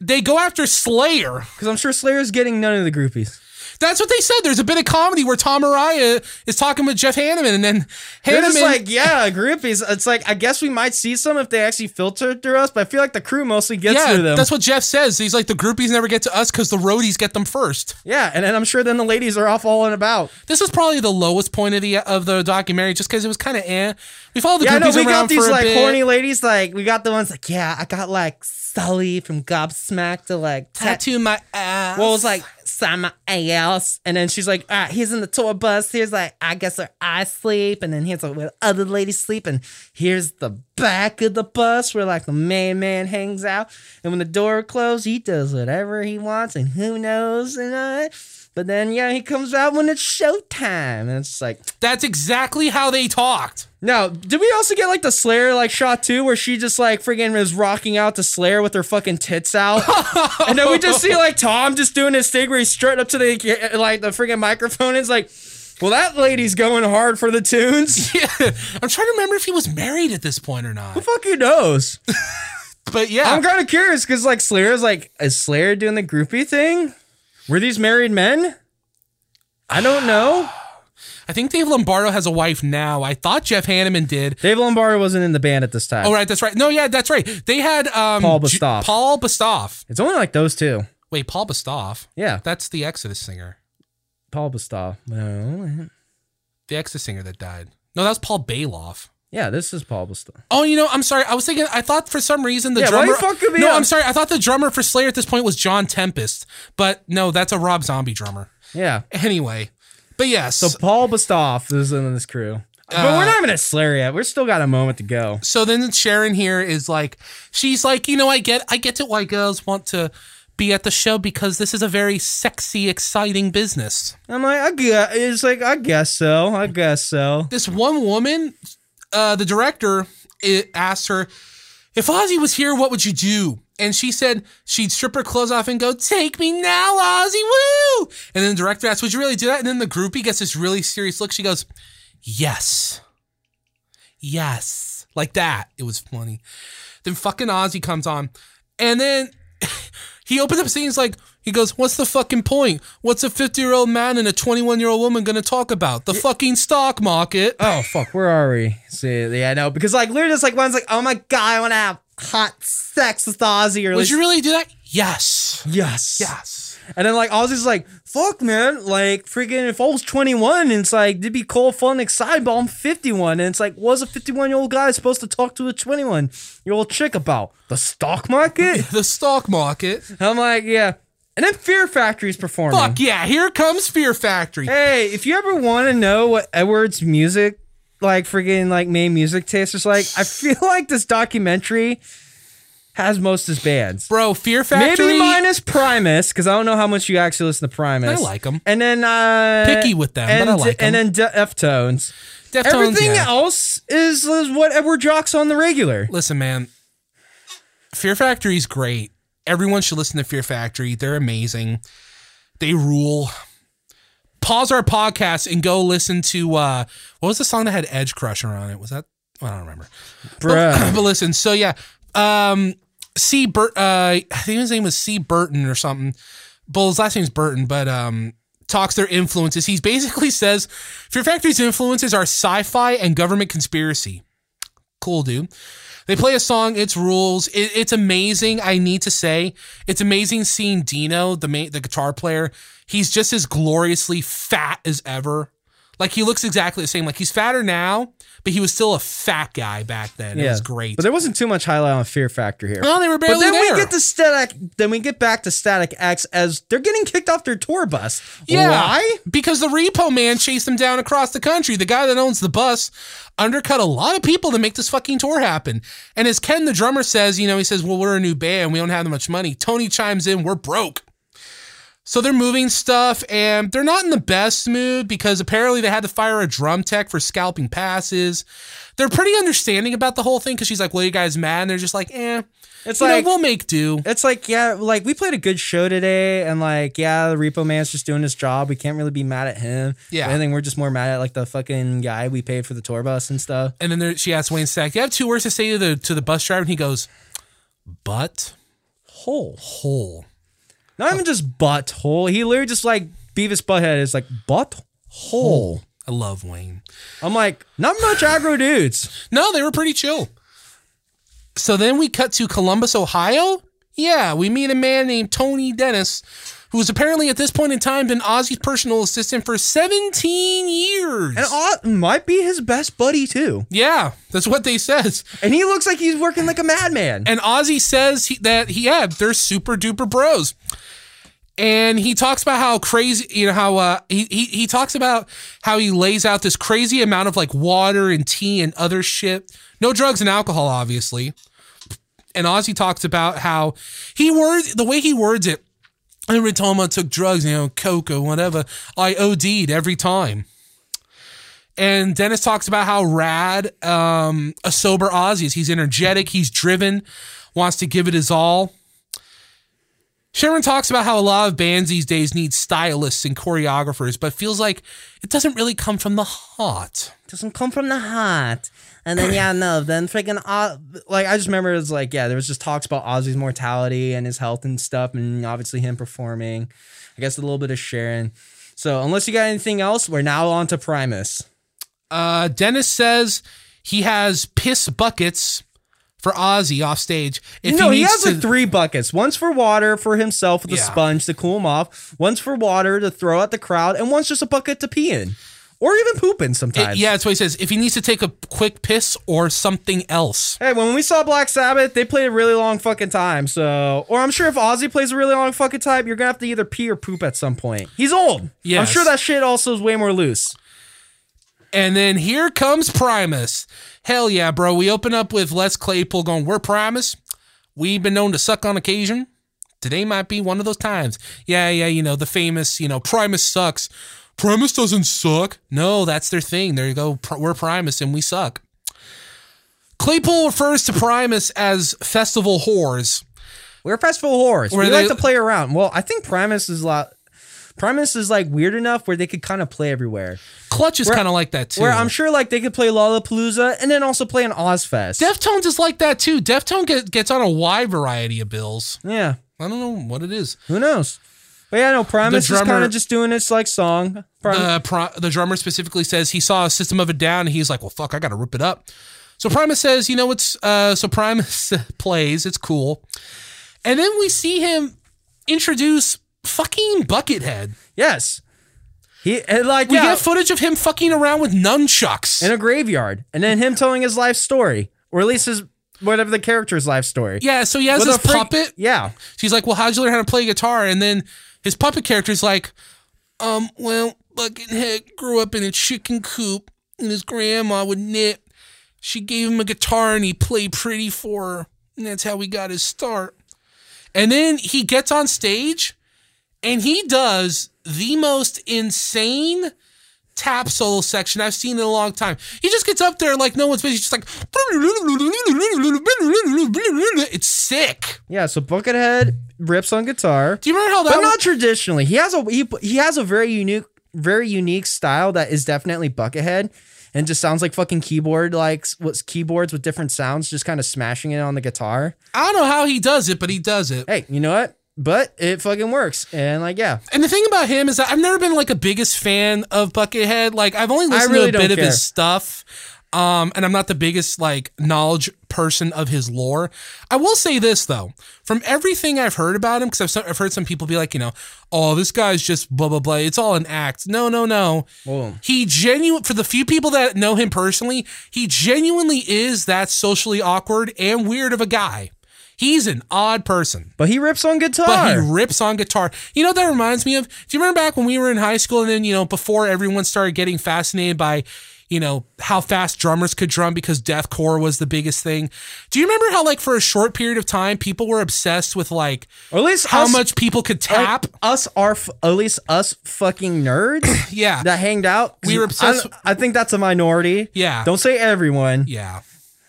they go after Slayer. Because I'm sure Slayer's getting none of the groupies. That's what they said. There's a bit of comedy where Tom Araya is talking with Jeff Hanneman, and then They're like, yeah, groupies. It's like, I guess we might see some if they actually filter through us, but I feel like the crew mostly gets yeah, through them. that's what Jeff says. He's like, the groupies never get to us because the roadies get them first. yeah, and then I'm sure then the ladies are off all and about. This is probably the lowest point of the of the documentary, just because it was kind of eh. We followed the Yeah, groupies we around got these like bit. horny ladies. Like we got the ones like, yeah, I got like Sully from Gobsmack to like tat- tattoo my ass. Well, it was like sign my ass, and then she's like, "All right, here's in the tour bus. Here's like, I guess where I sleep, and then here's like where other ladies sleep, and here's the back of the bus where like the main man hangs out. And when the door closed, he does whatever he wants, and who knows, and uh, but then yeah, he comes out when it's showtime, and it's like, That's exactly how they talked. now, did we also get like the Slayer like shot too, where she just like friggin' is rocking out to Slayer with her fucking tits out, and then we just see like Tom just doing his thing where he's strutting up to the like the friggin' microphone. And it's like, well, that lady's going hard for the tunes. Yeah, I'm trying to remember if he was married at this point or not. Who fucking knows? But yeah, I'm kind of curious because like Slayer's like, is Slayer doing the groupie thing? Were these married men? I don't know. I think Dave Lombardo has a wife now. I thought Jeff Hanneman did. Dave Lombardo wasn't in the band at this time. Oh right, that's right. No, yeah, that's right. They had um, Paul J- Paul Bostaph. It's only like those two. Wait, Paul Bostaph. Yeah, That's the Exodus singer. Paul Bostaph. No, The Exodus singer that died. No, that was Paul Baloff. Yeah, this is Paul Bostaph. Oh, you know, I'm sorry. I was thinking. I thought for some reason the Yeah, why drummer. you fucking me no, up? I'm sorry. I thought the drummer for Slayer at this point was John Tempest, but no, that's a Rob Zombie drummer. Yeah. Anyway, but yes. So Paul Bostaph is in this crew. But we're uh, not even at Slayer yet. We're still got a moment to go. so then Sharon here is like, she's like, you know, I get, I get it why girls want to be at the show because this is a very sexy, exciting business. I'm like, I guess it's like, I guess so. I guess so. This one woman, uh, the director, it asked her, if Ozzy was here, what would you do? And she said she'd strip her clothes off and go, "Take me now, Ozzy, woo!" And then the director asked, "Would you really do that?" And then the groupie gets this really serious look. She goes, "Yes, yes," like that. It was funny. Then fucking Ozzy comes on, and then he opens up scenes like he goes, "What's the fucking point? What's a fifty-year-old man and a twenty-one-year-old woman gonna talk about? The fucking stock market." Oh fuck, where are we? See, yeah, I know because like literally, just like one's like, oh my god, I want to have hot sex with Ozzy or Would least- you really do that? Yes. yes, Yes. And then like I was just like, fuck man, like freaking if I was 21 and it's like it'd be cool, fun, exciting, but I'm 51 and it's like, what's a 51 year old guy supposed to talk to a 21 year old chick about the stock market? The stock market. I'm like, yeah. And then Fear Factory's performing. Fuck yeah, here comes Fear Factory. Hey, if you ever want to know what Edward's music, like freaking like main music taste is like, I feel like this documentary has most of his bands. Bro, Fear Factory. Maybe minus Primus, because I don't know how much you actually listen to Primus. I like them. And then uh Picky with them, but I like them. And then Deftones. Deftones, Everything yeah. else is, is what Edward Jocks on the regular. Listen, man. Fear Factory's great. Everyone should listen to Fear Factory. They're amazing. They rule. Pause our podcast and go listen to uh what was the song that had Edgecrusher on it? Was that I don't remember. Bruh. but listen, so yeah, um, C. Burt, uh, I think his name was C. Burton or something. But his last name's Burton, but um, talks their influences. He basically says Fear Factory's influences are sci-fi and government conspiracy. Cool, dude. They play a song. It's rules. It, it's amazing. I need to say, it's amazing seeing Dino, the main, the guitar player. He's just as gloriously fat as ever. Like he looks exactly the same. Like he's fatter now, but he was still a fat guy back then. It was great. But there wasn't too much highlight on Fear Factor here. no, they were But then there. we get to Static. Then we get back to Static X as they're getting kicked off their tour bus. Yeah. Why? Because the repo man chased them down across the country. The guy that owns the bus undercut a lot of people to make this fucking tour happen. And as Ken, the drummer, says, you know, he says, well, we're a new band. We don't have that much money. Tony chimes in, we're broke. So they're moving stuff and they're not in the best mood because apparently they had to fire a drum tech for scalping passes. They're pretty understanding about the whole thing because she's like, well, you guys mad? And they're just like, eh. It's you like know, we'll make do. It's like, yeah, like we played a good show today, and like, yeah, the repo man's just doing his job. We can't really be mad at him. Yeah. I think we're just more mad at like the fucking guy we paid for the tour bus and stuff. And then there, she asks Wayne Static, "Do you have two words to say to the to the bus driver?" And he goes, "But." hole. Hole. Not even just butt hole. He literally just like Beavis Butthead is like butt hole. Oh, I love Wayne. I'm like, not much aggro dudes. No, they were pretty chill. So then we cut to Columbus, Ohio. Yeah, we meet a man named Tony Dennis, who's apparently at this point in time been Ozzy's personal assistant for 17 years. And Oz might be his best buddy too. yeah, that's what they says. And he looks like he's working like a madman. And Ozzy says he, that he yeah, they're super duper bros. And he talks about how crazy, you know, how uh, he, he he talks about how he lays out this crazy amount of like water and tea and other shit. No drugs and alcohol, obviously. And Ozzy talks about how he words the way he words it. Every time I took drugs, you know, coke or whatever, I OD'd every time. And Dennis talks about how rad um, a sober Ozzy is. He's energetic, he's driven, wants to give it his all. Sharon talks about how a lot of bands these days need stylists and choreographers, but feels like it doesn't really come from the heart. doesn't come from the heart. And then yeah, no, then freaking uh, like I just remember it was like yeah, there was just talks about Ozzy's mortality and his health and stuff, and obviously him performing. I guess a little bit of Sharon. So unless you got anything else, we're now on to Primus. Uh, Dennis says he has piss buckets for Ozzy off stage. If no, he, needs has to- like three buckets. One's for water for himself with a Yeah. sponge to cool him off. One's for water to throw at the crowd, and one's just a bucket to pee in, or even poop in sometimes. yeah, that's what he says. If he needs to take a quick piss or something else. Hey, when we saw Black Sabbath, they played a really long fucking time. So, or I'm sure if Ozzy plays a really long fucking time, you're gonna have to either pee or poop at some point. He's old. Yeah, I'm sure that shit also is way more loose. And then here comes Primus. Hell yeah, bro. We open up with Les Claypool going, We're Primus. We've been known to suck on occasion. Today might be one of those times. Yeah, yeah, you know, the famous, you know, Primus sucks. Primus doesn't suck. No, that's their thing. There you go. We're Primus and we suck. Claypool refers to Primus as festival whores. We're festival whores. Where we they- like to play around. Well, I think Primus is a lot. Primus is like weird enough where they could kind of play everywhere. Clutch is kind of like that too. Where I'm sure like they could play Lollapalooza and then also play an Ozzfest. Deftones is like that too. Deftone get, gets on a wide variety of bills. yeah, I don't know what it is. who knows? But yeah, no, Primus is drummer- kind of just doing its like song. Prim- the pro- the drummer specifically says he saw a System of a Down and he's like, well, fuck, I got to rip it up. So Primus says, you know, it's uh, so Primus plays, it's cool, and then we see him introduce fucking Buckethead. yes, he and, like We yeah, get footage of him fucking around with nunchucks. in a graveyard, and then him telling his life story, or at least his whatever the character's life story. yeah, so he has With this freak- puppet. Yeah, She's like, well, how'd you learn how to play guitar? And then his puppet character is like, um, well, Buckethead grew up in a chicken coop and his grandma would knit. She gave him a guitar and he played pretty for her. And that's how he got his start. And then he gets on stage and he does the most insane tap solo section I've seen in a long time. He just gets up there like no one's business. He's just like, it's sick. yeah. So Buckethead rips on guitar. Do you remember how that but was? not traditionally. He has a he, he has a very unique very unique style that is definitely Buckethead and just sounds like fucking keyboard like what's keyboards with different sounds just kind of smashing it on the guitar. I don't know how he does it, but he does it. Hey, you know what? But it fucking works. And like yeah. And the thing about him is that I've never been like a biggest fan of Buckethead. Like I've only listened really to a bit don't of his stuff. Um, and I'm not the biggest like knowledge person of his lore. I will say this though, from everything I've heard about him, because I've, I've heard some people be like, you know, oh, this guy's just blah blah blah. It's all an act. No, no, no. Whoa. He genuine for the few people that know him personally, he genuinely is that socially awkward and weird of a guy. He's an odd person. But he rips on guitar. But he rips on guitar. You know that reminds me of? Do you remember back when we were in high school and then, you know, before everyone started getting fascinated by, you know, how fast drummers could drum because deathcore was the biggest thing? Do you remember how, like, for a short period of time, people were obsessed with, like, or at least how us- much people could tap? us are f- at least us fucking nerds yeah. that hanged out. We were obsessed- I, I think that's a minority. Yeah. Don't say everyone. yeah.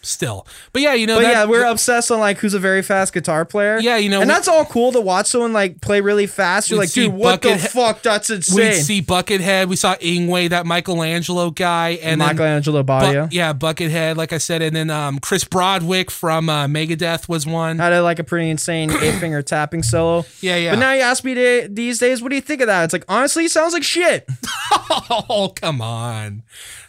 Still. But yeah, you know, But that, yeah, we're obsessed on like who's a very fast guitar player. Yeah, you know, and we- that's all cool to watch someone like play really fast. You're like, dude, what the fuck? That's insane. Insane. see Buckethead. We saw Yngwie, that Michael Angelo guy, and then Michael Angelo Bu- Batio yeah, Buckethead, like I said, and then um, Chris Broderick from uh, Megadeth was one. had a, like a pretty insane eight finger tapping solo. Yeah, yeah. But now you ask me to, these days, what do you think of that? It's like honestly, it sounds like shit. oh, come on,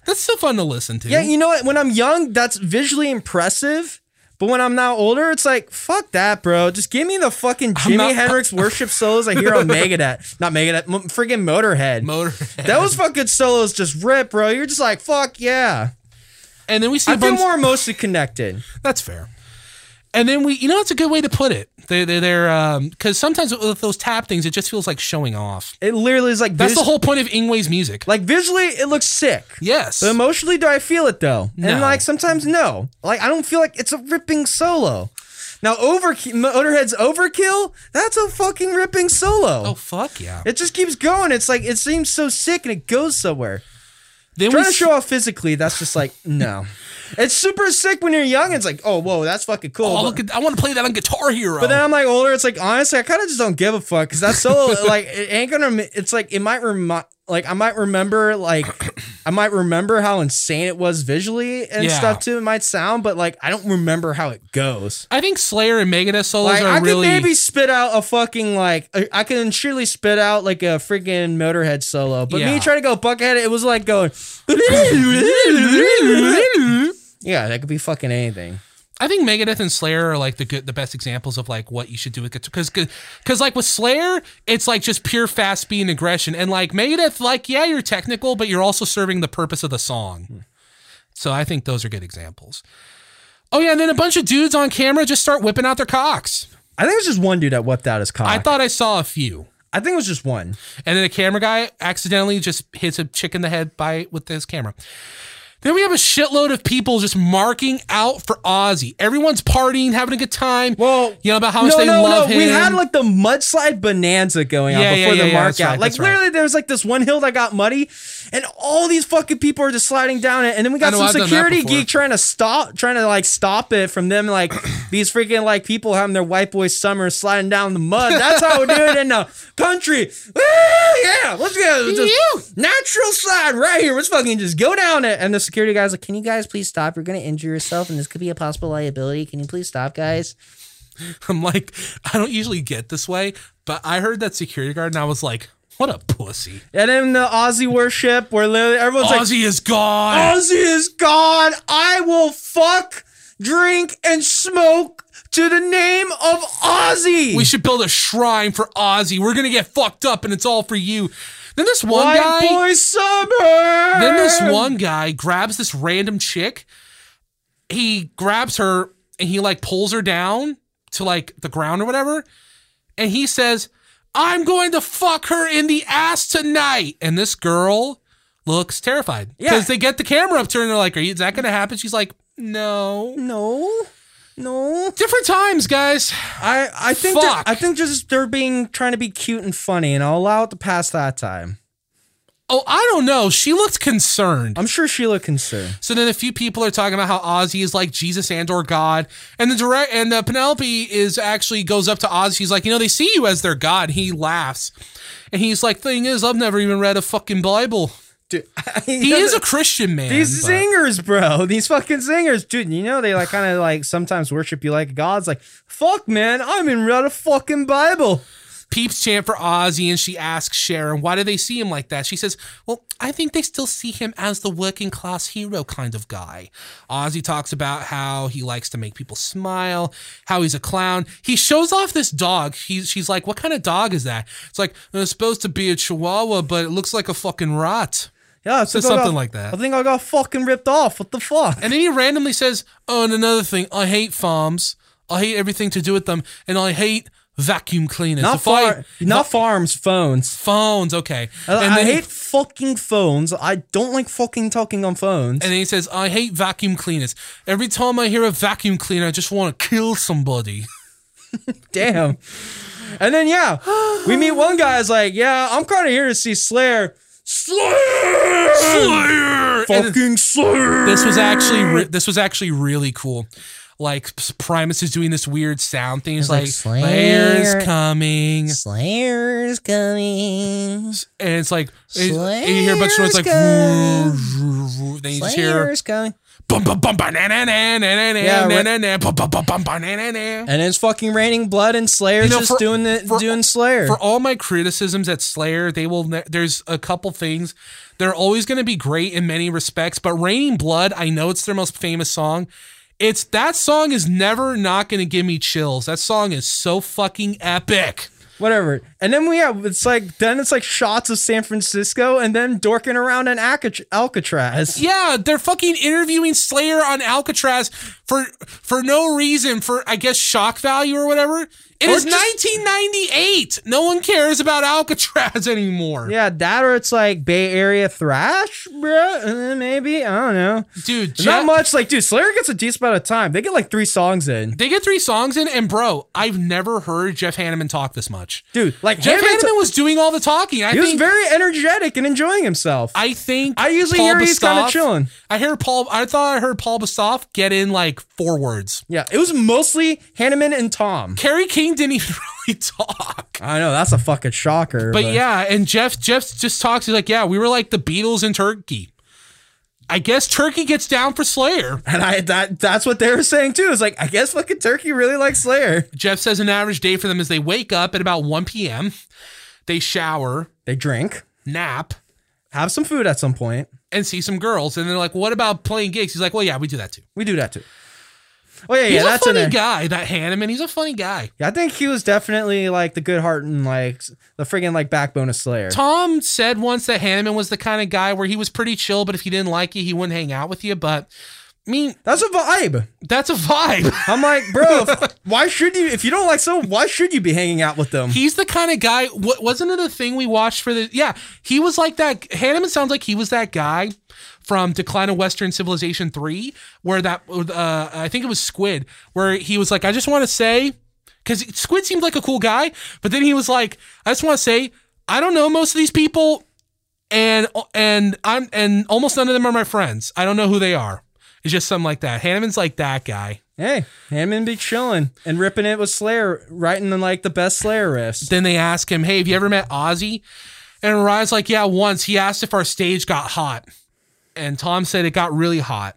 that's so fun to listen to. Yeah, you know what? When I'm young, that's visually impressive. But when I'm now older, it's like fuck that, bro. Just give me the fucking Jimi not- Hendrix worship solos I hear on Megadeth, not Megadeth, m- friggin' Motorhead. Motor. Those fucking solos just rip, bro. You're just like fuck yeah. and then we see I a feel bunch. more emotionally connected. That's fair. And then we, you know, it's a good way to put it. They, they, they're, um, because sometimes with those tap things, it just feels like showing off. It literally is like That's vis- the whole point of Yngwie's music. like visually, it looks sick. yes. But emotionally, do I feel it though? No. And like sometimes no. Like I don't feel like it's a ripping solo. Now overkill, Motorhead's overkill. That's a fucking ripping solo. oh fuck yeah. It just keeps going. It's like it seems so sick and it goes somewhere. Then we Trying to s- show off physically, that's just like no. It's super sick when you're young. It's like oh whoa, that's fucking cool. Oh, but, at, I want to play that on Guitar Hero. but then I'm like older. It's like honestly, I kind of just don't give a fuck because that's so like it ain't gonna. It's like it might remind. Like I might remember, like I might remember how insane it was visually and Yeah. stuff too. It might sound, but like I don't remember how it goes. I think Slayer and Megadeth solos Like are I really. could maybe spit out a fucking like I- I can surely spit out like a freaking Motorhead solo, but Yeah. me trying to go Buckhead, it was like going. yeah, that could be fucking anything. I think Megadeth and Slayer are like the good, the best examples of like what you should do with guitar. Because, because like with Slayer, it's like just pure fast speed and aggression, and like Megadeth, like yeah, you're technical, but you're also serving the purpose of the song. Hmm. So I think those are good examples. Oh yeah, and then a bunch of dudes on camera just start whipping out their cocks. I think it was just one dude that whipped out his cock. I thought I saw a few. I think it was just one. And then a camera guy accidentally just hits a chick in the head by with his camera. Then we have a shitload of people just marking out for Ozzy. Everyone's partying, having a good time. Well, you know about how much no, they no, love no. him. We had like the mudslide bonanza going on Yeah, before yeah, the yeah, mark out. right, like that's right. literally, there was like this one hill that got muddy, and all these fucking people are just sliding down it. And then we got know, some I've security geek trying to stop, trying to like stop it from them, like these freaking like people having their white boy summer sliding down the mud. That's how we do it in the country. Woo, yeah, let's go. Just natural slide right here. Let's fucking just go down it. And the security guy's like, Can you guys please stop? You're gonna injure yourself, and this could be a possible liability. Can you please stop, guys? I'm like, I don't usually get this way, but I heard that security guard and I was like, what a pussy. and then the Ozzy worship where literally everyone's like, Ozzy is gone. Ozzy is gone. I will fuck, drink, and smoke to the name of Ozzy. we should build a shrine for Ozzy. We're gonna get fucked up and it's all for you. Then this one White guy boy summer. Then this one guy grabs this random chick. He grabs her and he like pulls her down to like the ground or whatever. And he says, I'm going to fuck her in the ass tonight. And this girl looks terrified. Because Yeah. they get the camera up to her and they're like, Are you is that gonna happen? She's like, No. No, no. Different times, guys. I I think they're- Fuck. I think just they're being trying to be cute and funny, and I'll allow it to pass that time. Oh, I don't know. She looked concerned. I'm sure she Sheila concerned. So then a few people are talking about how Ozzy is like Jesus and or God. And the direct and the Penelope is actually goes up to Ozzy. She's like, you know, they see you as their God. He laughs. And he's like, thing is, I've never even read a fucking Bible. Dude, He is a Christian man. These but- singers, bro. These fucking singers, dude. You know they like kind of like sometimes worship you like gods. Like, fuck, man, I'm in read a fucking Bible. Peeps chant for Ozzy and she asks Sharon, why do they see him like that? She says, well, I think they still see him as the working class hero kind of guy. Ozzy talks about how he likes to make people smile, how he's a clown. He shows off this dog. He's, she's like, what kind of dog is that? It's like, it's supposed to be a chihuahua, but it looks like a fucking rat. Yeah, I So think I something got- like that. I think I got fucking ripped off. What the fuck? And then he randomly says, oh, and another thing, I hate farms. I hate everything to do with them. And I hate vacuum cleaners. not If I- far, not farms, phones. phones, okay. I, And I then he- hate fucking phones. I don't like fucking talking on phones. And then he says, I hate vacuum cleaners. Every time I hear a vacuum cleaner, I just want to kill somebody. Damn. And then yeah, we meet one guy is like, yeah, I'm kind of here to see Slayer. Slayer, Slayer! Fucking Slayer. this was actually re- this was actually really cool. Like Primus is doing this weird sound thing. He's like, like, "Slayer." Slayer's coming. Slayer's coming. and it's like it- and you hear a bunch of noise like Slayer's then you just hear Slayer's coming. And it's fucking raining blood and Slayer's You know, just for- doing the for- doing Slayer. For all my criticisms at Slayer, they will. Ne- there's a couple things. They're always going to be great in many respects, but Raining Blood, I know it's their most famous song. It's that song is never not going to give me chills. That song is so fucking epic. whatever. And then we have it's like then it's like shots of San Francisco and then dorking around in Alcatraz. Yeah, they're fucking interviewing Slayer on Alcatraz for for no reason, for I guess shock value or whatever. It Or is just- 1998. No one cares about Alcatraz anymore. Yeah, that or it's like Bay Area thrash, bro. Uh, maybe I don't know. Dude, Not much. Like, dude, Slayer gets a decent amount of time. They get like three songs in, They get three songs in, and bro, I've never heard Jeff Hanneman talk this much. dude. Like, Jeff Hanneman- Hanneman was doing all the talking. I he was very energetic and enjoying himself. I think. I usually Paul hear he's kinda chilling. I heard Paul. I thought I heard Paul Bostaph get in like four words. yeah, it was mostly Hanneman and Tom. Kerry King didn't even really talk. I know that's a fucking shocker. But yeah, and Jeff Jeff just talks. He's like, yeah, we were like the Beatles in Turkey. I guess Turkey gets down for Slayer. and I that that's what they were saying too. It's like I guess fucking Turkey really likes Slayer. Jeff says an average day for them is they wake up at about 1 p.m., they shower, They drink, nap, have some food at some point. and see some girls. And they're like, what about playing gigs? He's like, well, yeah, we do that too. We do that too. Oh yeah, He's yeah, a that's funny an, guy, that Hanneman. He's a funny guy. Yeah, I think he was definitely like the good heart and like the friggin' like backbone of Slayer. Tom said once that Hanneman was the kind of guy where he was pretty chill, but if he didn't like you, he wouldn't hang out with you. But I mean, That's a vibe. that's a vibe. I'm like, bro, if- why should you? If you don't like someone, why should you be hanging out with them? He's the kind of guy. What wasn't it a thing we watched for the? Yeah, he was like that. Hanneman sounds like he was that guy from Decline of Western Civilization three, where that uh, I think it was Squid, where he was like, I just want to say, because Squid seemed like a cool guy, but then he was like, I just want to say, I don't know most of these people, and and I'm and almost none of them are my friends. I don't know who they are. It's just something like that. Hanneman's like that guy. hey, Hammond be chilling and ripping it with Slayer, writing like the best Slayer riffs. Then they ask him, "Hey, have you ever met Ozzy?" And Ryan's like, "Yeah, once." He asked if our stage got hot, and Tom said it got really hot,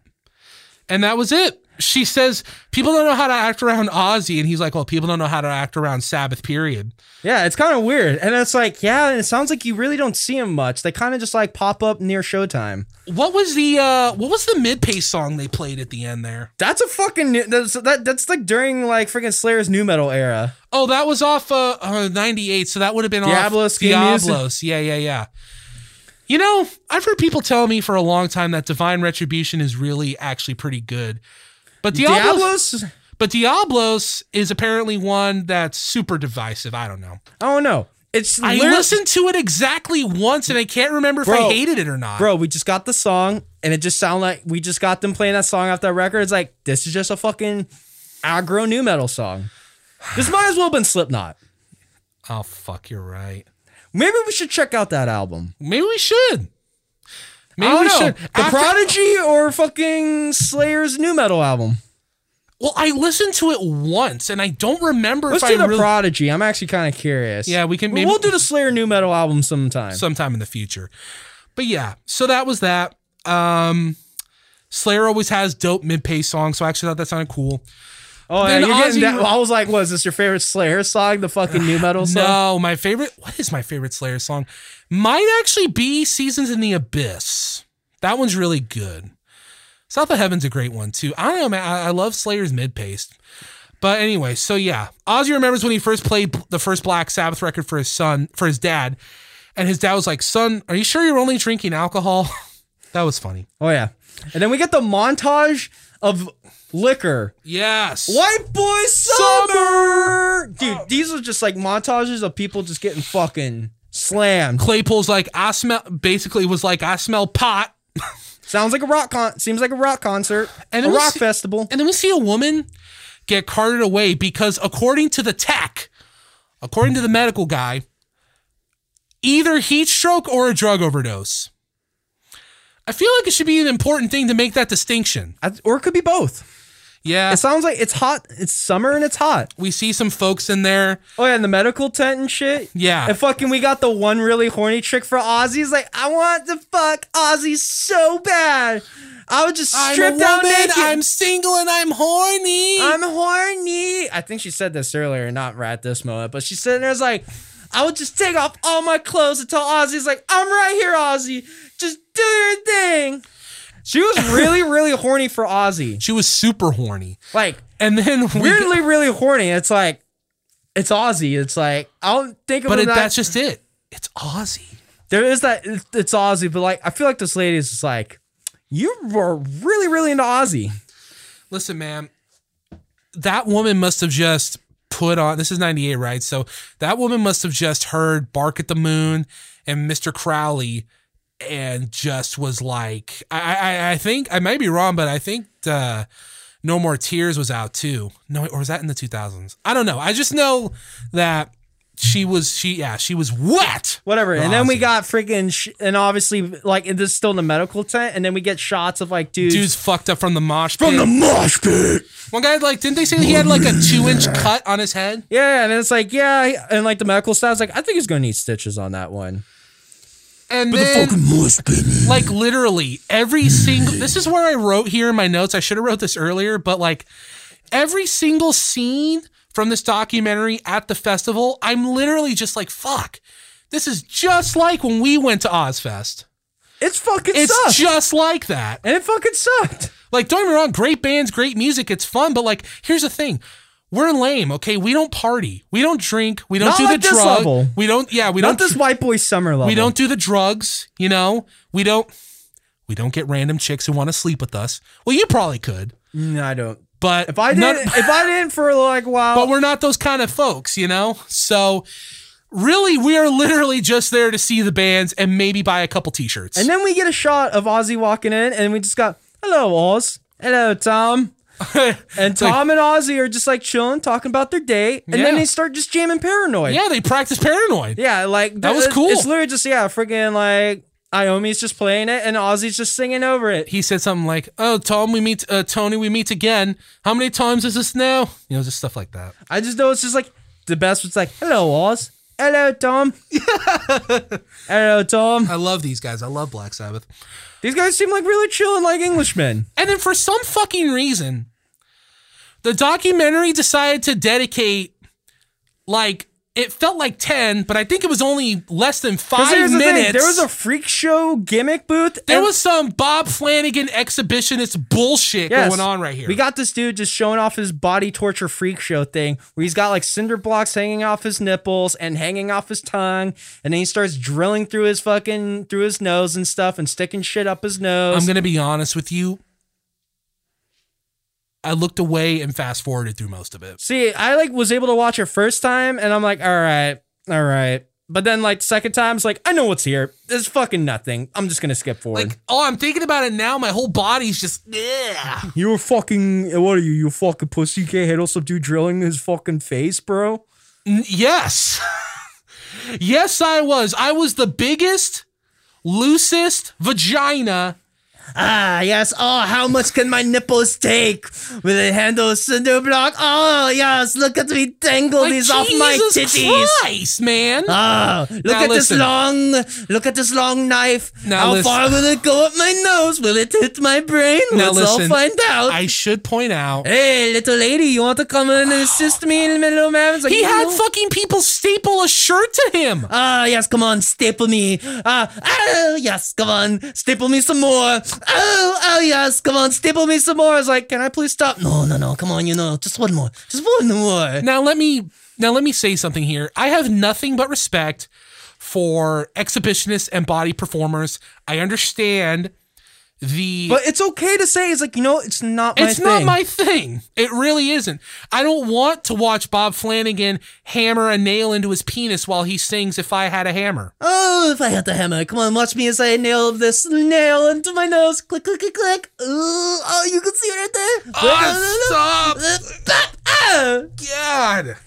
and that was it. She says people don't know how to act around Ozzy, and he's like, "Well, people don't know how to act around Sabbath." Period. Yeah, it's kind of weird, and it's like, yeah, it sounds like you really don't see him much. They kind of just like pop up near showtime. What was the uh what was the mid pace song they played at the end there? That's a fucking new, that's that that's like during like freaking Slayer's nu metal era. Oh, that was off uh, uh 98, so that would have been Diablos, off Diablos. Yeah, yeah, yeah. You know, I've heard people tell me for a long time that Divine Retribution is really actually pretty good. But Diablos, Diablos, but Diablos is apparently one that's super divisive. I don't know. Oh, don't know. It's I listened to it exactly once and I can't remember if I hated it or not. bro. We just got the song, and it just sounded like we just got them playing that song off that record. It's like this is just a fucking aggro nu metal song. This might as well have been Slipknot. Oh fuck, you're right. Maybe we should check out that album. Maybe we should. Maybe we know. should. The After- Prodigy or fucking Slayer's nu metal album. Well, I listened to it once and I don't remember Let's if do I the really Prodigy. I'm actually kind of curious. Yeah, we can maybe we'll do the Slayer nu metal album sometime. sometime in the future. But yeah, so that was that. Um Slayer always has dope mid-pace songs, so I actually thought that sounded cool. oh, yeah, then you're getting Ozzy- that. I was like, was this your favorite Slayer song? The fucking nu metal song? No, my favorite. What is my favorite Slayer song? Might actually be "Seasons in the Abyss." That one's really good. South of Heaven's a great one too. I don't know, man. I, I love Slayer's mid-paced. But anyway, so yeah, Ozzy remembers when he first played the first Black Sabbath record for his son, for his dad, and his dad was like, "Son, are you sure you're only drinking alcohol?" that was funny. Oh yeah. And then we get the montage of liquor. Yes. White boy summer. Dude, these are just like montages of people just getting fucking slammed. Claypool's like, I smell. Basically, was like, I smell pot. Sounds like a rock con. Seems like a rock concert. And a rock festival. And then we see a woman get carted away because, according to the tech, according to the medical guy, either heat stroke or a drug overdose. I feel like it should be an important thing to make that distinction. I, or it could be both. Yeah, It sounds like it's hot. It's summer and it's hot. we see some folks in there. Oh yeah, and the medical tent and shit. Yeah. And fucking, we got the one really horny chick for Ozzy. He's like, I want to fuck Ozzy so bad. I would just strip I'm down naked. I'm single and I'm horny. I'm horny. I think she said this earlier, not right at this moment, but she's sitting there is like, I would just take off all my clothes and tell Ozzy's like, I'm right here, Ozzy. Just do your thing. She was really, really horny for Ozzy. she was super horny. Like, And then we weirdly, really horny. It's like, it's Ozzy. It's like, I don't think of but it, that- that's just it. It's Ozzy. there is that it's it's Ozzy, but like I feel like this lady is just like you were really really into Ozzy. Listen, man, that woman must have just put on. This is '98, right? So that woman must have just heard "Bark at the Moon" and Mr. Crowley, and just was like, I, I, I think I might be wrong, but I think uh, "No More Tears" was out too. No, or was that in the 2000s? I don't know. I just know that she was she yeah she was wet. Whatever. And then we got freaking sh- and obviously like this is still in the medical tent, and then we get shots of like dudes. dudes fucked up from the mosh pit. From the mosh pit. One guy like didn't they say he had like a two inch cut on his head? Yeah, and it's like yeah, and like the medical staff's like I think he's gonna need stitches on that one. And then, like literally every single. This is where I wrote here in my notes. I should have wrote this earlier, but like every single scene from this documentary at the festival, I'm literally just like, fuck. This is just like when we went to Ozzfest. It's fucking It's sucked. just like that. and it fucking sucked. Like, don't get me wrong, great bands, great music, it's fun, but like, here's the thing. We're lame, okay? We don't party. We don't drink. We don't Not do like the this drug. level. We don't yeah, we Not don't this white boy summer level. we don't do the drugs, you know? We don't we don't get random chicks who want to sleep with us. Well, you probably could, No, I don't. but If I none- didn't, if I didn't for like a while, but we're not those kind of folks, you know? So really we are literally just there to see the bands and maybe buy a couple t-shirts. And then we get a shot of Ozzy walking in, and we just got, hello, Oz. Hello, Tom. And Tom and Ozzy are just like chilling, talking about their date. And then Yeah. they start just jamming Paranoid. yeah, they practice paranoid. Yeah, like That was cool. It's literally just, yeah, freaking like Iommi's just playing it, and Ozzy's just singing over it. he said something like, "Oh, Tom, we meet. Uh, Tony, we meet again. How many times is this now? You know, just stuff like that." I just know it's just like the best was like, hello, Oz. Hello, Tom. hello, Tom. I love these guys. I love Black Sabbath. These guys seem like really chilling, like Englishmen. And then for some fucking reason, the documentary decided to dedicate like it felt like 10, but I think it was only less than 5 'Cause here's the thing, minutes. There was a freak show gimmick booth. there was some Bob Flanagan exhibitionist bullshit Yes. going on right here. We got this dude just showing off his body torture freak show thing where he's got like cinder blocks hanging off his nipples and hanging off his tongue. And then he starts drilling through his fucking, through his nose and stuff and sticking shit up his nose. I'm going to be honest with you. I looked away and fast forwarded through most of it. See, I like was able to watch it first time and I'm like, all right, all right. But then like second time, it's like, I know what's here. There's fucking nothing. I'm just gonna skip forward. Like, oh, I'm thinking about it now. My whole body's just, yeah. you were fucking what are you? You fucking pussy you can't handle some dude drilling his fucking face, bro. Yes. yes, I was. I was the biggest, loosest vagina. Ah, yes. Oh, how much can my nipples take? Will it handle a cinder block? Oh, yes. Look at me dangle Like, these off my Jesus titties. Christ, man. Ah, look Now at listen. this long, look at this long knife. Now How listen. far will it go up my nose? Will it hit my brain? Now Let's all find out. I should point out. hey, little lady, you want to come in and assist me in the middle of man? Like, He had "No." fucking people staple a shirt to him. Ah, yes, come on, staple me. Ah, oh, yes, come on, staple me some more. Oh, oh, yes, come on, staple me some more. I was like, can I please stop? No, no, no, come on, you know, just one more, just one more. Now let me now let me say something here. I have nothing but respect for exhibitionists and body performers. I understand the But it's okay to say it's like you know it's not my it's thing. not my thing. It really isn't. I don't want to watch Bob Flanagan hammer a nail into his penis while he sings "If I Had a Hammer." Oh, if I had the hammer, come on, watch me as I nail this nail into my nose. Click, click, click, click. Ooh, oh, you can see it right there. Oh, stop! Ah. God.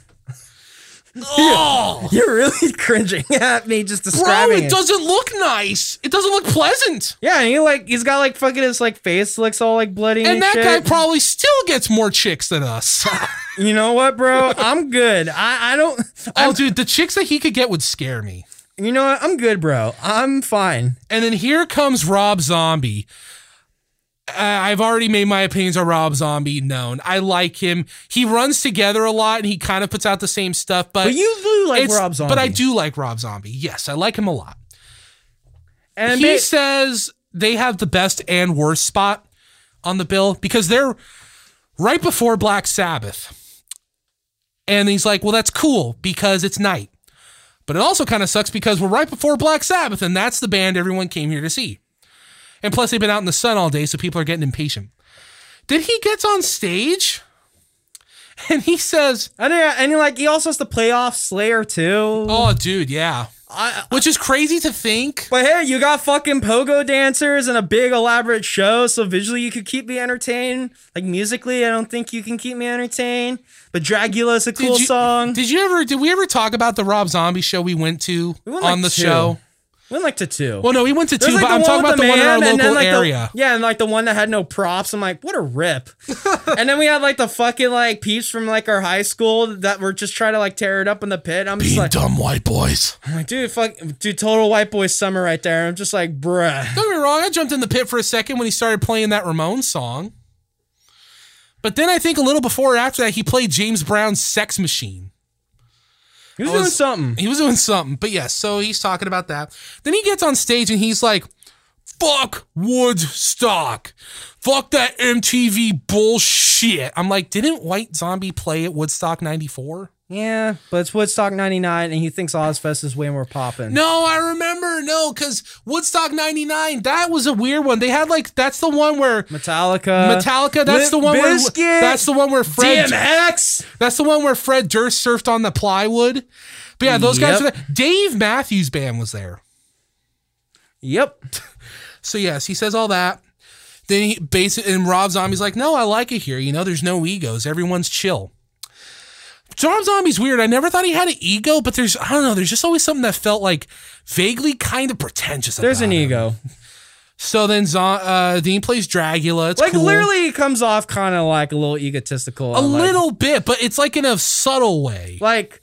Oh, You're really cringing at me just bro, describing it it. doesn't look nice. It doesn't look pleasant. Yeah, and he like he's got like fucking his like face looks all like bloody and, And that shit. guy probably still gets more chicks than us. you know what, bro? I'm good. I I don't. oh, dude, the chicks that he could get would scare me. You know what? I'm good, bro. I'm fine. And then here comes Rob Zombie. Uh, I've already made my opinions on Rob Zombie known. I like him. He runs together a lot and he kind of puts out the same stuff, but, But you do like Rob Zombie. But I do like Rob Zombie. Yes, I like him a lot. And he says they have the best and worst spot on the bill because they're right before Black Sabbath. And he's like, well, that's cool because it's night. But it also kind of sucks because we're right before Black Sabbath, and that's the band everyone came here to see. And plus, they've been out in the sun all day, so people are getting impatient. Then he gets on stage and he says, and, and like he also has to play off Slayer too. Oh, dude, yeah. I, Which is crazy to think. but hey, you got fucking pogo dancers and a big elaborate show, so visually you could keep me entertained. Like musically, I don't think you can keep me entertained. But Dragula is a cool did you, song. Did you ever? Did we ever talk about the Rob Zombie show we went to We went, on like, the two. show? Went like to two. Well, no, we went to two, like, but I'm talking about the, one in our local then, like, the- area. yeah, and like the one that had no props. I'm like, what a rip. and then we had like the fucking like peeps from like our high school that were just trying to like tear it up in the pit. I'm just like, dumb white boys. I'm like, dude, fuck, dude, total white boy summer right there. I'm just like, bruh. Don't get me wrong. I jumped in the pit for a second when he started playing that Ramones song. But then I think a little before or after that, he played James Brown's "Sex Machine." He was, was- doing something. He was doing something. But yes, so he's talking about that. Then he gets on stage and he's like, fuck Woodstock. Fuck that MTV bullshit. I'm like, didn't White Zombie play at Woodstock 94? Yeah, but it's Woodstock 99 and he thinks Ozzfest is way more poppin'. No, I remember. No, because Woodstock 99, that was a weird one. They had like, that's the one where Metallica. Metallica, that's Limp the one where, Bizkit, that's the one where Fred, DMX. that's the one where Fred Durst surfed on the plywood. But yeah, those guys were there. Dave Matthews Band was there. Yep. So yes, he says all that. Then he basically and Rob Zombie's like, no, I like it here. You know, there's no egos. Everyone's chill. Rob Zombie's weird. I never thought he had an ego, but there's I don't know. There's just always something that felt like vaguely kind of pretentious. There's an him. ego. So then, uh, he plays Dragula. It's Like cool. literally, he comes off kind of like a little egotistical. a like- little bit, but it's like in a subtle way. like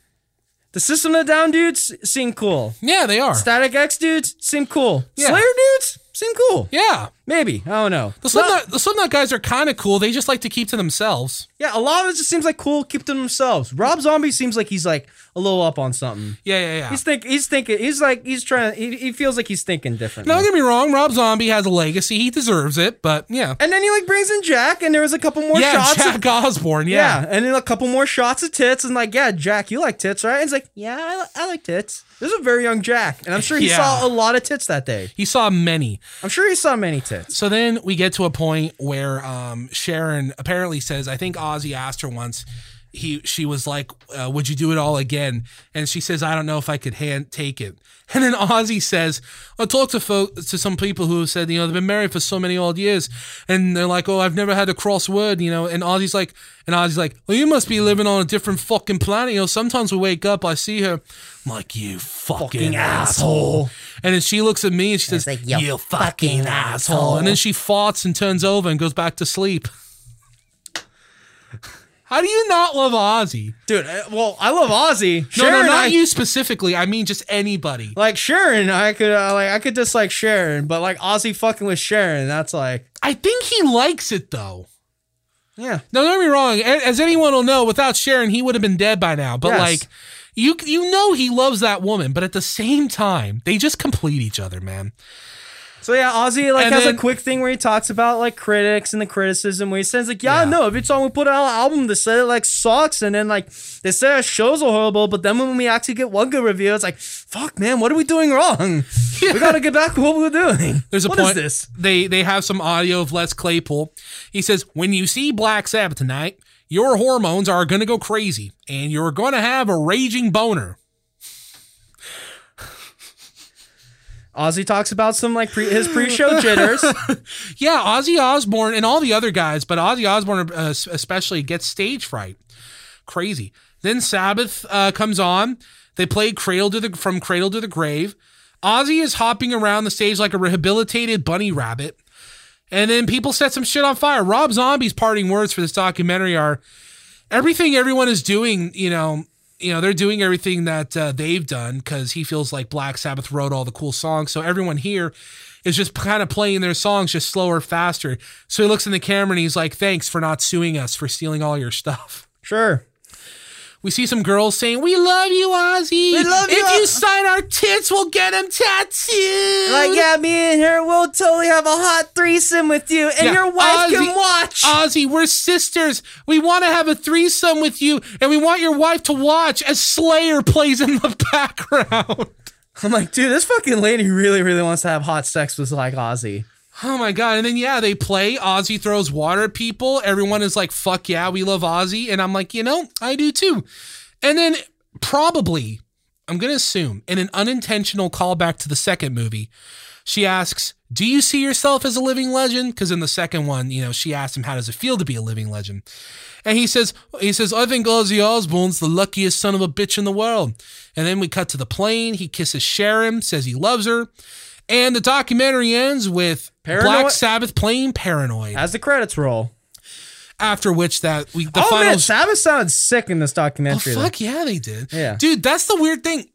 the System of Down dudes seem cool. Yeah, they are. Static X dudes seem cool. Yeah. Slayer dudes seem cool. Yeah, Maybe I don't know. the Slipknot, the Slipknot guys are kind of cool. They just like to keep to themselves. Yeah, a lot of it just seems like cool. Keep to themselves. Rob Zombie seems like he's like a little up on something. Yeah, yeah, yeah. He's think he's thinking he's like he's trying. He, he feels like he's thinking differently. Don't get me wrong. Rob Zombie has a legacy. He deserves it. But yeah, and then he like brings in Jack, and there was a couple more yeah, shots. Jack of, Osbourne. yeah. Yeah. and then a couple more shots of tits, and like, yeah, Jack, you like tits, right? And he's like, yeah, I, I like tits. This is a very young Jack, and I'm sure he Yeah. saw a lot of tits that day. he saw many. I'm sure he saw many tits. So then we get to a point where um, Sharon apparently says, I think Ozzy asked her once. He, she was like, uh, "Would you do it all again?" And she says, "I don't know if I could hand take it." And then Ozzy says, "I talked to folk, to some people who have said, you know, they've been married for so many odd years, and they're like, oh, I've never had a cross word, you know." And Ozzy's like, and Ozzy's like, "Well, you must be living on a different fucking planet, you know." Sometimes we wake up, I see her, I'm like, "You fucking, asshole," and then she looks at me and she says, like, "You "You fucking fucking asshole," asshole. and then she farts and turns over and goes back to sleep. How do you not love Ozzy? Dude, well, I love Ozzy. No, Sharon, no, not I, you specifically. I mean, just anybody. Like Sharon, I could uh, like I could dislike Sharon, but like Ozzy fucking with Sharon, that's like I think he likes it though. yeah. No, don't get me wrong. As anyone will know, without Sharon, he would have been dead by now. But Yes. like, you you know he loves that woman, but at the same time, they just complete each other, man. So yeah, Ozzy like And has then- a quick thing where he talks about like critics and the criticism where he says like, yeah, Yeah. no, every time we put out an album, they say it like sucks, and then like they say our shows are horrible, but then when we actually get one good review, it's like, fuck, man, what are we doing wrong? We gotta get back to what we were doing. There's a What is point. this? They they have some audio of Les Claypool. He says, "When you see Black Sabbath tonight, your hormones are going to go crazy, and you're going to have a raging boner." Ozzy talks about some like pre- his pre-show jitters. Yeah, Ozzy Osbourne and all the other guys, but Ozzy Osbourne uh, especially gets stage fright Crazy. Then Sabbath uh, comes on. They play Cradle to the from Cradle to the Grave. Ozzy is hopping around the stage like a rehabilitated bunny rabbit. And then people set some shit on fire. Rob Zombie's parting words for this documentary are everything everyone is doing, you know, you know, they're doing everything that uh, they've done because he feels like Black Sabbath wrote all the cool songs. So everyone here is just kind of playing their songs just slower, faster. So he looks in the camera and he's like, thanks for not suing us for stealing all your stuff. Sure. We see some girls saying, "We love you, Ozzy. We love you, If you sign our tits, we'll get them tattooed." Like, yeah, me and her will totally have a hot threesome with you, and Yeah, your wife Ozzy- can watch. Ozzy, we're sisters. We want to have a threesome with you, and we want your wife to watch as Slayer plays in the background. I'm like, dude, this fucking lady really, really wants to have hot sex with like Ozzy. Oh my god! And then yeah, they play. Ozzy throws water at people. Everyone is like, "Fuck yeah, we love Ozzy," and I'm like, you know, I do too. And then probably, I'm gonna assume, in an unintentional callback to the second movie, she asks, "Do you see yourself as a living legend?" Because in the second one, you know, she asked him, "How does it feel to be a living legend?" And he says, "He says I think Ozzy Osbourne's the luckiest son of a bitch in the world." And then we cut to the plane. He kisses Sharon, says he loves her. And the documentary ends with Black Sabbath playing Paranoid. As the credits roll. After which that we the oh final man, Sabbath sounded sick in this Oh documentary. though. fuck yeah, they did. Yeah. dude, that's the weird thing.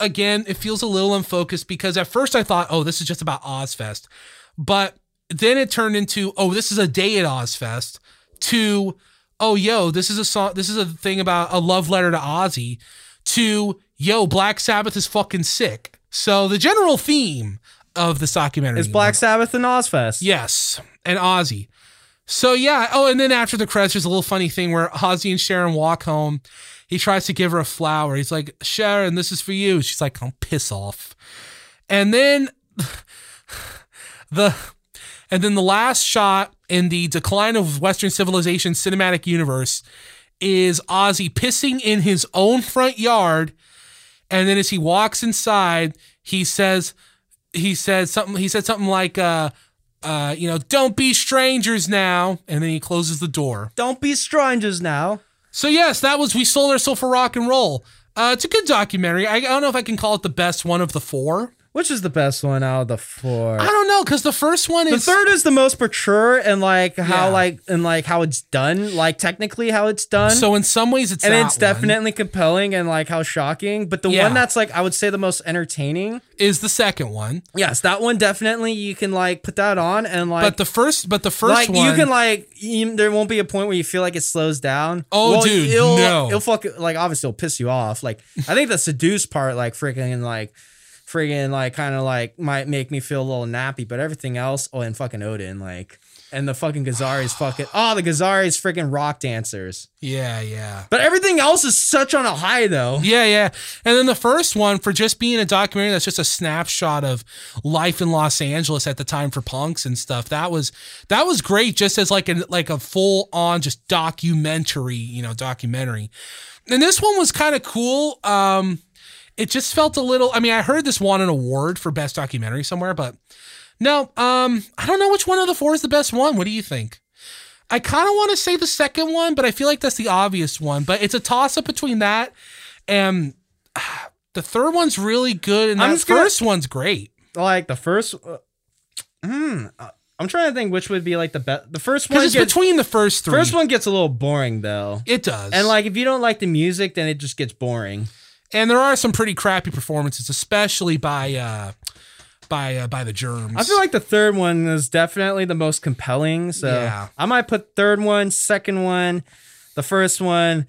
Again, it feels a little unfocused because at first I thought, oh, this is just about Ozzfest, but then it turned into, oh, this is a day at Ozzfest. To, oh, yo, this is a song. This is a thing about a love letter to Ozzy. To, yo, Black Sabbath is fucking sick. So the general theme of this documentary It's Black Sabbath and Ozzfest. Yes, and Ozzy. So yeah. Oh, and then after the credits, there's a little funny thing where Ozzy and Sharon walk home. He tries to give her a flower. He's like, Sharon, this is for you. She's like, oh, piss off. And then the and then the last shot in the decline of Western civilization cinematic universe is Ozzy pissing in his own front yard. And then as he walks inside, he says, he said something, he said something like, uh, uh, you know, don't be strangers now. And then he closes the door. Don't be strangers now. So yes, that was We Sold Our Soul for Rock and Roll. Uh, it's a good documentary. I, I don't know if I can call it the best one of the four. Which is the best one out of the four? I don't know because the first one is The is third is the most mature and like how Yeah. like and like how it's done, like technically how it's done. so in some ways it's and that it's one. definitely compelling and like how shocking. But the Yeah. one that's like I would say the most entertaining. is the second one. Yes, that one definitely you can like put that on and like but the first, but the first like one, you can like you, there won't be a point where you feel like it slows down. Oh, dude, it'll, no. it'll fuck like obviously it'll piss you off. Like I think the seduce part like freaking like freaking like kind of like might make me feel a little nappy, but everything else oh and fucking Odin like and the fucking Gazzarri's fucking oh the Gazzarri's freaking rock dancers. yeah, yeah. But everything else is such on a high though. Yeah, yeah. And then the first one, for just being a documentary that's just a snapshot of life in Los Angeles at the time for punks and stuff, that was that was great just as like a like a full on just documentary, you know, documentary. And this one was kind of cool. Um it just felt a little I mean, I heard this won an award for best documentary somewhere, but no, um, I don't know which one of the four is the best one. What do you think? I kind of want to say the second one, but I feel like that's the obvious one. But it's a toss up between that and ah, the third one's really good, and that gonna- first one's great. Like the first uh, hmm uh, I'm trying to think which would be like the best. The first one Because it's gets, between the first three. first one gets a little boring though. it does, And like if you don't like the music, then it just gets boring. And there are some pretty crappy performances, especially by uh, by uh, by the Germs. I feel like the third one is definitely the most compelling. So Yeah. I might put third one, second one, the first one,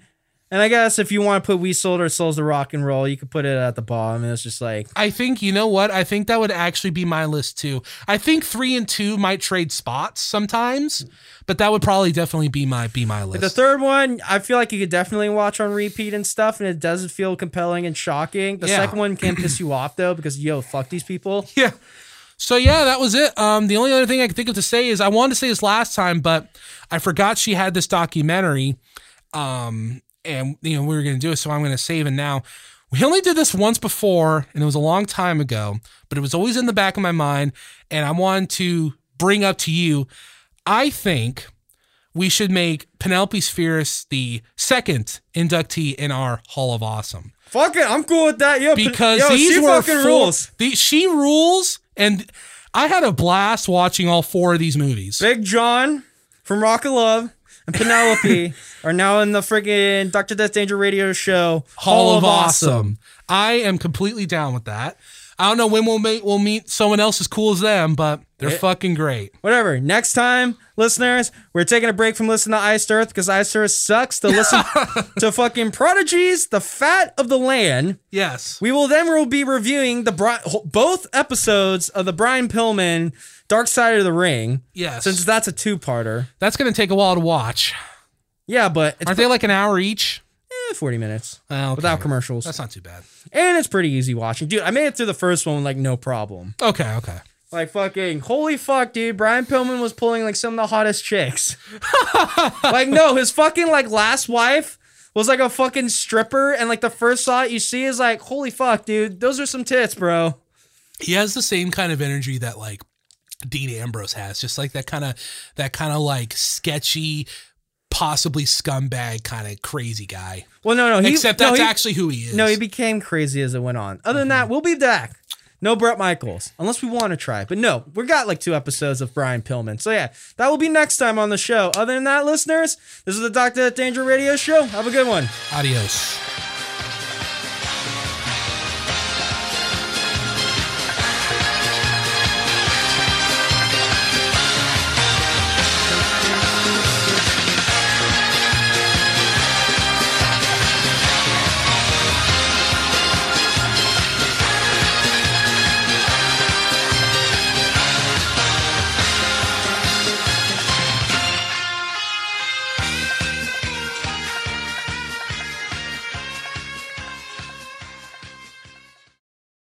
and I guess if you want to put We Sold Our Souls to Rock and Roll, you could put it at the bottom. And it's just like I think you know what? I think that would actually be my list too. I think three and two might trade spots sometimes, but that would probably definitely be my be my list. the third one, I feel like you could definitely watch on repeat and stuff, and it doesn't feel compelling and shocking. The Yeah. second one can piss you off though because yo, fuck these people. Yeah. So yeah, that was it. Um, the only other thing I could think of to say is I wanted to say this last time, but I forgot she had this documentary. Um, and you know we were gonna do it, so I'm gonna save it now. We only did this once before, and it was a long time ago, but it was always in the back of my mind, and I wanted to bring up to you. I think we should make Penelope Spheeris the second inductee in our Hall of Awesome Fuck it, I'm cool with that. P- because yo, these she were fucking four- rules. The, she rules, and I had a blast watching all four of these movies. Big John from Rock of Love and Penelope are now in the freaking Dr. Death Danger radio show Hall of Awesome. I am completely down with that. I don't know when we'll meet. We'll meet someone else as cool as them, but they're fucking great. Whatever. Next time, listeners, we're taking a break from listening to Iced Earth because Iced Earth sucks to listen to fucking Prodigy's, The Fat of the Land. Yes. We will then we will be reviewing the Bri- both episodes of the Brian Pillman Dark Side of the Ring. Yes. Since that's a two-parter. That's going to take a while to watch. Yeah, but it's Aren't they like an hour each? eh, 40 minutes Oh, okay. without commercials. That's not too bad. and it's pretty easy watching. Dude, I made it through the first one like no problem. Okay, okay. Like fucking holy fuck, dude. Brian Pillman was pulling like some of the hottest chicks. like no, his fucking like last wife was like a fucking stripper, and like the first thought you see is like, holy fuck, dude, those are some tits, bro. He has the same kind of energy that like Dean Ambrose has, just like that kind of that kind of like sketchy, possibly scumbag kind of crazy guy. Well, no, no, he, Except no, that's he- actually who he is. no, he became crazy as it went on. Other than Mm-hmm. that, we'll be back. No Bret Michaels, unless we want to try. But no, we got like two episodes of Brian Pillman. So yeah, that will be next time on the show. Other than that, listeners, this is the Doctor Danger Radio Show. Have a good one. Adios.